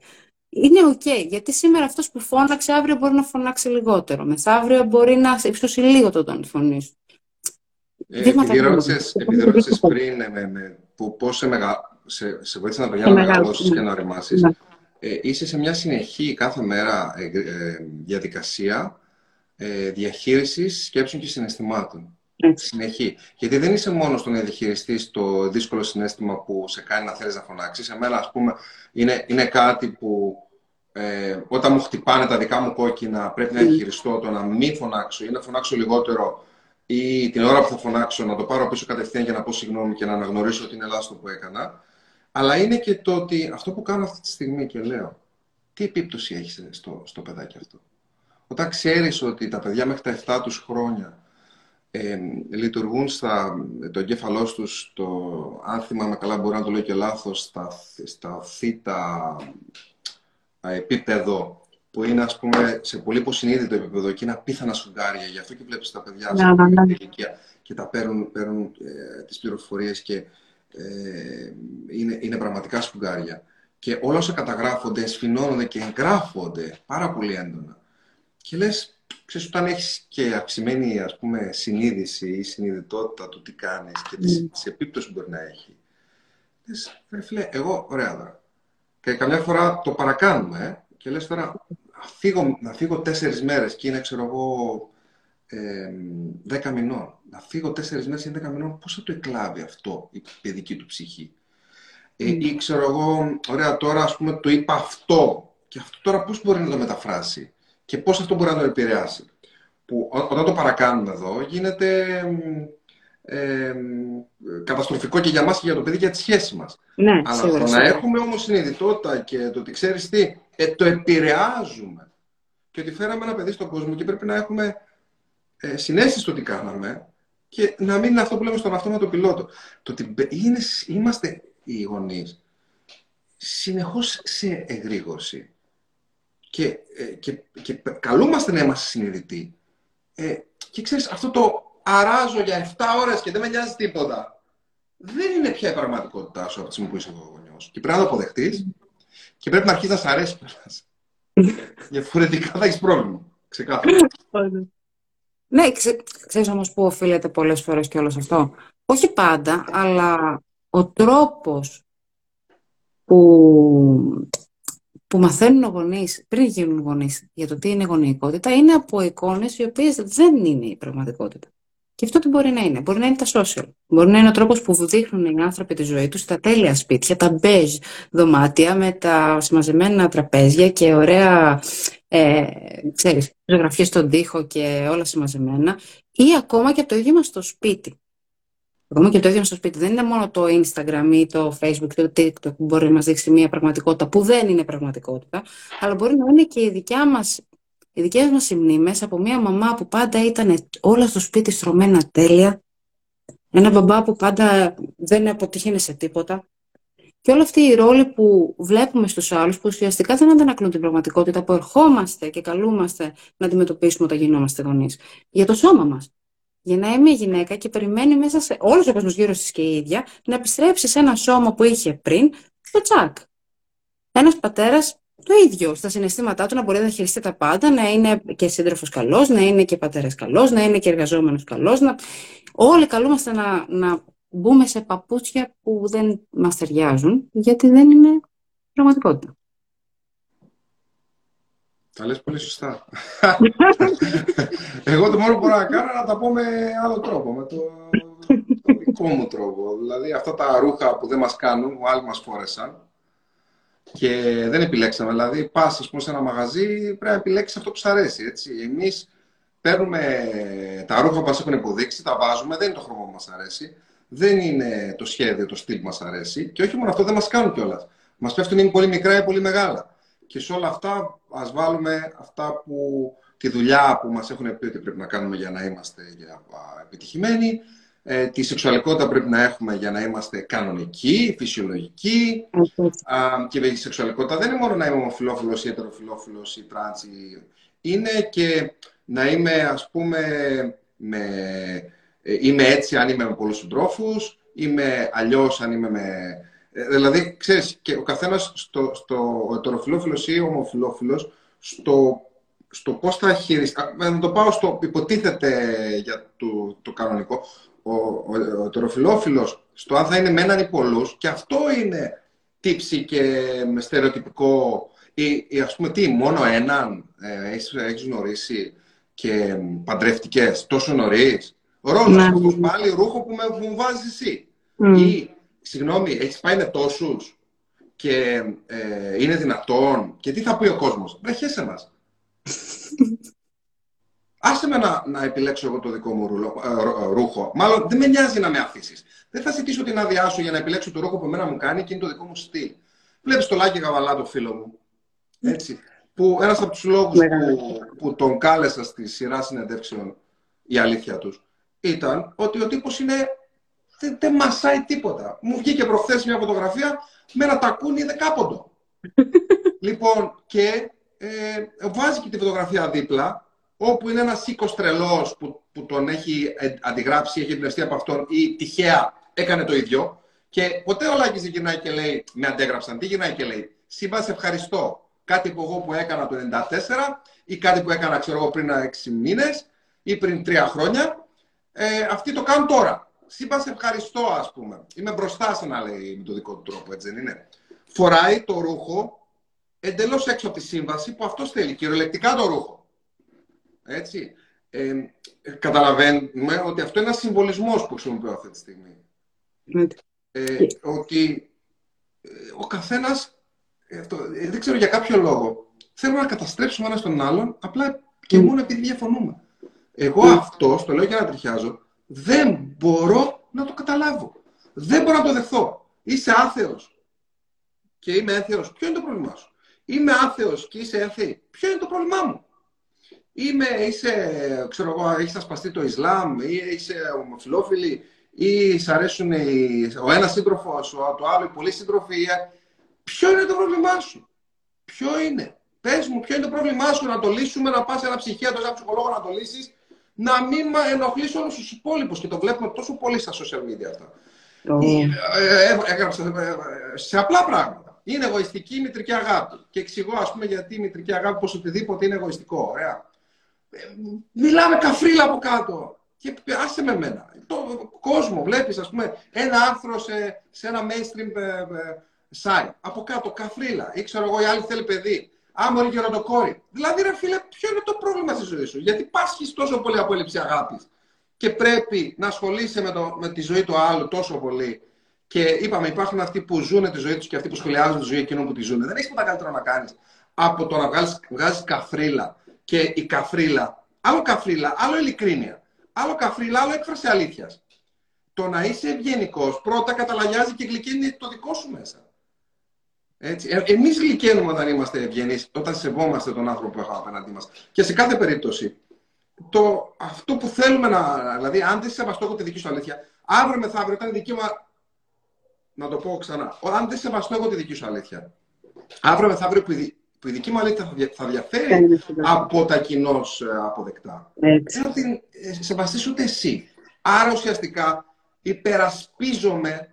Speaker 1: είναι οκ. γιατί σήμερα αυτός που φώναξε αύριο μπορεί να φωνάξει λιγότερο. Μεθαύριο μπορεί να υψώσει λίγο τον τόνο φωνής σου.
Speaker 2: Ε, επειδή ρώτησες πριν με, με, πώς σε, μεγα... σε, σε βοήθησε να παιδιά να μεγαλώσεις και να οριμάσεις, ναι. Ε, είσαι σε μια συνεχή κάθε μέρα ε, ε, διαδικασία ε, διαχείρισης σκέψεων και συναισθημάτων. Συνεχή. Γιατί δεν είσαι μόνος στο να διαχειριστεί το δύσκολο συνέστημα που σε κάνει να θέλεις να φωνάξεις. Εμένα, ας πούμε, είναι, είναι κάτι που ε, όταν μου χτυπάνε τα δικά μου κόκκινα, πρέπει να διαχειριστώ το να μην φωνάξω ή να φωνάξω λιγότερο ή την ώρα που θα φωνάξω να το πάρω πίσω κατευθείαν για να πω συγγνώμη και να αναγνωρίσω ότι είναι λάθο που έκανα. Αλλά είναι και το ότι αυτό που κάνω αυτή τη στιγμή και λέω, τι επίπτωση έχει στο, στο παιδάκι αυτό; Όταν ξέρεις ότι τα παιδιά μέχρι τα 7 τους χρόνια ε, λειτουργούν στα, το εγκέφαλό τους, το, αν θυμάμαι καλά μπορεί να το λέω και λάθος, στα, στα θήτα επίπεδο που είναι ας πούμε σε πολύ υποσυνείδητο επίπεδο και είναι απίθανα σφουγγάρια. Γι' αυτό και βλέπεις τα παιδιά σε ναι, ναι, ναι. ηλικία και τα παίρνουν, παίρνουν ε, τις πληροφορίες και ε, είναι, είναι πραγματικά σφουγγάρια. Και όλα όσα καταγράφονται, σφινώνονται και εγγράφονται πάρα πολύ έντονα. Και λες, ξέρεις, όταν έχεις και αυξημένη ας πούμε, συνείδηση ή συνειδητότητα του τι κάνεις και τις mm. επίπτωση που μπορεί να έχει, λες, φίλε, εγώ, ωραία τώρα. Και καμιά φορά το παρακάνουμε ε, και λες τώρα, φύγω, να φύγω τέσσερις μέρες και είναι, ξέρω εγώ, ε, δέκα μηνών. Να φύγω τέσσερις μέρες ή δέκα μηνών, πώς θα το εκλάβει αυτό η παιδική του ψυχή; Ε, mm. Ή ξέρω εγώ, ωραία, τώρα ας πούμε το είπα αυτό και αυτό τώρα πώς μπορεί να το μεταφράσει; Και πώς αυτό μπορεί να το επηρεάσει; Που όταν το παρακάνουμε εδώ γίνεται ε, καταστροφικό και για μας και για το παιδί και για τη σχέση μας.
Speaker 1: Ναι,
Speaker 2: Αλλά το να έχουμε όμως συνειδητότητα και το ότι ξέρεις τι, ε, το επηρεάζουμε και ότι φέραμε ένα παιδί στον κόσμο και πρέπει να έχουμε ε, συνέστηση στο τι κάναμε και να μην είναι αυτό που λέμε στον αυτόματο πιλότο. Το ότι είναι, είμαστε οι γονείς συνεχώς σε εγρήγορση και, ε, και, και καλούμαστε να είμαστε συνειδητοί. Ε, και ξέρεις, αυτό το αράζω για 7 ώρες και δεν με νοιάζει τίποτα. Δεν είναι πια η πραγματικότητά σου από τη στιγμή που είσαι εγώ γονιός. Και πρέπει να το αποδεχτείς και πρέπει να αρχίσεις να σ' αρέσει πέρας. Διαφορετικά θα έχεις πρόβλημα. Ξεκάθαρα.
Speaker 1: Ναι, ξέ, ξέρεις όμως που οφείλεται πολλές φορές και όλο αυτό. Όχι πάντα, αλλά ο τρόπος που που μαθαίνουν οι γονείς πριν γίνουν γονείς για το τι είναι γονεϊκότητα είναι από εικόνες οι οποίες δεν είναι η πραγματικότητα. Και αυτό τι μπορεί να είναι. Μπορεί να είναι τα social. Μπορεί να είναι ο τρόπος που δείχνουν οι άνθρωποι τη ζωή τους τα τέλεια σπίτια, τα μπέζ δωμάτια με τα συμμαζεμένα τραπέζια και ωραία ε, ξέρεις, ζωγραφίες στον τοίχο και όλα συμμαζεμένα. Ή ακόμα και από το ίδιο μας το σπίτι. Ακόμα και το ίδιο στο σπίτι. Δεν είναι μόνο το Instagram ή το Facebook ή το TikTok που μπορεί να μας δείξει μια πραγματικότητα που δεν είναι πραγματικότητα, αλλά μπορεί να είναι και η δικιά μας, οι δικές μας μνήμες από μια μαμά που πάντα ήταν όλα στο σπίτι στρωμένα τέλεια, ένα μπαμπά που πάντα δεν αποτύχαινε σε τίποτα. Και όλοι αυτοί οι ρόλοι που βλέπουμε στους άλλους, που ουσιαστικά δεν αντανακλούν την πραγματικότητα, που ερχόμαστε και καλούμαστε να αντιμετωπίσουμε όταν γινόμαστε γονείς. Για το σώμα μας για να είμαι γυναίκα και περιμένει μέσα σε όλος ο κόσμος γύρω της και η ίδια να επιστρέψει σε ένα σώμα που είχε πριν στο τσακ. Ένας πατέρας το ίδιο στα συναισθήματά του να μπορεί να χειριστεί τα πάντα, να είναι και σύντροφος καλός, να είναι και πατέρας καλός, να είναι και εργαζόμενος καλός. Να... Όλοι καλούμαστε να, να μπούμε σε παπούτσια που δεν μας ταιριάζουν, γιατί δεν είναι πραγματικότητα.
Speaker 2: Τα λες πολύ σωστά. Εγώ το μόνο που μπορώ να κάνω είναι να τα πω με άλλο τρόπο, με το, το δικό μου τρόπο. Δηλαδή αυτά τα ρούχα που δεν μας κάνουν, που άλλοι μας φόρεσαν και δεν επιλέξαμε. Δηλαδή πας ας πούμε, σε ένα μαγαζί, πρέπει να επιλέξεις αυτό που σου αρέσει. Έτσι. Εμείς παίρνουμε τα ρούχα που μας έχουν υποδείξει, τα βάζουμε, δεν είναι το χρώμα που μας αρέσει, δεν είναι το σχέδιο, το στυλ που μας αρέσει και όχι μόνο αυτό δεν μας κάνουν κιόλας. Μας πέφτουν ή πολύ μικρά ή πολύ μεγάλα. Και σε όλα αυτά ας βάλουμε αυτά που, τη δουλειά που μας έχουν πει ότι πρέπει να κάνουμε για να είμαστε επιτυχημένοι, ε, τη σεξουαλικότητα πρέπει να έχουμε για να είμαστε κανονικοί, φυσιολογικοί. Α, και η σεξουαλικότητα δεν είναι μόνο να είμαι ομοφυλόφιλος ή ετεροφυλόφιλος ή τρανς. Είναι και να είμαι, ας πούμε, με, ε, είμαι έτσι αν είμαι με πολλούς συντρόφους, είμαι αλλιώς αν είμαι με... Ε, δηλαδή, ξέρεις, και ο καθένας στο, στο ετεροφυλόφιλος ή ομοφυλόφιλος, στο, στο πώς θα χειριστεί... Να το πάω στο υποτίθεται για το, το κανονικό ο, ο, ο στο αν θα είναι με έναν ή πολλούς, και αυτό είναι τύψη και με στερεοτυπικό ή, ή ας πούμε τι, μόνο έναν ε, έχεις, έχεις γνωρίσει και παντρευτικές τόσο νωρίς; Ρόλος, ναι. αυτός πάλι ρούχο που, με, μου βάζεις εσύ. Mm. Ή, συγγνώμη, έχεις πάει με τόσους και ε, είναι δυνατόν και τι θα πει ο κόσμος. Βρεχέσαι μας. Άσε με να, να επιλέξω εγώ το δικό μου ρουλο, ε, ε, ρούχο. Μάλλον δεν με νοιάζει να με αφήσεις. Δεν θα ζητήσω την άδειά σου για να επιλέξω το ρούχο που εμένα μου κάνει και είναι το δικό μου στυλ. Βλέπεις το Λάκη Γαβαλά, το φίλο μου. Έτσι. Που ένας από τους λόγους που, που τον κάλεσα στη σειρά συνεντεύξεων, η αλήθεια τους, ήταν ότι ο τύπος είναι. Δεν, δεν μασάει τίποτα. Μου βγήκε προχθές μια φωτογραφία με ένα τακούνι δεκάποντο. λοιπόν, και ε, βάζει και τη φωτογραφία δίπλα όπου είναι ένας οίκος τρελός που, που τον έχει αντιγράψει, έχει εμπνευστεί από αυτόν ή τυχαία έκανε το ίδιο. Και ποτέ ο Λάκης δεν γυρνάει και λέει, με αντέγραψαν. Τι γυρνάει και λέει, Σύμπα, σε ευχαριστώ. Κάτι που εγώ που έκανα το 1994 ή κάτι που έκανα, ξέρω εγώ, πριν 6 μήνες ή πριν 3 χρόνια. Ε, αυτοί το κάνουν τώρα. Σύμπα, σε ευχαριστώ, ας πούμε. Είμαι μπροστά σε να λέει με τον δικό του τρόπο, έτσι δεν είναι. Φοράει το ρούχο εντελώς έξω από τη σύμβαση που αυτός θέλει. Κυριολεκτικά το ρούχο. Έτσι. Ε, καταλαβαίνουμε ότι αυτό είναι ένας συμβολισμός που χρησιμοποιώ αυτή τη στιγμή. Ναι. Ε, ότι ε, ο καθένας, ε, δεν ξέρω για κάποιο λόγο, θέλουμε να καταστρέψουμε ένα τον άλλον, απλά και mm. μόνο επειδή διαφωνούμε. Εγώ mm. αυτός, στο λέω για να τριχιάζω, δεν μπορώ να το καταλάβω. Δεν μπορώ να το δεχθώ. Είσαι άθεος και είμαι έθεος. Ποιο είναι το πρόβλημά σου; Είμαι άθεος και είσαι έθεη. Ποιο είναι το πρόβλημά μου; Είμαι, είσαι, ξέρω εγώ, έχεις ασπαστεί το Ισλάμ ή είσαι ομοφιλόφιλη ή σ' αρέσουν οι, ο ένας σύντροφος, ο, το άλλο, οι πολλοί σύντροφοι. Ποιο είναι το πρόβλημά σου; Ποιο είναι; Πες μου, ποιο είναι το πρόβλημά σου να το λύσουμε, να πας σε ένα ψυχίατρο, σε ένα ψυχολόγο να το λύσεις, να μην ενοχλείς όλους τους υπόλοιπους. Και το βλέπουμε τόσο πολύ στα social media αυτά. Oh. Έγραψα σε απλά πράγματα. Είναι εγωιστική η μητρική αγάπη. Και εξηγώ, ας πούμε, γιατί η μητρική αγάπη, πως οτιδήποτε είναι εγωιστικό. Ωραία μιλάμε καφρίλα από κάτω. Και άσε με μένα. Το κόσμο, βλέπεις, ας πούμε, ένα άρθρο σε, σε ένα mainstream ε, ε, site. Από κάτω, καφρίλα. Ή ξέρω εγώ, η άλλη θέλει παιδί. Άμορη γεροντοκόρη. Δηλαδή, ρε φίλε, ποιο είναι το πρόβλημα στη ζωή σου; Γιατί πάσχεις τόσο πολύ από έλλειψη αγάπης. Και πρέπει να ασχολείσαι με, το, με τη ζωή του άλλου τόσο πολύ. Και είπαμε, υπάρχουν αυτοί που ζουν τη ζωή τους και αυτοί που σχολιάζουν τη ζωή εκείνων που τη ζουν. Δεν έχεις τίποτα καλύτερο να κάνεις από το να βγάζεις καφρίλα και η καφρίλα. Άλλο καφρίλα, άλλο ειλικρίνεια. Άλλο καφρίλα, άλλο έκφραση αλήθειας. Το να είσαι ευγενικός πρώτα καταλαγιάζει και γλυκαίνει το δικό σου μέσα. Έτσι. Ε, εμείς γλυκαίνουμε όταν είμαστε ευγενείς, όταν σεβόμαστε τον άνθρωπο που έχουμε απέναντί μας. Και σε κάθε περίπτωση, το, αυτό που θέλουμε να. Δηλαδή, αν δεν σεβαστώ εγώ τη δική σου αλήθεια, αύριο μεθαύριο, όταν η δική μου. Να το πω ξανά. Αν δεν σεβαστώ εγώ τη δική σου αλήθεια, αύριο μεθαύριο που που η δική μου αλήθεια θα διαφέρει από τα κοινώς ε, αποδεκτά. Έτσι. Δεν την ε, σεβαστείς ούτε εσύ. Άρα ουσιαστικά υπερασπίζομαι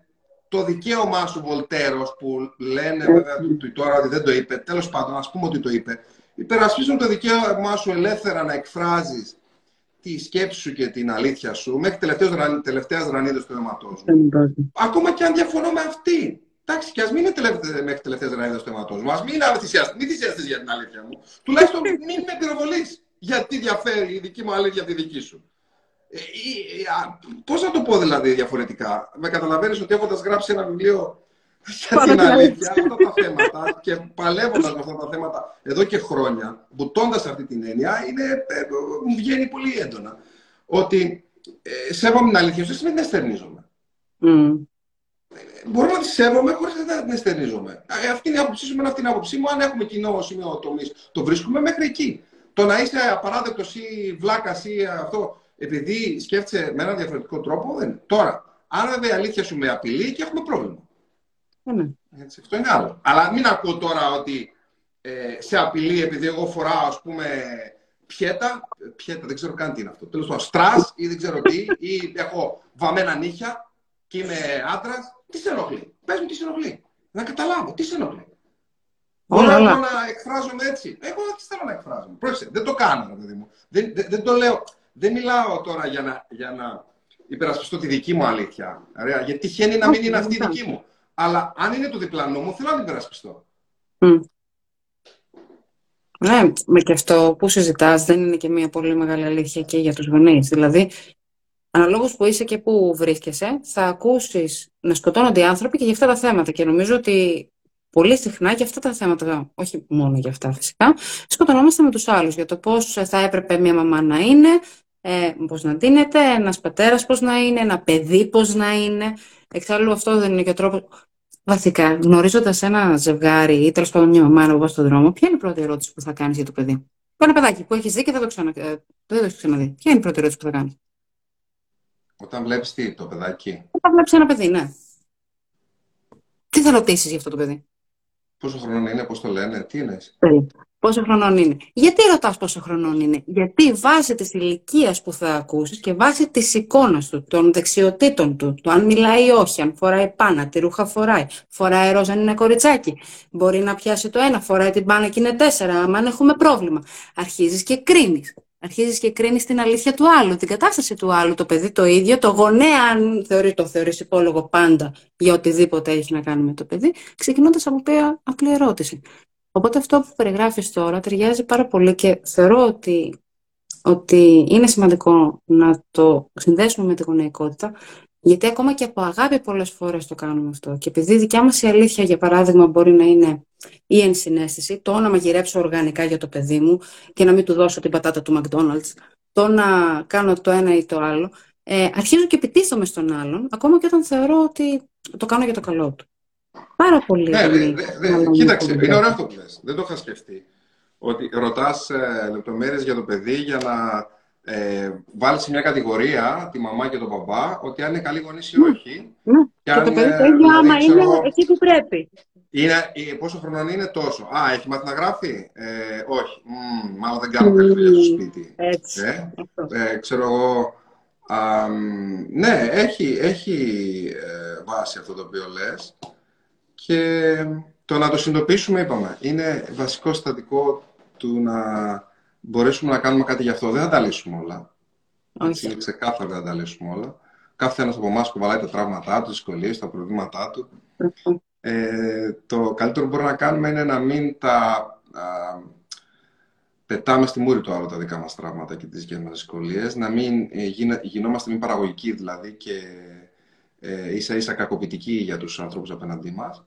Speaker 2: το δικαίωμά σου Βολτέρος που λένε βέβαια τώρα ότι δεν το είπε, τέλος πάντων ας πούμε ότι το είπε. Υπερασπίζομαι το δικαίωμά σου ελεύθερα να εκφράζεις τη σκέψη σου και την αλήθεια σου μέχρι τελευταίας ρανίδες του αίματός μου. Ακόμα και αν διαφωνώ με αυτή. Εντάξει, και ας μην είναι τελευταίε, μέχρι τελευταίας ραϊδα στο αίματό μου. Α μην είναι θυσιαστή, μην θυσιαστείς για την αλήθεια μου. Τουλάχιστον μην με πυροβολείς. Γιατί διαφέρει η δική μου αλήθεια από τη δική σου. Ε, Πώς να το πω δηλαδή διαφορετικά; Με καταλαβαίνεις ότι έχοντας γράψει ένα βιβλίο Για την αλήθεια, αυτά τα θέματα και παλεύοντας με αυτά τα θέματα εδώ και χρόνια, μπουτώντα αυτή την έννοια, είναι, ε, μου βγαίνει πολύ έντονα. Ότι ε, σέβομαι την αλήθεια, δεν σημαίνει την εστερνίζομαι. Mm. Μπορώ να τη σέβομαι χωρίς να την εστερνίζομαι. Ε, αυτή είναι η άποψή σου, με αυτή είναι η άποψή μου. Αν έχουμε κοινό σημείο τομής, το βρίσκουμε μέχρι εκεί. Το να είσαι απαράδεκτος ή βλάκας ή αυτό, επειδή σκέφτεσαι με έναν διαφορετικό τρόπο, δεν. Τώρα, αν βέβαια η αλήθεια σου με απειλεί και έχουμε πρόβλημα. Ναι. Έτσι, αυτό είναι άλλο. Αλλά μην ακούω τώρα ότι ε, σε απειλεί επειδή εγώ φοράω, ας πούμε, πιέτα, πιέτα, δεν ξέρω καν τι είναι αυτό. Τέλος πάντων, στρας ή δεν ξέρω τι, ή έχω βαμμένα νύχια και είμαι άντρας. Τι σε ενοχλεί; Πες μου τι σε ενοχλεί. Να καταλάβω, τι σε ενοχλεί. Μπορώ εγώ να εκφράζομαι έτσι. Εγώ δεν θέλω να εκφράζομαι. Πρόσεχε, δεν το κάνω, παιδί μου. Δεν, δεν, δεν, το λέω. Δεν μιλάω τώρα για να, για να υπερασπιστώ τη δική μου αλήθεια. Ωραία, γιατί τυχαίνει να μην είναι αυτή η δική μου. Αλλά αν είναι του διπλανού μου, θέλω να την υπερασπιστώ. Mm.
Speaker 1: Ναι, με και αυτό που συζητάς δεν είναι και μια πολύ μεγάλη αλήθεια και για τους γονείς. Δηλαδή, αναλόγως που είσαι και που βρίσκεσαι, θα ακούσεις να σκοτώνονται οι άνθρωποι και για αυτά τα θέματα. Και νομίζω ότι πολύ συχνά για αυτά τα θέματα, όχι μόνο για αυτά φυσικά, σκοτωνόμαστε με τους άλλους για το πώς θα έπρεπε μια μαμά να είναι, ε, πώς να δίνεται, ένας πατέρας πώς να είναι, ένα παιδί πώς να είναι. Εξάλλου αυτό δεν είναι και ο τρόπος... Βασικά, γνωρίζοντας ένα ζευγάρι ή τέλος πάντων μια μαμά να στον δρόμο, ποια είναι η πρώτη ερώτηση που θα κάνεις για το παιδί; Ένα παιδάκι που έχεις δει και δεν το, ξανα... Ε, δεν το έχεις ξαναδεί. Ποια είναι η πρώτη ερώτηση που θα κάνεις;
Speaker 2: Όταν βλέπεις τι, το παιδάκι.
Speaker 1: Όταν βλέπεις ένα παιδί, ναι. Τι θα ρωτήσεις για αυτό το παιδί;
Speaker 2: Πόσο χρόνο είναι, πώς το λένε, τι είναι.
Speaker 1: Πόσο χρονών είναι. Γιατί ρωτάς πόσο χρονών είναι; Γιατί βάσει της ηλικίας που θα ακούσεις και βάσει της εικόνας του, των δεξιοτήτων του, το αν μιλάει ή όχι, αν φοράει πάνα, τι ρούχα φοράει, φοράει ροζ αν είναι κοριτσάκι. Μπορεί να πιάσει το ένα, φοράει την πάνα και είναι τέσσερα, αν έχουμε πρόβλημα. Αρχίζεις και κρίνεις. Αρχίζεις και κρίνεις την αλήθεια του άλλου, την κατάσταση του άλλου, το παιδί το ίδιο, το γονέα, αν θεωρεί, το θεωρείς υπόλογο πάντα για οτιδήποτε έχει να κάνει με το παιδί, ξεκινώντας από μια απλή ερώτηση. Οπότε αυτό που περιγράφεις τώρα ταιριάζει πάρα πολύ και θεωρώ ότι, ότι είναι σημαντικό να το συνδέσουμε με τη γονεϊκότητα, γιατί ακόμα και από αγάπη πολλές φορές το κάνουμε αυτό. Και επειδή η δικιά μας η αλήθεια, για παράδειγμα, μπορεί να είναι η ενσυναίσθηση, το να μαγειρέψω οργανικά για το παιδί μου και να μην του δώσω την πατάτα του McDonald's, το να κάνω το ένα ή το άλλο, ε, αρχίζω και επιτίθομαι στον άλλον, ακόμα και όταν θεωρώ ότι το κάνω για το καλό του. Πάρα πολύ.
Speaker 2: Ναι, δε, δε, κοίταξε, είναι ωραίο αυτό που λες. Δεν το είχα σκεφτεί. Ότι ρωτάς ε, λεπτομέρειες για το παιδί για να ε, βάλεις σε μια κατηγορία τη μαμά και τον παπά ότι αν είναι καλή γονεί ή ναι. όχι.
Speaker 1: Ναι. Και, αν, το παιδί το ίδιο άμα είναι εκεί που πρέπει.
Speaker 2: Είναι, ε, πόσο χρόνο είναι τόσο. Α, έχει μάθει να γράφει; Ε, όχι. Μ, μάλλον δεν κάνω καλή δουλειά στο σπίτι.
Speaker 1: Έτσι.
Speaker 2: Ε, ε, ξέρω εγώ. Α, ναι, έχει, έχει ε, βάση αυτό το οποίο λες. Και το να το συνειδητοποιήσουμε, είπαμε, είναι βασικό στατικό του να μπορέσουμε να κάνουμε κάτι γι' αυτό. Δεν θα τα λύσουμε όλα. Έτσι, είναι ξεκάθαρο δεν θα τα λύσουμε όλα. Κάθε ένας από εμάς κουβαλάει τα τραύματά του, τις δυσκολίες, τα προβλήματά του. Ε, το καλύτερο που μπορούμε να κάνουμε είναι να μην τα α, πετάμε στη μούρη του άλλου τα δικά μας τραύματα και τις δικές μας δυσκολίες, να μην ε, γινόμαστε μη παραγωγικοί δηλαδή και ε, ίσα ίσα κακοποιητικοί για τους ανθρώπους απέναντί μας.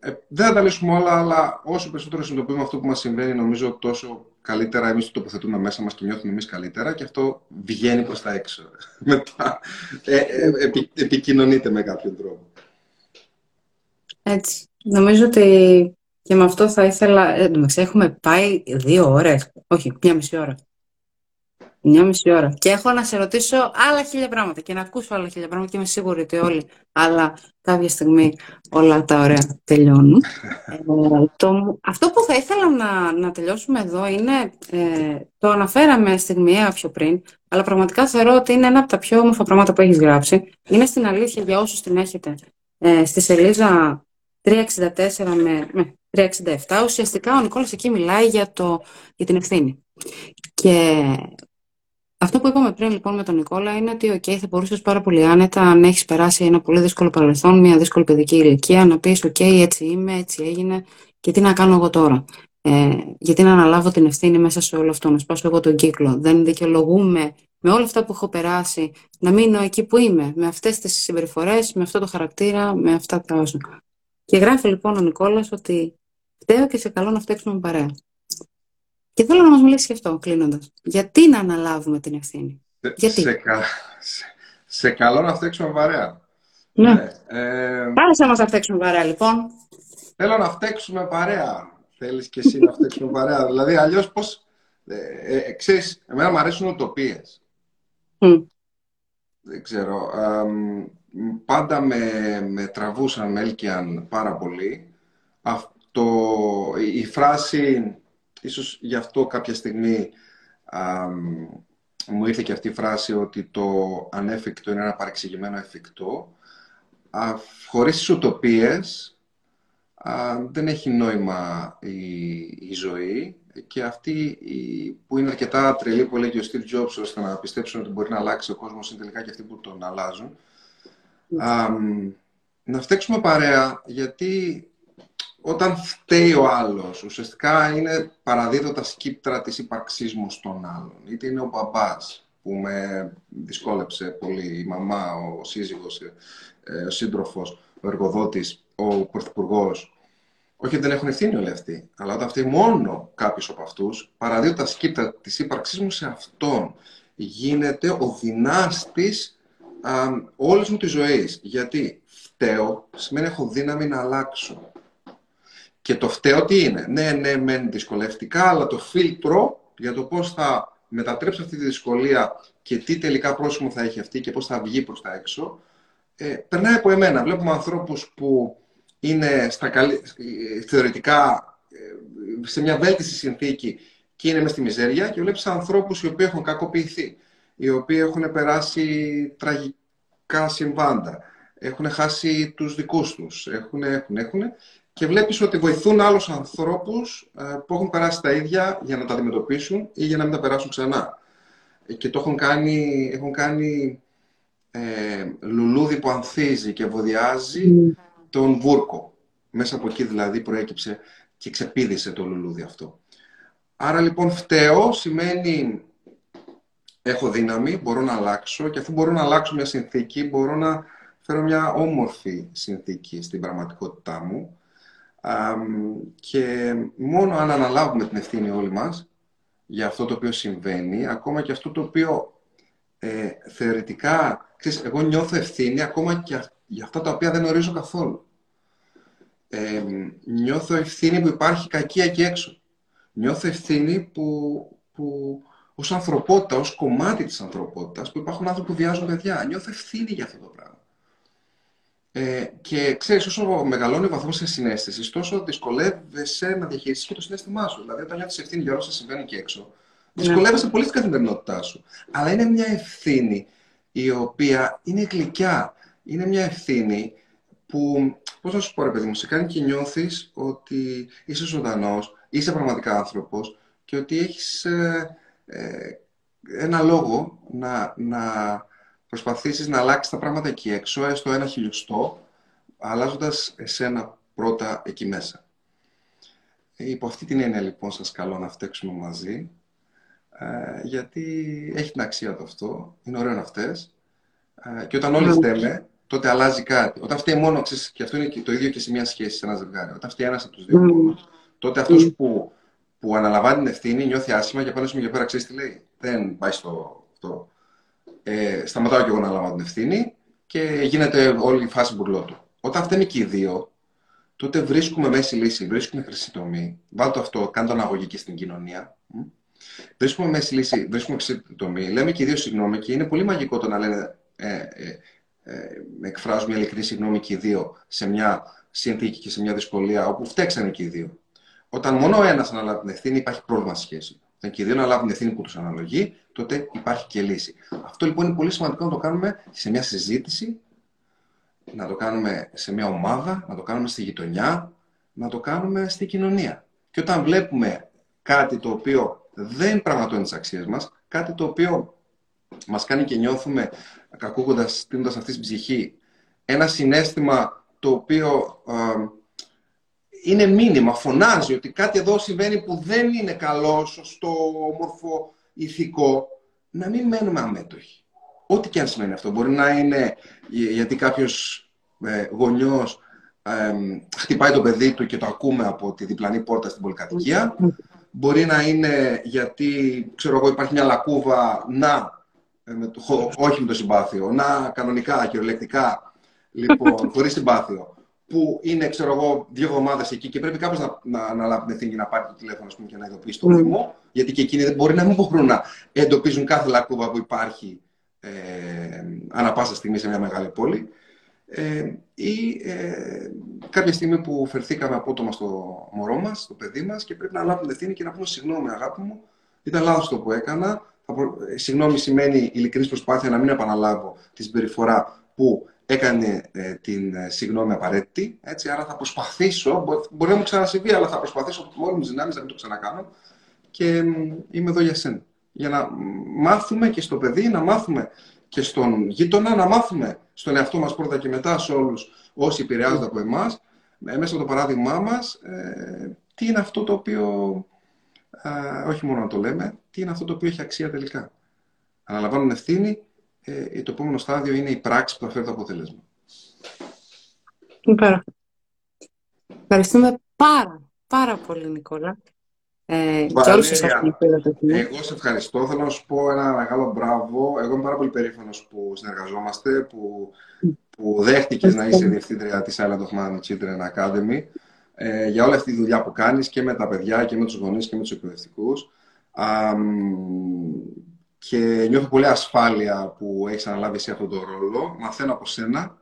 Speaker 2: Ε, δεν θα τα λύσουμε όλα, αλλά όσο περισσότερο συνειδητοποιούμε αυτό που μας συμβαίνει, νομίζω τόσο καλύτερα εμείς το τοποθετούμε μέσα μας και νιώθουμε εμείς καλύτερα και αυτό βγαίνει προς τα έξω. Μετά ε, ε, επι, επικοινωνείται με κάποιον τρόπο.
Speaker 1: Έτσι. Νομίζω ότι και με αυτό θα ήθελα... Ε, έχουμε πάει δύο ώρες, όχι, μια μισή ώρα. Μια μισή ώρα. Και έχω να σε ρωτήσω άλλα χίλια πράγματα και να ακούσω άλλα χίλια πράγματα και είμαι σίγουρη ότι όλοι, αλλά κάποια στιγμή όλα τα ωραία τελειώνουν. ε, το, αυτό που θα ήθελα να, να τελειώσουμε εδώ είναι, ε, το αναφέραμε στιγμιαία πιο πριν, αλλά πραγματικά θεωρώ ότι είναι ένα από τα πιο όμορφα πράγματα που έχεις γράψει. Είναι στην αλήθεια για όσους την έχετε. Ε, στη σελίδα 364 με, με 367, ουσιαστικά ο Νικόλας εκεί μιλάει για, το, για την ευθύνη. Και αυτό που είπαμε πριν λοιπόν με τον Νικόλα είναι ότι okay, θα μπορούσες πάρα πολύ άνετα, αν έχεις περάσει ένα πολύ δύσκολο παρελθόν, μια δύσκολη παιδική ηλικία, να πεις: OK, έτσι είμαι, έτσι έγινε, και τι να κάνω εγώ τώρα; Ε, γιατί να αναλάβω την ευθύνη μέσα σε όλο αυτό, να σπάσω εγώ τον κύκλο; Δεν δικαιολογούμε με όλα αυτά που έχω περάσει, να μείνω εκεί που είμαι, με αυτές τις συμπεριφορές, με αυτό το χαρακτήρα, με αυτά τα όσα. Και γράφει λοιπόν ο Νικόλας ότι φταίω και σε καλό να φταίξουμε παρέα. Και θέλω να μας μιλήσει γι' αυτό, κλείνοντας. Γιατί να αναλάβουμε την ευθύνη; Γιατί;
Speaker 2: Σε, κα... σε, καλό να φταίξουμε παρέα.
Speaker 1: Ναι. ναι. Ε... Πάμε σε μας να φταίξουμε παρέα, λοιπόν.
Speaker 2: Θέλω να φταίξουμε παρέα. Θέλεις και εσύ να φταίξουμε παρέα. Δηλαδή, αλλιώς πώς... Ε, ε, ξέρεις, εμένα μου αρέσουν utopίες. Mm. Δεν ξέρω. πάντα με, με τραβούσαν Μέλκιαν πάρα πολύ. Αυτό, η φράση, ίσως γι' αυτό κάποια στιγμή μου ήρθε και αυτή η φράση ότι το ανέφικτο είναι ένα παρεξηγημένο εφικτό. Α, χωρίς τις ουτοπίες δεν έχει νόημα η, η ζωή και αυτή που είναι αρκετά τρελή που έλεγε ο Steve Jobs ώστε να πιστέψουν ότι μπορεί να αλλάξει ο κόσμος είναι τελικά και αυτοί που τον αλλάζουν. να φταίξουμε παρέα γιατί όταν φταίει ο άλλος ουσιαστικά είναι παραδίδοντα σκύπτρα της ύπαρξής μου στον άλλον. Είτε είναι ο μπαμπάς που με δυσκόλεψε πολύ, η μαμά, ο σύζυγος, ε, ο σύντροφος, ο εργοδότης, ο πρωθυπουργός, όχι ότι δεν έχουν ευθύνη όλοι αυτοί, αλλά όταν φταίει μόνο κάποιος από αυτούς, παραδίδω τα σκύπτα της ύπαρξή μου σε αυτόν. Γίνεται ο δυνάστης όλης μου της ζωής. Γιατί φταίω σημαίνει έχω δύναμη να αλλάξω. Και το φταίω τι είναι. Ναι, ναι, μεν δυσκολευτικά, αλλά το φίλτρο για το πώς θα μετατρέψω αυτή τη δυσκολία και τι τελικά πρόσημο θα έχει αυτή και πώς θα βγει προς τα έξω, ε, περνάει από εμένα. Βλέπουμε ανθρώπους που είναι στα καλή, θεωρητικά ε, σε μια βέλτιστη συνθήκη και είναι μέσα στη μιζέρια και βλέπεις ανθρώπους οι οποίοι έχουν κακοποιηθεί, οι οποίοι έχουν περάσει τραγικά συμβάντα, έχουν χάσει τους δικούς τους, έχουν, έχουν, έχουν και βλέπεις ότι βοηθούν άλλους ανθρώπους ε, που έχουν περάσει τα ίδια για να τα αντιμετωπίσουν ή για να μην τα περάσουν ξανά. Και το έχουν κάνει, έχουν κάνει ε, λουλούδι που ανθίζει και βοδιάζει mm τον Βούρκο. Μέσα από εκεί δηλαδή προέκυψε και ξεπίδησε το λουλούδι αυτό. Άρα λοιπόν φταίω σημαίνει έχω δύναμη, μπορώ να αλλάξω και αφού μπορώ να αλλάξω μια συνθήκη μπορώ να φέρω μια όμορφη συνθήκη στην πραγματικότητά μου και μόνο αν αναλάβουμε την ευθύνη όλοι μας για αυτό το οποίο συμβαίνει, ακόμα και αυτό το οποίο ε, θεωρητικά, ξέρεις, εγώ νιώθω ευθύνη ακόμα και για αυτά τα οποία δεν ορίζω καθόλου. Ε, νιώθω ευθύνη που υπάρχει κακία εκεί έξω. Νιώθω ευθύνη που, που ως ανθρωπότητα, ως κομμάτι της ανθρωπότητας, που υπάρχουν άνθρωποι που βιάζουν παιδιά. Νιώθω ευθύνη για αυτό το πράγμα. Ε, και ξέρεις, όσο μεγαλώνει ο βαθμός της συνέστησης, τόσο δυσκολεύεσαι να διαχειριστείς και το συνέστημά σου. Δηλαδή, όταν νιώθεις ευθύνη για όλα όσα συμβαίνει εκεί έξω, ναι. δυσκολεύεσαι πολύ στην καθημερινότητά σου. Αλλά είναι μια ευθύνη η οποία είναι γλυκιά είναι μια ευθύνη που, πώς να σου πω ρε παιδί μου, σε κάνει και νιώθεις ότι είσαι ζωντανός, είσαι πραγματικά άνθρωπος και ότι έχεις ε, ε, ένα λόγο να, να προσπαθήσεις να αλλάξεις τα πράγματα εκεί έξω, έστω ένα χιλιοστό, αλλάζοντας εσένα πρώτα εκεί μέσα. Υπό αυτή την έννοια λοιπόν σας καλώ να φταίξουμε μαζί, ε, γιατί έχει την αξία το αυτό, είναι ωραίο να φταίς, ε, και όταν όλοι ναι. φταίμε, τότε αλλάζει κάτι. Όταν φταίει μόνο, ξέρεις, και αυτό είναι το ίδιο και σε μια σχέση, σε ένα ζευγάρι. Όταν φταίει ένας από τους δύο mm. τότε αυτός mm. που, που αναλαμβάνει την ευθύνη νιώθει άσχημα και πάνω σου για πέρα ξέρεις τι λέει. Δεν πάει στο αυτό. Ε, σταματάω και εγώ να αναλαμβάνω την ευθύνη και γίνεται όλη η φάση μπουρλότου. Όταν φταίνει και οι δύο, τότε βρίσκουμε μέση λύση, βρίσκουμε χρυσή τομή. Βάλτε αυτό, κάντε το αναγωγική στην κοινωνία. Βρίσκουμε μέση λύση, βρίσκουμε χρυσή τομή. Λέμε και οι δύο συγγνώμη και είναι πολύ μαγικό το να λένε ε, ε, ε, εκφράζουμε ειλικρινή συγγνώμη και οι δύο σε μια συνθήκη και σε μια δυσκολία όπου φταίξανε και οι δύο. Όταν μόνο ο ένας αναλάβει την ευθύνη, υπάρχει πρόβλημα στη σχέση. Όταν και οι δύο αναλάβουν την ευθύνη που τους αναλογεί, τότε υπάρχει και λύση. Αυτό λοιπόν είναι πολύ σημαντικό να το κάνουμε σε μια συζήτηση, να το κάνουμε σε μια ομάδα, να το κάνουμε στη γειτονιά, να το κάνουμε στη κοινωνία. Και όταν βλέπουμε κάτι το οποίο δεν πραγματώνει τις αξίες μας, κάτι το οποίο μας κάνει και νιώθουμε ακούγοντα, στείνοντας αυτή την ψυχή, ένα συνέστημα το οποίο είναι μήνυμα, φωνάζει ότι κάτι εδώ συμβαίνει που δεν είναι καλό, σωστό, όμορφο, ηθικό. να μην μένουμε αμέτωχοι. Ό,τι και αν σημαίνει αυτό. Μπορεί να είναι γιατί κάποιος ε, γονιός ε, χτυπάει το παιδί του και το ακούμε από τη διπλανή πόρτα στην πολυκατοικία. Μπορεί να είναι γιατί, ξέρω εγώ, υπάρχει μια λακκούβα, να, ε, με το, όχι με το συμπάθειο, να κανονικά, κυριολεκτικά, λοιπόν, χωρίς συμπάθειο, που είναι, ξέρω εγώ, δύο εβδομάδες εκεί και πρέπει κάπως να, να, να λάβει την ευθύνη να πάρει το τηλέφωνο πούμε, και να ειδοποιήσει το Δήμο, γιατί και εκείνοι μπορεί να μην μπορούν να εντοπίζουν κάθε λακκούβα που υπάρχει ε, ανά πάσα στιγμή σε μια μεγάλη πόλη. Ε, ή ε, κάποια στιγμή που φερθήκαμε απότομα στο μωρό μας, στο παιδί μας και πρέπει να λάβουμε ευθύνη και να πούμε συγγνώμη αγάπη μου, ήταν λάθος το που έκανα. Ε, συγγνώμη σημαίνει ειλικρινής προσπάθεια να μην επαναλάβω τη συμπεριφορά που έκανε ε, την ε, συγγνώμη απαραίτητη. Έτσι, άρα θα προσπαθήσω, μπορεί να μου ξανασυμβεί, αλλά θα προσπαθήσω με όλη μου δυνάμεις να μην το ξανακάνω και είμαι εδώ για σένα. Για να μάθουμε και στο παιδί, να μάθουμε και στον γείτονα, να μάθουμε στον εαυτό μας πρώτα και μετά σε όλους όσοι επηρεάζονται από εμάς, ε, μέσα από το παράδειγμά μας, ε, τι είναι αυτό το οποίο, ε, όχι μόνο να το λέμε, τι είναι αυτό το οποίο έχει αξία τελικά. Αναλαμβάνουν ευθύνη, ε, το επόμενο στάδιο είναι η πράξη που θα φέρει το αποτέλεσμα.
Speaker 1: Υπέροχα. Ευχαριστούμε πάρα, πάρα πολύ, Νικόλα.
Speaker 2: Ε, Εγώ σε ευχαριστώ. Θέλω να σου πω ένα μεγάλο μπράβο. Εγώ είμαι πάρα πολύ περήφανος που συνεργαζόμαστε, που, που δέχτηκες να είσαι διευθύντρια της Island of Man Children Academy ε, για όλη αυτή τη δουλειά που κάνεις και με τα παιδιά και με τους γονείς και με τους εκπαιδευτικούς. Και νιώθω πολύ ασφάλεια που έχεις αναλάβει εσύ αυτόν τον ρόλο. Μαθαίνω από σένα.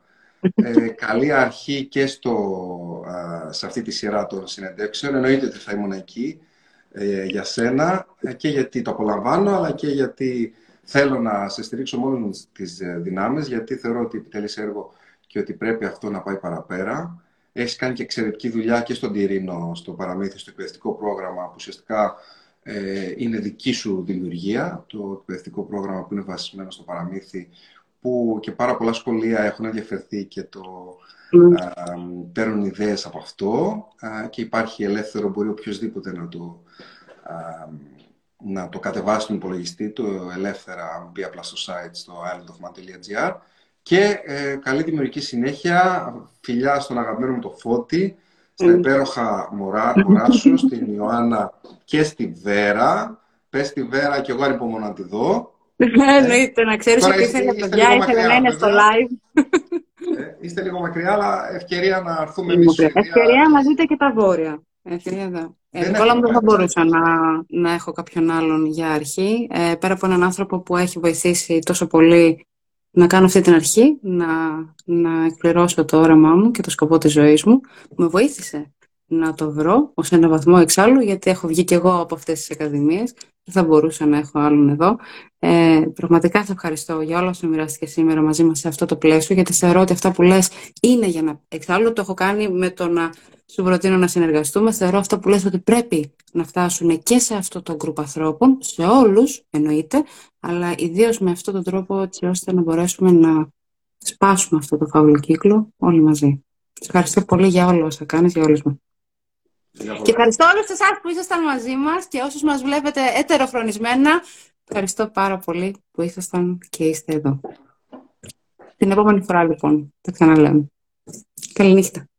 Speaker 2: Ε, καλή αρχή και στο, σε αυτή τη σειρά των συνεντεύξεων. Εννοείται ότι θα ήμουν εκεί. Ε, για σένα ε, και γιατί το απολαμβάνω, αλλά και γιατί θέλω να σε στηρίξω μόνος τις ε, δυνάμεις, γιατί θεωρώ ότι επιτελείς έργο και ότι πρέπει αυτό να πάει παραπέρα. Έχεις κάνει και εξαιρετική δουλειά και στον Τυρίνο, στο παραμύθι, στο εκπαιδευτικό πρόγραμμα, που ουσιαστικά ε, είναι δική σου δημιουργία, το εκπαιδευτικό πρόγραμμα που είναι βασισμένο στο παραμύθι, που και πάρα πολλά σχολεία έχουν ενδιαφερθεί και το mm. παίρνουν ιδέες από αυτό και υπάρχει ελεύθερο, μπορεί οποιοδήποτε να το να το κατεβάσει στον υπολογιστή του ελεύθερα, αν μπει απλά στο site στο islandofman.gr και ε, καλή δημιουργική συνέχεια, φιλιά στον αγαπημένο μου το Φώτη, στα υπέροχα μωρά, μωρά σου, στην Ιωάννα και στη Βέρα. Πες στη Βέρα και εγώ ανυπομονώ να τη δω.
Speaker 1: Ναι, εννοείται, να ξέρεις ότι ήθελε παιδιά, ήθελε να είναι στο live.
Speaker 2: Ε, είστε λίγο μακριά, αλλά ευκαιρία να έρθουμε εμείς.
Speaker 1: Ευκαιρία να δείτε και τα βόρεια. Ευκαιρία εδώ. Ε, μου δεν θα μπορούσα να, να έχω κάποιον άλλον για αρχή. Ε, πέρα από έναν άνθρωπο που έχει βοηθήσει τόσο πολύ να κάνω αυτή την αρχή, να, να εκπληρώσω το όραμά μου και το σκοπό της ζωής μου, με βοήθησε να το βρω ως ένα βαθμό εξάλλου, γιατί έχω βγει και εγώ από αυτές τις ακαδημίες. Δεν θα μπορούσα να έχω άλλον εδώ. Ε, πραγματικά σε ευχαριστώ για όλα όσα μοιράστηκε σήμερα μαζί μας σε αυτό το πλαίσιο, γιατί θεωρώ ότι αυτά που λες είναι για να... Εξάλλου το έχω κάνει με το να σου προτείνω να συνεργαστούμε. Θεωρώ αυτό που λες ότι πρέπει να φτάσουν και σε αυτό το γκρουπ ανθρώπων, σε όλους εννοείται, αλλά ιδίως με αυτόν τον τρόπο έτσι ώστε να μπορέσουμε να σπάσουμε αυτό το φαύλο κύκλο όλοι μαζί. Σας ευχαριστώ πολύ για όλα όσα κάνεις για όλους μας. Και ευχαριστώ όλους εσάς που ήσασταν μαζί μας και όσους μας βλέπετε ετεροφρονισμένα. Ευχαριστώ πάρα πολύ που ήσασταν και είστε εδώ. Την επόμενη φορά λοιπόν, τα ξαναλέμε. Καληνύχτα.